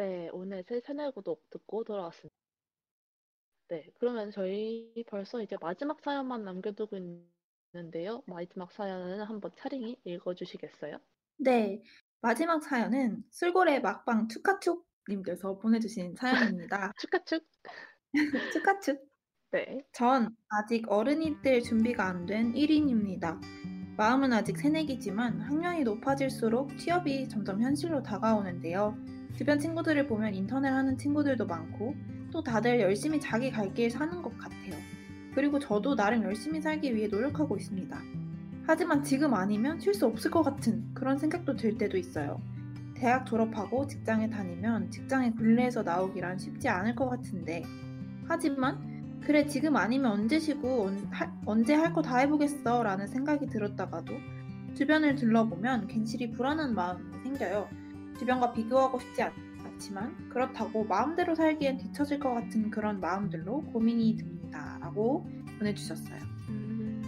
네, 오넷의 천의 고독 듣고 돌아왔습니다. 네, 그러면 저희 벌써 이제 마지막 사연만 남겨두고 있는데요. 마지막 사연은 한번 차링이 읽어주시겠어요? 네. 마지막 사연은 술고래 막방 축하축님께서 보내주신 사연입니다. 축하축. 축하축. 네. 전 아직 어른이 될 준비가 안 된 1인입니다. 마음은 아직 새내기지만 학년이 높아질수록 취업이 점점 현실로 다가오는데요. 주변 친구들을 보면 인턴을 하는 친구들도 많고 또 다들 열심히 자기 갈 길 사는 것 같아요. 그리고 저도 나름 열심히 살기 위해 노력하고 있습니다. 하지만 지금 아니면 쉴 수 없을 것 같은 그런 생각도 들 때도 있어요. 대학 졸업하고 직장에 다니면 직장의 굴레에서 나오기란 쉽지 않을 것 같은데 하지만 그래 지금 아니면 언제 쉬고 언, 할- 언제 할 거 다 해보겠어 라는 생각이 들었다가도 주변을 둘러보면 괜시리 불안한 마음이 생겨요. 주변과 비교하고 싶지 않, 않지만 그렇다고 마음대로 살기엔 뒤처질 것 같은 그런 마음들로 고민이 듭니다. 라고 보내주셨어요. 음,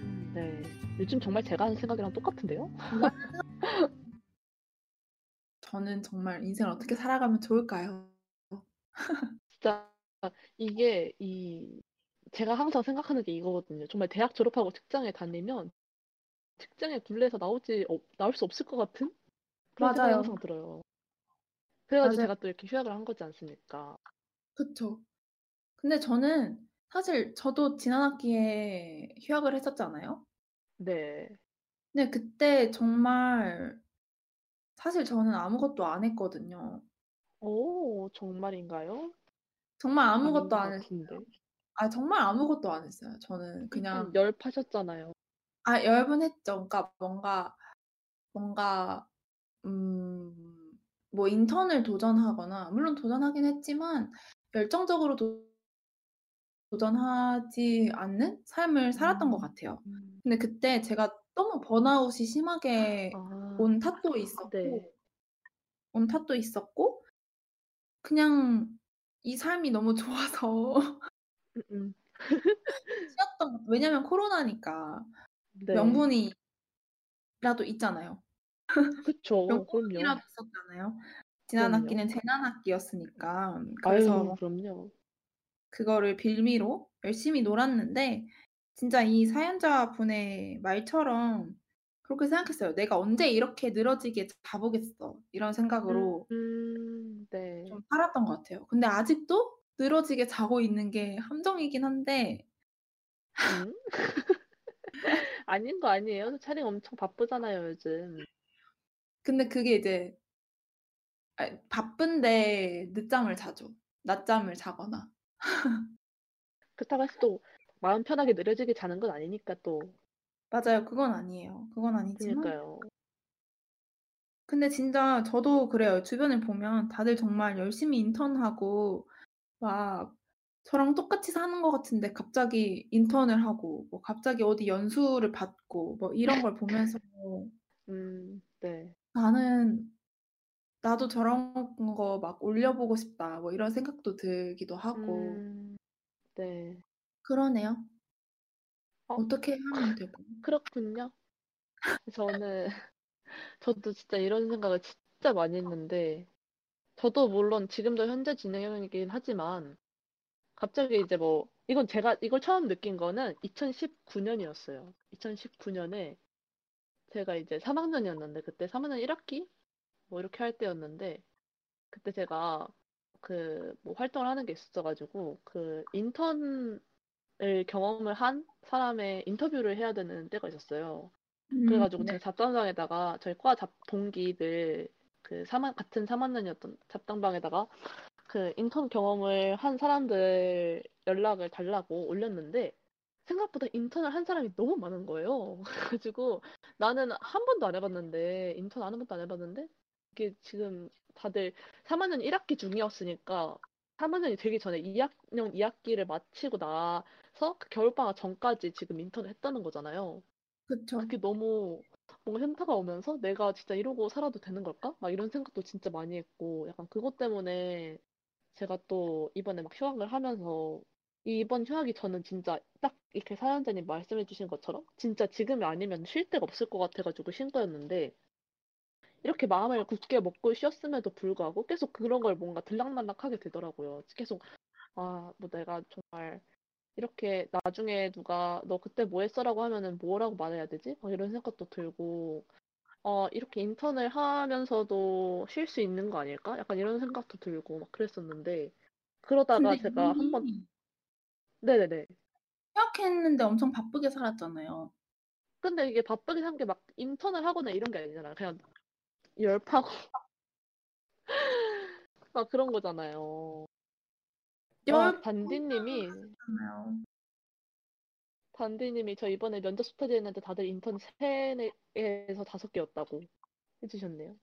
음, 네. 요즘 정말 제가 하는 생각이랑 똑같은데요? 저는 정말 인생을 어떻게 살아가면 좋을까요? 진짜 이게 이 제가 항상 생각하는 게 이거거든요. 정말 대학 졸업하고 직장에 다니면 직장의 굴레에서 나오지 어, 나올 수 없을 것 같은 그런 생각이 맞아요. 항상 들어요. 그래가지고 맞아요. 제가 또 이렇게 휴학을 한 거지 않습니까? 그쵸. 근데 저는 사실 저도 지난 학기에 휴학을 했었잖아요. 네. 근데 그때 정말 사실 저는 아무것도 안 했거든요. 오, 정말인가요? 정말 아닌 아무것도 것 안 했어요. 같은데. 아, 정말 아무것도 안 했어요. 저는 그냥 일단 열 파셨잖아요. 아, 열분했죠. 그러니까 뭔가 뭔가 음, 뭐 인턴을 도전하거나, 물론 도전하긴 했지만, 열정적으로 도, 도전하지 않는 삶을 살았던 것 같아요. 음. 근데 그때 제가 너무 번아웃이 심하게 아, 온 탓도 있었고, 네. 온 탓도 있었고, 그냥 이 삶이 너무 좋아서 음, 음. 쉬었던 것, 왜냐면 코로나니까 네. 명분이라도 있잖아요. 그쵸. 명분이라도 있었잖아요. 지난 그럼요. 학기는 재난 학기였으니까. 아유, 그래서 그럼요. 그거를 빌미로 열심히 놀았는데, 진짜 이 사연자 분의 말처럼 그렇게 생각했어요. 내가 언제 이렇게 늘어지게 자보겠어. 이런 생각으로 음, 네. 좀 살았던 것 같아요. 근데 아직도 늘어지게 자고 있는 게 함정이긴 한데, 음? 아닌 거 아니에요? 차림 엄청 바쁘잖아요, 요즘. 근데 그게 이제 아, 바쁜데 늦잠을 자죠. 낮잠을 자거나. 그렇다고 해서 또 마음 편하게 느려지게 자는 건 아니니까 또. 맞아요. 그건 아니에요. 그건 아니지만. 그러니까요. 근데 진짜 저도 그래요. 주변에 보면 다들 정말 열심히 인턴하고 막 저랑 똑같이 사는 것 같은데 갑자기 인턴을 하고 뭐 갑자기 어디 연수를 받고 뭐 이런 걸 보면서 음, 네. 나는 나도 저런 거 막 올려보고 싶다. 뭐 이런 생각도 들기도 하고 음, 네. 그러네요. 어, 어떻게 하면 될까요? 그렇군요. 저는, 저도 진짜 이런 생각을 진짜 많이 했는데, 저도 물론 지금도 현재 진행형이긴 하지만, 갑자기 이제 뭐, 이건 제가, 이걸 처음 느낀 거는 2019년이었어요. 2019년에 제가 이제 3학년이었는데, 그때 3학년 1학기? 뭐 이렇게 할 때였는데, 그때 제가 그 뭐 활동을 하는 게 있었어가지고, 그 인턴을 경험을 한 사람의 인터뷰를 해야 되는 때가 있었어요. 그래가지고 네. 제 잡담방에다가 저희 과 잡 동기들 그 3학 같은 3학년이었던 잡담방에다가 그 인턴 경험을 한 사람들 연락을 달라고 올렸는데 생각보다 인턴을 한 사람이 너무 많은 거예요. 그래가지고 나는 한 번도 안 해봤는데 인턴 한 번도 안 해봤는데 이게 지금 다들 3학년 1학기 중이었으니까 3학년이 되기 전에 2학년 2학기를 마치고 나서 그 겨울방학 전까지 지금 인턴을 했다는 거잖아요. 그쵸. 그게 너무 뭔가 현타가 오면서 내가 진짜 이러고 살아도 되는 걸까? 막 이런 생각도 진짜 많이 했고 약간 그것 때문에 제가 또 이번에 막 휴학을 하면서 이번 휴학이 저는 진짜 딱 이렇게 사연자님 말씀해 주신 것처럼 진짜 지금이 아니면 쉴 데가 없을 것 같아가지고 쉰 거였는데 이렇게 마음을 굳게 먹고 쉬었음에도 불구하고 계속 그런 걸 뭔가 들락날락하게 되더라고요. 계속 아, 뭐 내가 정말 이렇게 나중에 누가 너 그때 뭐 했어라고 하면은 뭐라고 말해야 되지? 막 이런 생각도 들고 어, 이렇게 인턴을 하면서도 쉴 수 있는 거 아닐까? 약간 이런 생각도 들고 막 그랬었는데 그러다가 근데 제가 한번 이미 네네네. 휴학했는데 엄청 바쁘게 살았잖아요. 근데 이게 바쁘게 산 게 막 인턴을 하거나 이런 게 아니잖아요. 그냥 열파고 막 그런 거잖아요. 와, 열 잖아요. 단디님이 저 이번에 면접 스터디 했는데 다들 인턴 3에서 5개였다고 해주셨네요.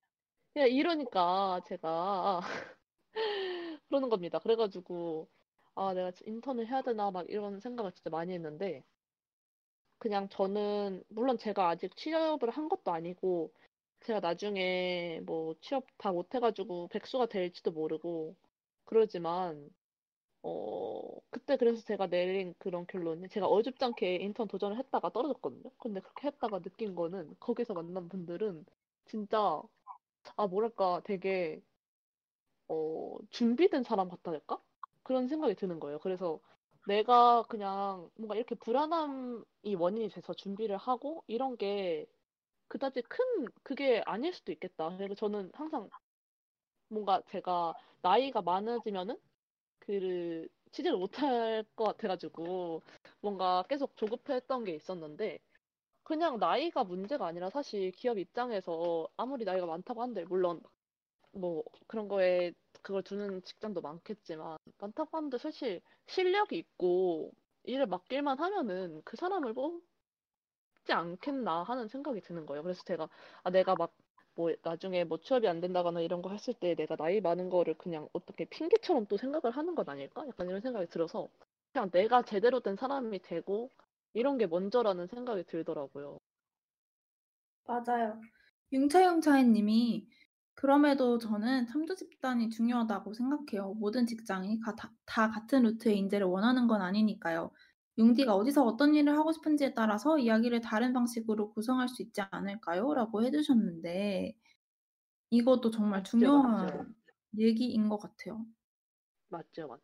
그냥 이러니까 제가 그러는 겁니다. 그래가지고 아 내가 인턴을 해야 되나 막 이런 생각을 진짜 많이 했는데 그냥 저는 물론 제가 아직 취업을 한 것도 아니고 제가 나중에 뭐 취업 다 못해가지고 백수가 될지도 모르고 그러지만 어 그때 그래서 제가 내린 그런 결론이 제가 어줍잖게 인턴 도전을 했다가 떨어졌거든요. 근데 그렇게 했다가 느낀 거는 거기서 만난 분들은 진짜 아 뭐랄까 되게 어, 준비된 사람 같다 할까? 그런 생각이 드는 거예요. 그래서 내가 그냥 뭔가 이렇게 불안함이 원인이 돼서 준비를 하고 이런 게 그다지 큰 그게 아닐 수도 있겠다. 그리고 저는 항상 뭔가 제가 나이가 많아지면은 그 취직을 못할 것 같아가지고 뭔가 계속 조급했던 게 있었는데 그냥 나이가 문제가 아니라 사실 기업 입장에서 아무리 나이가 많다고 한들 물론 뭐 그런 거에 그걸 두는 직장도 많겠지만 많다고 하는데 사실 실력이 있고 일을 맡길만 하면은 그 사람을 뽑지 않겠나 하는 생각이 드는 거예요. 그래서 제가 아 내가 막 뭐 나중에 뭐 취업이 안 된다거나 이런 거 했을 때 내가 나이 많은 거를 그냥 어떻게 핑계처럼 또 생각을 하는 건 아닐까? 약간 이런 생각이 들어서 그냥 내가 제대로 된 사람이 되고 이런 게 먼저라는 생각이 들더라고요. 맞아요. 융차융차이님이 그럼에도 저는 참조 집단이 중요하다고 생각해요. 모든 직장이 가- 다, 다 같은 루트의 인재를 원하는 건 아니니까요. 융디가 어디서 어떤 일을 하고 싶은지에 따라서 이야기를 다른 방식으로 구성할 수 있지 않을까요? 라고 해주셨는데 이것도 정말 맞죠, 중요한 맞죠. 얘기인 것 같아요. 맞죠, 맞죠.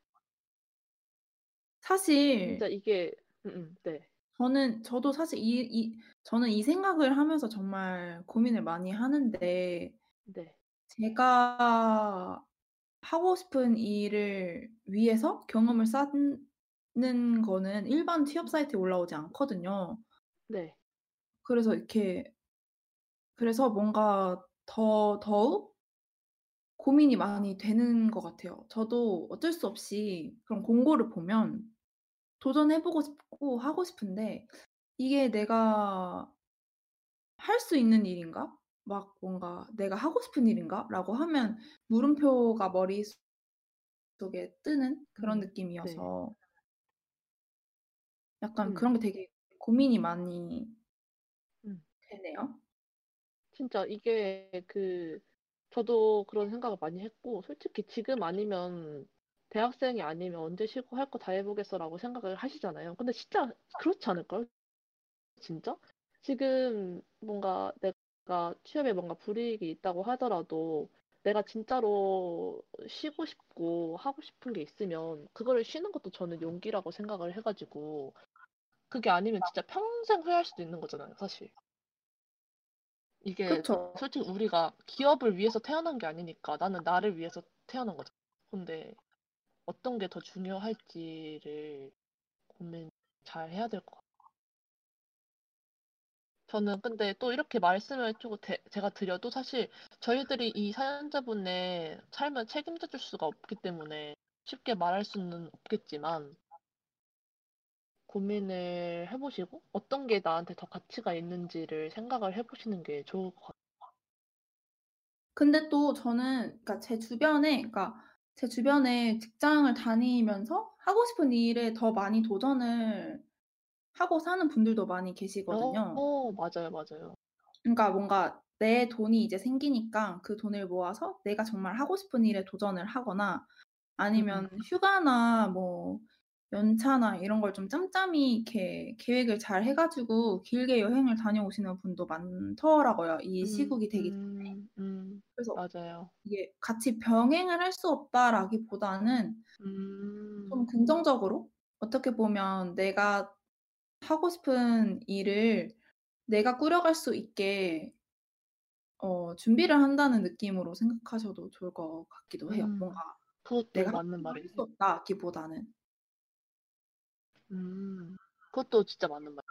사실 진짜 이게 음, 음, 네. 저는 저도 사실 이, 이 저는 이 생각을 하면서 정말 고민을 많이 하는데 네. 제가 하고 싶은 일을 위해서 경험을 쌓 는 거는 일반 취업 사이트에 올라오지 않거든요. 네. 그래서 이렇게 그래서 뭔가 더 더욱 고민이 많이 되는 것 같아요. 저도 어쩔 수 없이 그런 공고를 보면 도전해 보고 싶고 하고 싶은데 이게 내가 할 수 있는 일인가? 막 뭔가 '내가 하고 싶은 일인가?'라고 하면 물음표가 머릿속에 뜨는 그런 음, 네. 느낌이어서 약간 음, 그런 게 되게 고민이 많이 음. 되네요. 진짜 이게 그 저도 그런 생각을 많이 했고 솔직히 지금 아니면 대학생이 아니면 언제 쉬고 할 거 다 해보겠어라고 생각을 하시잖아요. 근데 진짜 그렇지 않을까요? 진짜? 지금 뭔가 내가 취업에 뭔가 불이익이 있다고 하더라도 내가 진짜로 쉬고 싶고 하고 싶은 게 있으면 그거를 쉬는 것도 저는 용기라고 생각을 해가지고 그게 아니면 진짜 평생 후회할 수도 있는 거잖아요, 사실. 이게 그쵸. 솔직히 우리가 기업을 위해서 태어난 게 아니니까 나는 나를 위해서 태어난 거잖아. 근데 어떤 게 더 중요할지를 고민 잘 해야 될 것 같아요. 저는 근데 또 이렇게 말씀을 좀 대- 제가 드려도 사실 저희들이 이 사연자분의 삶을 책임져 줄 수가 없기 때문에 쉽게 말할 수는 없겠지만 고민을 해보시고 어떤 게 나한테 더 가치가 있는지를 생각을 해보시는 게 좋을 것 같아요. 근데 또 저는 그러니까 제 주변에 그러니까 제 주변에 직장을 다니면서 하고 싶은 일에 더 많이 도전을 하고 사는 분들도 많이 계시거든요. 어, 맞아요, 맞아요. 그러니까 뭔가 내 돈이 이제 생기니까 그 돈을 모아서 내가 정말 하고 싶은 일에 도전을 하거나 아니면 휴가나 뭐 연차나 이런 걸 좀 짬짬이 이렇게 계획을 잘 해 가지고 길게 여행을 다녀오시는 분도 많더라고요, 이 시국이 되기 전에. 음, 음, 그래서 맞아요. 이게 같이 병행을 할 수 없다라기보다는 음, 좀 긍정적으로 어떻게 보면 내가 하고 싶은 일을 내가 꾸려갈 수 있게 어 준비를 한다는 느낌으로 생각하셔도 좋을 것 같기도 해요. 음, 뭔가 그것도 내가 맞는 할 말이네요. 수 없다기보다는. 음, 그것도 진짜 맞는 말.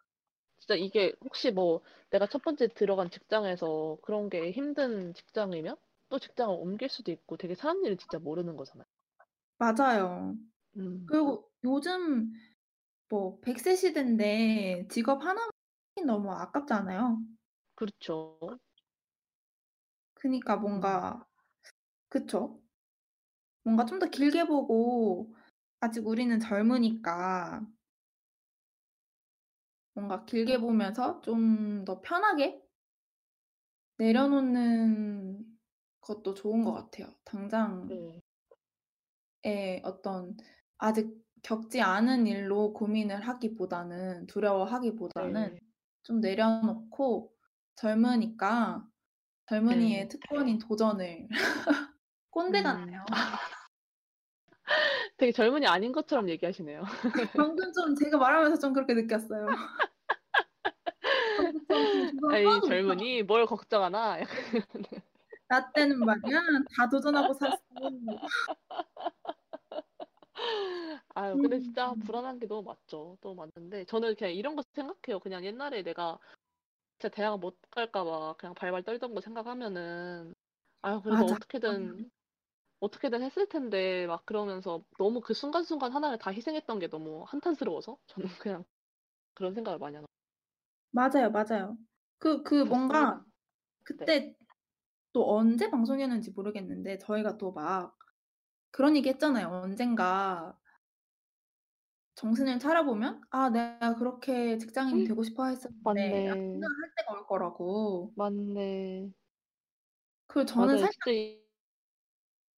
진짜 이게 혹시 뭐 내가 첫 번째 들어간 직장에서 그런 게 힘든 직장이면 또 직장을 옮길 수도 있고 되게 사람 일을 진짜 모르는 거잖아요. 맞아요. 음, 그리고 요즘 뭐 100세 시대인데 직업 하나만 너무 아깝잖아요. 그렇죠. 그니까 음, 뭔가 그쵸. 뭔가 좀 더 길게 보고 아직 우리는 젊으니까 뭔가 길게 보면서 좀 더 편하게 내려놓는 것도 좋은 것 같아요. 당장의 네, 어떤 아직 겪지 않은 일로 고민을 하기보다는 두려워하기보다는 네, 좀 내려놓고 젊으니까 젊은이의 네. 특권인 도전을 꼰대 음, 같네요. 되게 젊은이 아닌 것처럼 얘기하시네요. 방금 좀 제가 말하면서 좀 그렇게 느꼈어요. 못하고 젊은이 뭘 걱정하나? 나 때는 말이야 다 도전하고 샀어. 아유, 근데 진짜 음. 불안한 게 너무 많죠. 너무 많은데 저는 그냥 이런 거 생각해요. 그냥 옛날에 내가 진짜 대학 못 갈까 봐 그냥 발발 떨던 거 생각하면은 아유, 그래도. 어떻게든 어떻게든 했을 텐데 막 그러면서 너무 그 순간순간 하나를 다 희생했던 게 너무 한탄스러워서 저는 그냥 그런 생각을 많이 하는 맞아요, 맞아요. 그그것 같습니다. 뭔가 네. 그때 또 언제 방송이었는지 모르겠는데 저희가 또 막 그런 얘기 했잖아요. 언젠가 정신을 차려보면 '아 내가 그렇게 직장인이 되고 싶어 했었는데.' 맞네. 할 때가 올 거라고. 맞네. 그 저는 맞아요. 살짝 진짜 이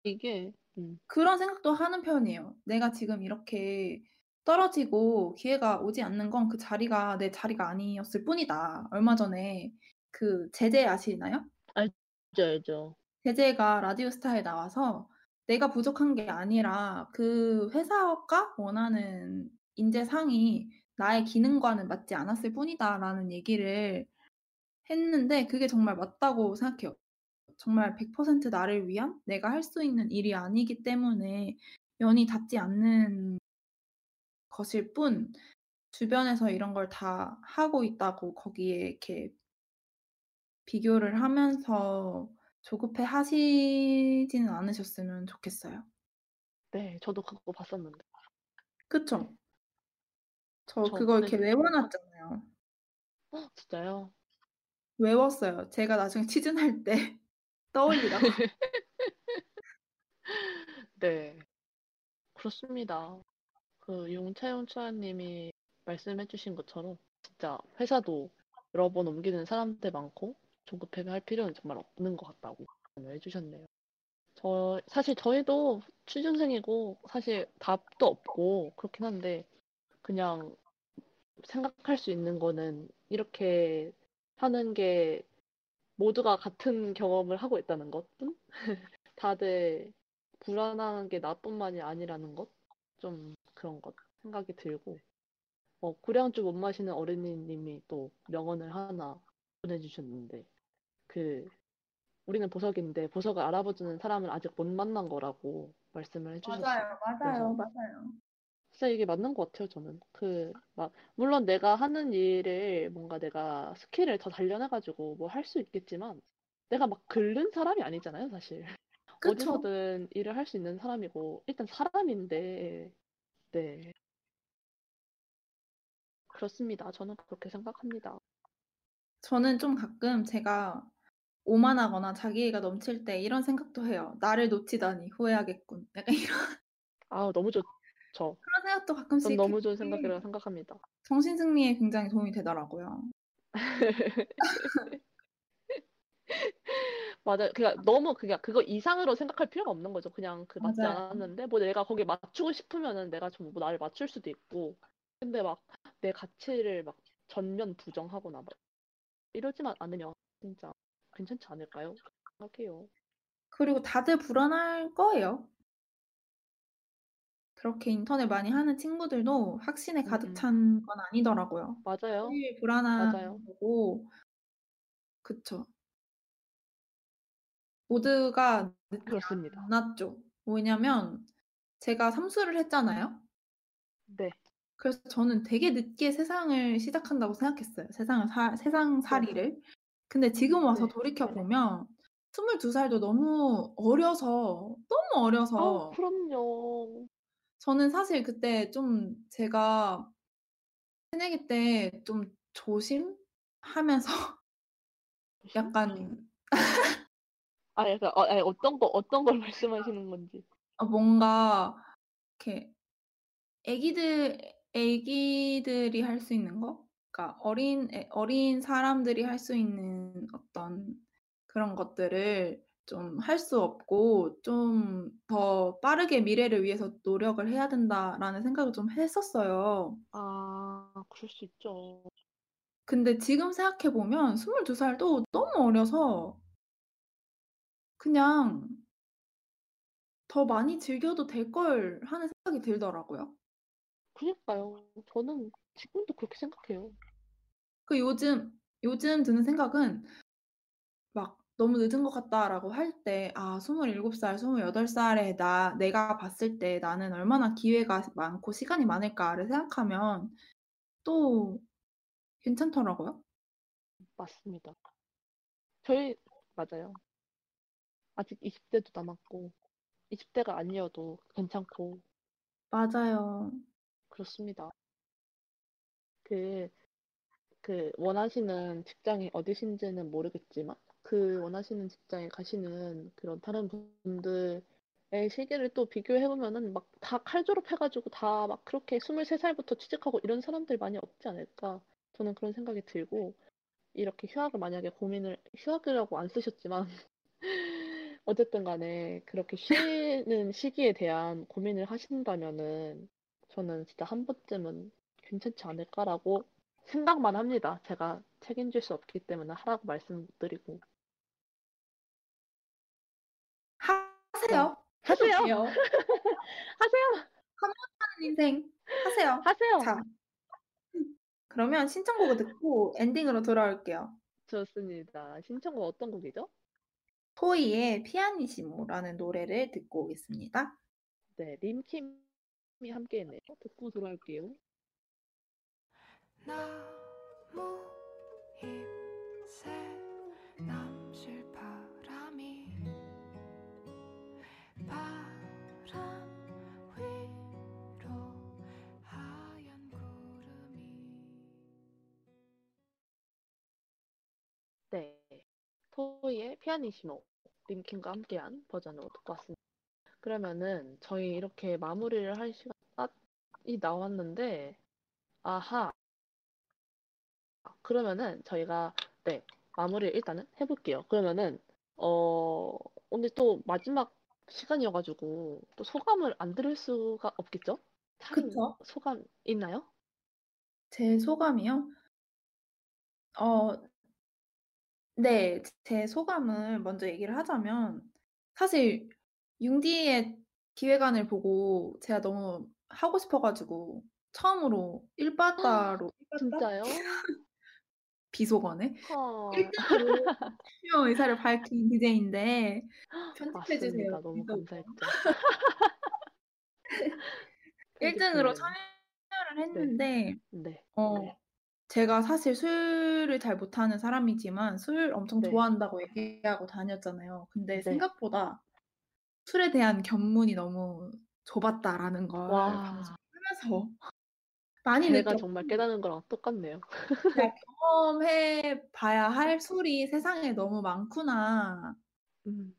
이게 음. 그런 생각도 하는 편이에요. '내가 지금 이렇게 떨어지고 기회가 오지 않는 건 그 자리가 내 자리가 아니었을 뿐이다.' 얼마 전에 그 제재 아시나요? 알죠, 알죠. 제재가 라디오스타에 나와서 내가 부족한 게 아니라 그 회사가 원하는 인재상이 나의 기능과는 맞지 않았을 뿐이다라는 얘기를 했는데 그게 정말 맞다고 생각해요. 정말 100% 나를 위한 내가 할 수 있는 일이 아니기 때문에 연이 닿지 않는 것일 뿐 주변에서 이런 걸 다 하고 있다고 거기에 이렇게 비교를 하면서 조급해 하시지는 않으셨으면 좋겠어요. 네. 저도 그거 봤었는데. 그쵸? 저저 그거 이렇게 보내주셨죠. 외워 놨잖아요. 진짜요? 외웠어요. 제가 나중에 취준할 때 떠올리라고. 네. 그렇습니다. 그 용차용차 님이 말씀해 주신 것처럼 진짜 회사도 여러 번 옮기는 사람들 많고 조급해할 필요는 정말 없는 것 같다고 말씀을 해 주셨네요. 저 사실 저희도 취준생이고 사실 답도 없고 그렇긴 한데 그냥 생각할 수 있는 거는 이렇게 하는 게 모두가 같은 경험을 하고 있다는 것뿐? 다들 불안한 게 나뿐만이 아니라는 것? 좀 그런 것 생각이 들고 어, 고량주 못 마시는 어린이님이 또 명언을 하나 보내주셨는데 그 우리는 보석인데 보석을 알아봐주는 사람을 아직 못 만난 거라고 말씀을 해주셨어요. 맞아요. 맞아요. 맞아요. 진짜 이게 맞는 것 같아요, 저는. 그, 막, 물론 내가 하는 일을 뭔가 내가 스킬을 더 단련해가지고 뭐 할 수 있겠지만, 내가 막 긁는 사람이 아니잖아요, 사실. 그쵸. 어디서든 일을 할 수 있는 사람이고, 일단 사람인데, 네. 그렇습니다. 저는 그렇게 생각합니다. 저는 좀 가끔 제가 오만하거나 자기애가 넘칠 때 이런 생각도 해요. '나를 놓치다니 후회하겠군.' 약간 이런 아, 너무 좋죠. 그런 생각도 전 가끔씩 너무 좋은 해 생각이라고 생각합니다. 정신 승리에 굉장히 도움이 되더라고요. 맞아요. 그러니까 너무 그냥 그거 이상으로 생각할 필요가 없는 거죠. 그냥 그 맞지 맞아요. 않았는데 뭐 내가 거기에 맞추고 싶으면은 내가 좀 뭐 나를 맞출 수도 있고 근데 막 내 가치를 막 전면 부정하거나 막 이러지만 않으면 진짜 괜찮지 않을까요? 생각해요. 그리고 다들 불안할 거예요. 그렇게 인턴을 많이 하는 친구들도 확신에 가득 음음. 찬 건 아니더라고요. 맞아요. 제일 불안한 맞아요. 거고 그쵸. 모두가 늦지 그렇습니다. 않았죠. 왜냐면 제가 삼수를 했잖아요. 네. 그래서 저는 되게 늦게 세상을 시작한다고 생각했어요. 세상을 사 세상 살이를. 근데 지금 와서 네. 돌이켜 보면 22 살도 너무 어려서 너무 어려서 그럼요. 저는 사실 그때 좀 제가 새내기 때 좀 조심하면서 약간 아, 약간 어, 아니, 어떤 거 어떤 걸 말씀하시는 건지. 어 뭔가 이렇게 애기들 애기들이 할 수 있는 거? 그러니까 어린 애 어린 사람들이 할 수 있는 어떤 그런 것들을 좀 할 수 없고 좀 더 빠르게 미래를 위해서 노력을 해야 된다라는 생각을 좀 했었어요. 아, 그럴 수 있죠. 근데 지금 생각해 보면 22 살도 너무 어려서 그냥 더 많이 즐겨도 될 걸 하는 생각이 들더라고요. 그니까요. 저는 지금도 그렇게 생각해요. 그 요즘 요즘 드는 생각은 막' 너무 늦은 것 같다.'라고 할 때 '아 27 살, 28 살의 나 내가 봤을 때 나는 얼마나 기회가 많고 시간이 많을까.'를 생각하면 또 괜찮더라고요. 맞습니다. 저희 맞아요. 아직 20대도 남았고 20대가 아니어도 괜찮고 맞아요. 그렇습니다. 그, 그 원하시는 직장이 어디신지는 모르겠지만 그 원하시는 직장에 가시는 그런 다른 분들의 시기를 또 비교해 보면은 막 다 칼 졸업해가지고 다 막 그렇게 23살부터 취직하고 이런 사람들 많이 없지 않을까 저는 그런 생각이 들고 이렇게 휴학을 만약에 고민을 휴학이라고 안 쓰셨지만 어쨌든 간에 그렇게 쉬는 시기에 대한 고민을 하신다면은 저는 진짜 한 번쯤은 괜찮지 않을까라고 생각만 합니다. 제가 책임질 수 없기 때문에 하라고 말씀드리고 하세요. 하세요. 돼요. 하세요. 하는 인생 하세요. 하세요. 자, 그러면 신청곡을 듣고 엔딩으로 돌아올게요. 좋습니다. 신청곡 어떤 곡이죠? 토이의 피아니시모라는 노래를 듣고 오겠습니다. 네, 림킴이 함께 했네요. 듣고 돌아올게요. 나무 잎새 토이의 피아니시모 림킴과 함께한 버전으로 듣고 왔습니다. 그러면은 저희 이렇게 마무리를 할 시간이 나왔는데 아하 그러면은 저희가 네 마무리를 일단은 해볼게요. 그러면은 어 오늘 또 마지막 시간이어가지고 또 소감을 안 들을 수가 없겠죠? 그쵸? 소감 있나요? 제 소감이요? 어, 네, 제 소감을 먼저 얘기를 하자면 사실 융디의 기획안을 보고 제가 너무 하고 싶어 가지고 처음으로 1 바다로 1 바다? 진짜요? 비속어네? 어, 1등으로 출연 의사를 밝힌 DJ인데 편집해주세요. 맞습니다. 너무. 감사했죠. 1 등으로 편집팀. 참여를 했는데 네. 어, 네. 제가 사실 술을 잘 못하는 사람이지만 술 엄청 네. 좋아한다고 얘기하고 다녔잖아요. 근데 네. 생각보다 술에 대한 견문이 너무 좁았다라는 걸 와. 방송하면서 많이 느꼈고 정말 깨닫는 거랑 똑같네요. 제가 경험해 봐야 할 술이 세상에 너무 많구나 음.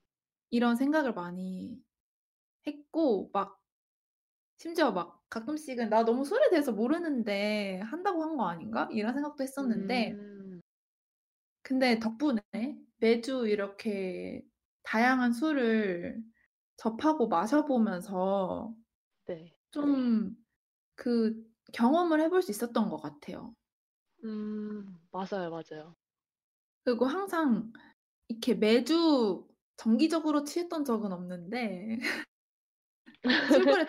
이런 생각을 많이 했고 막 심지어 막 가끔씩은 나 너무 술에 대해서 모르는데 한다고 한 거 아닌가? 이런 생각도 했었는데 음. 근데 덕분에 매주 이렇게 다양한 술을 접하고 마셔보면서 네. 좀그 경험을 해볼 수 있었던 것 같아요. 음, 맞아요, 맞아요. 그리고 항상 이렇게 매주 정기적으로 취했던 적은 없는데 술벌에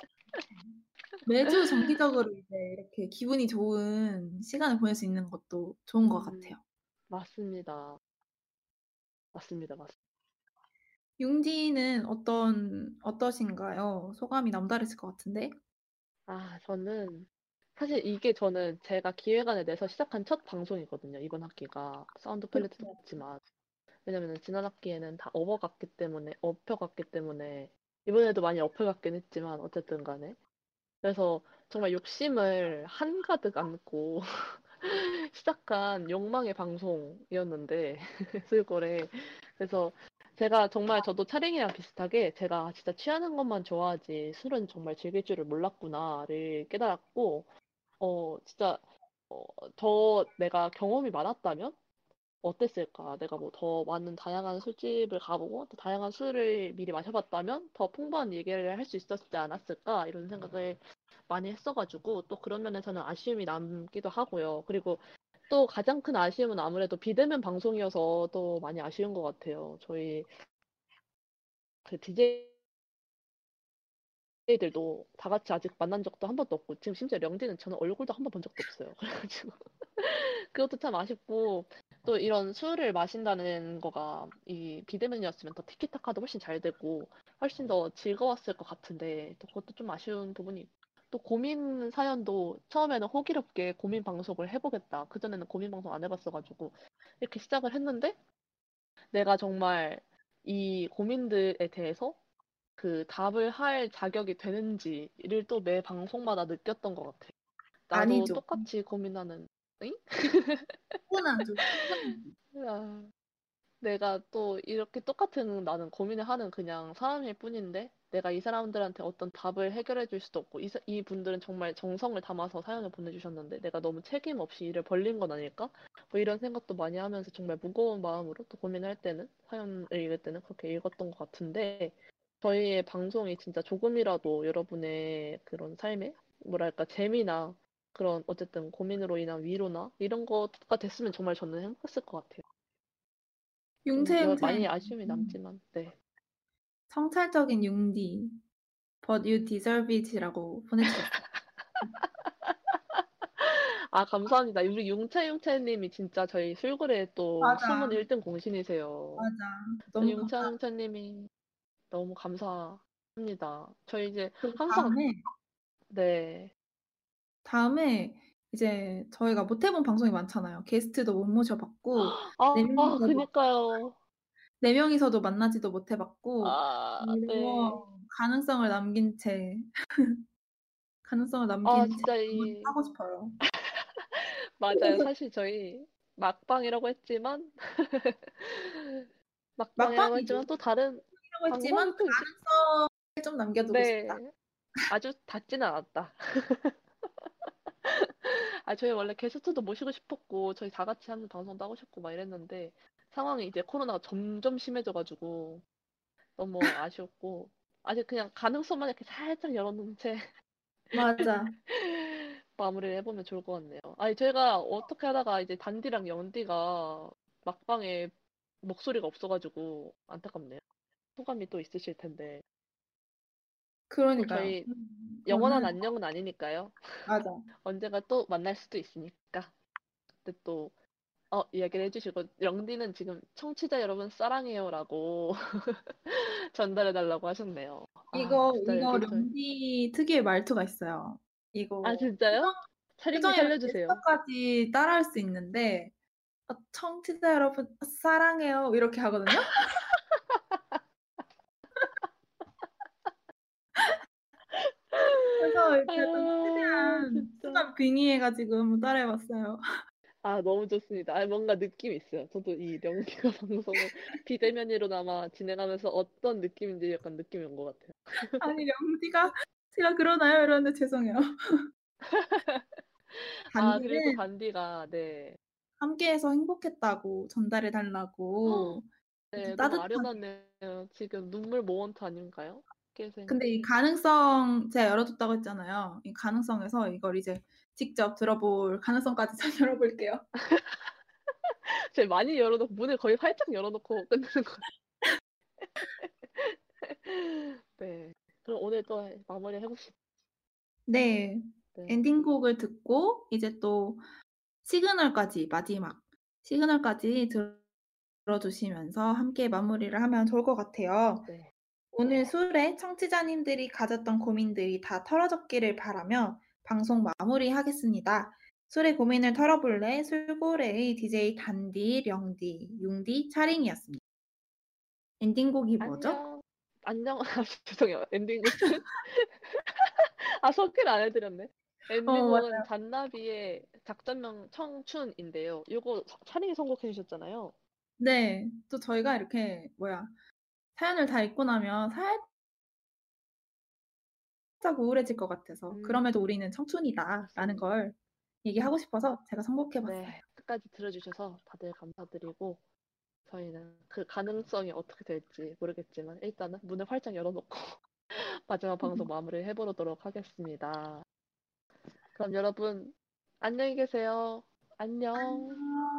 매주 정기적으로 이제 이렇게 기분이 좋은 시간을 보낼 수 있는 것도 좋은 것 음. 같아요. 맞습니다. 맞습니다, 맞습니다. 융디는 어떤 어떠신가요? 소감이 남다르실 것 같은데. 아, 저는 사실 이게 저는 제가 기획안을 내서 시작한 첫 방송이거든요. 이번 학기가 사운드 팔레트도 그쵸. 있지만 왜냐면은 지난 학기에는 다 업어갔기 때문에 업혀갔기 때문에 이번에도 많이 업혀갔긴 했지만 어쨌든 간에. 그래서 정말 욕심을 한가득 안고 시작한 욕망의 방송이었는데 술거래. 그래서 제가 정말 저도 차량이랑 비슷하게 제가 진짜 취하는 것만 좋아하지 술은 정말 즐길 줄을 몰랐구나를 깨달았고 어 진짜 어, 더 내가 경험이 많았다면 어땠을까? 내가 뭐 더 많은 다양한 술집을 가보고 또 다양한 술을 미리 마셔봤다면 더 풍부한 얘기를 할 수 있었지 않았을까? 이런 생각을 많이 했어가지고 또 그런 면에서는 아쉬움이 남기도 하고요. 그리고 또 가장 큰 아쉬움은 아무래도 비대면 방송이어서 또 많이 아쉬운 것 같아요. 저희 그 DJ들도 다 같이 아직 만난 적도 한 번도 없고 지금 심지어 령디는 저는 얼굴도 한 번 본 적도 없어요. 그래가지고 그것도 참 아쉽고 또 이런 술을 마신다는 거가 이 비대면이었으면 더 티키타카도 훨씬 잘 되고 훨씬 더 즐거웠을 것 같은데 또 그것도 좀 아쉬운 부분이 또 고민 사연도 처음에는 호기롭게 고민 방송을 해보겠다. 그전에는 고민 방송 안 해봤어가지고 이렇게 시작을 했는데 내가 정말 이 고민들에 대해서 그 답을 할 자격이 되는지를 또 매 방송마다 느꼈던 것 같아요. 나도 아니죠. 똑같이 고민하는 충분하죠. 충분하죠. 아, 내가 또 이렇게 똑같은 나는 고민을 하는 그냥 사람일 뿐인데 내가 이 사람들한테 어떤 답을 해결해 줄 수도 없고 이, 사- 이 분들은 정말 정성을 담아서 사연을 보내주셨는데 내가 너무 책임 없이 일을 벌린 건 아닐까? 뭐 이런 생각도 많이 하면서 정말 무거운 마음으로 또 고민할 때는 사연을 읽을 때는 그렇게 읽었던 것 같은데 저희의 방송이 진짜 조금이라도 여러분의 그런 삶에 뭐랄까 재미나 그런 어쨌든 고민으로 인한 위로나 이런 거가 됐으면 정말 저는 행복했을 것 같아요. 좀 융태 여- 융태 많이 아쉬움이 음, 남지만 네. 성찰적인 융디 But you deserve it이라고 보내주셨어요. 아 감사합니다. 우리 융채융채님이 진짜 저희 술고래 또 맞아. 숨은 1등 공신이세요. 맞아. 저 너무 융채융채님이 너무 감사합니다. 저희 이제 항상 다음에 네 다음에 이제 저희가 못 해본 방송이 많잖아요. 게스트도 못 모셔봤고 아, 네아 명이서도 그니까요. 네 명이서도 만나지도 못 해봤고 아 네. 가능성을 남긴 채 가능성을 아 남긴 채 진짜 이 하고 싶어요. 맞아요. 사실 저희 막방이라고 했지만 막방이라고. 했지만 또 다른 라고 했지만 가능성을 좀 남겨두고 네. 싶다. 아주 닿지는 않았다. 아, 저희 원래 게스트도 모시고 싶었고, 저희 다 같이 하는 방송도 하고 싶고, 막 이랬는데, 상황이 이제 코로나가 점점 심해져가지고, 너무 아쉬웠고, 아직 그냥 가능성만 이렇게 살짝 열어놓은 채 맞아. 마무리를 해보면 좋을 것 같네요. 아니, 저희가 어떻게 하다가 이제 단디랑 영디가 막방에 목소리가 없어가지고, 안타깝네요. 소감이 또 있으실 텐데. 그러니까요. 저희 음, 영원한 저는- 안녕은 아니니까요. 맞아. 언젠가 또 만날 수도 있으니까. 그때 또, 어, 이야기를 해주시고, 영디는 지금 청취자 여러분 사랑해요라고 전달해달라고 하셨네요. 아, 이거 진짜 이거 령디 특유의 말투가 있어요. 이거 아, 진짜요? 차림이 살려주세요. 제스처까지 따라할 수 있는데 어, 청취자 여러분 사랑해요 이렇게 하거든요. 그래서 최대한. 순간 빙의해가지고 한번 따라해봤어요. 아, 너무 좋습니다. 아, 뭔가 느낌이 있어요. 저도 이 영디가 방송을 비대면으로나마 진행하면서 어떤 느낌인지 약간 느낌이 온 것 같아요. 아니 령디가 제가 그러나요? 이러는데 죄송해요. 아, 단디는 단디가, 네. 함께해서 행복했다고 전달해 달라고 네, 이제 너무 따뜻하게. 아련하네요. 지금 눈물 모먼트 아닌가요? 근데 이 가능성 제가 열어뒀다고 했잖아요. 이 가능성에서 이걸 이제 직접 들어볼 가능성까지 잘 열어볼게요. 제가 많이 열어놓고 문을 거의 활짝 열어놓고 끝내는 거. 네. 그럼 오늘 또 마무리 해봅시다. 네, 네. 엔딩곡을 듣고 이제 또 시그널까지 마지막 시그널까지 들어주시면서 함께 마무리를 하면 좋을 것 같아요. 네. 오늘 술에 청취자님들이 가졌던 고민들이 다 털어졌기를 바라며 방송 마무리하겠습니다. 술의 고민을 털어볼래 술고래의 DJ 단디, 령디, 융디, 차링이었습니다. 엔딩곡이 뭐죠? 안녕. 안녕. 아, 죄송해요. 엔딩곡은 아 소개를 안 해드렸네. 엔딩곡은 어. 잔나비의 작전명 청춘인데요. 이거 차링이 선곡해 주셨잖아요. 네, 또 저희가 이렇게 뭐야 사연을 다 읽고 나면 살짝 우울해질 것 같아서 음. 그럼에도 우리는 청춘이다라는. 걸 얘기하고 싶어서 제가 선곡해봤어요. 네. 끝까지 들어주셔서 다들 감사드리고 저희는 그 가능성이 어떻게 될지 모르겠지만 일단은 문을 활짝 열어놓고 마지막 방송 마무리를 해보도록 하겠습니다. 그럼 여러분 안녕히 계세요. 안녕. 안녕.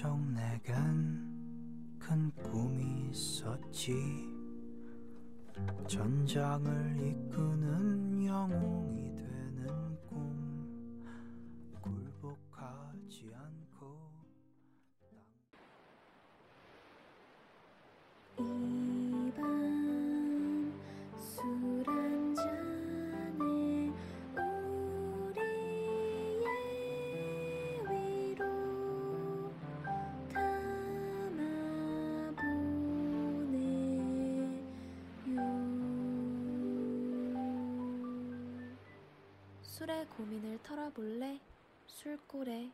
어릴 적 내겐 큰 꿈이 있었지. 전장을 이끄는 영웅이 털어볼래? 술고래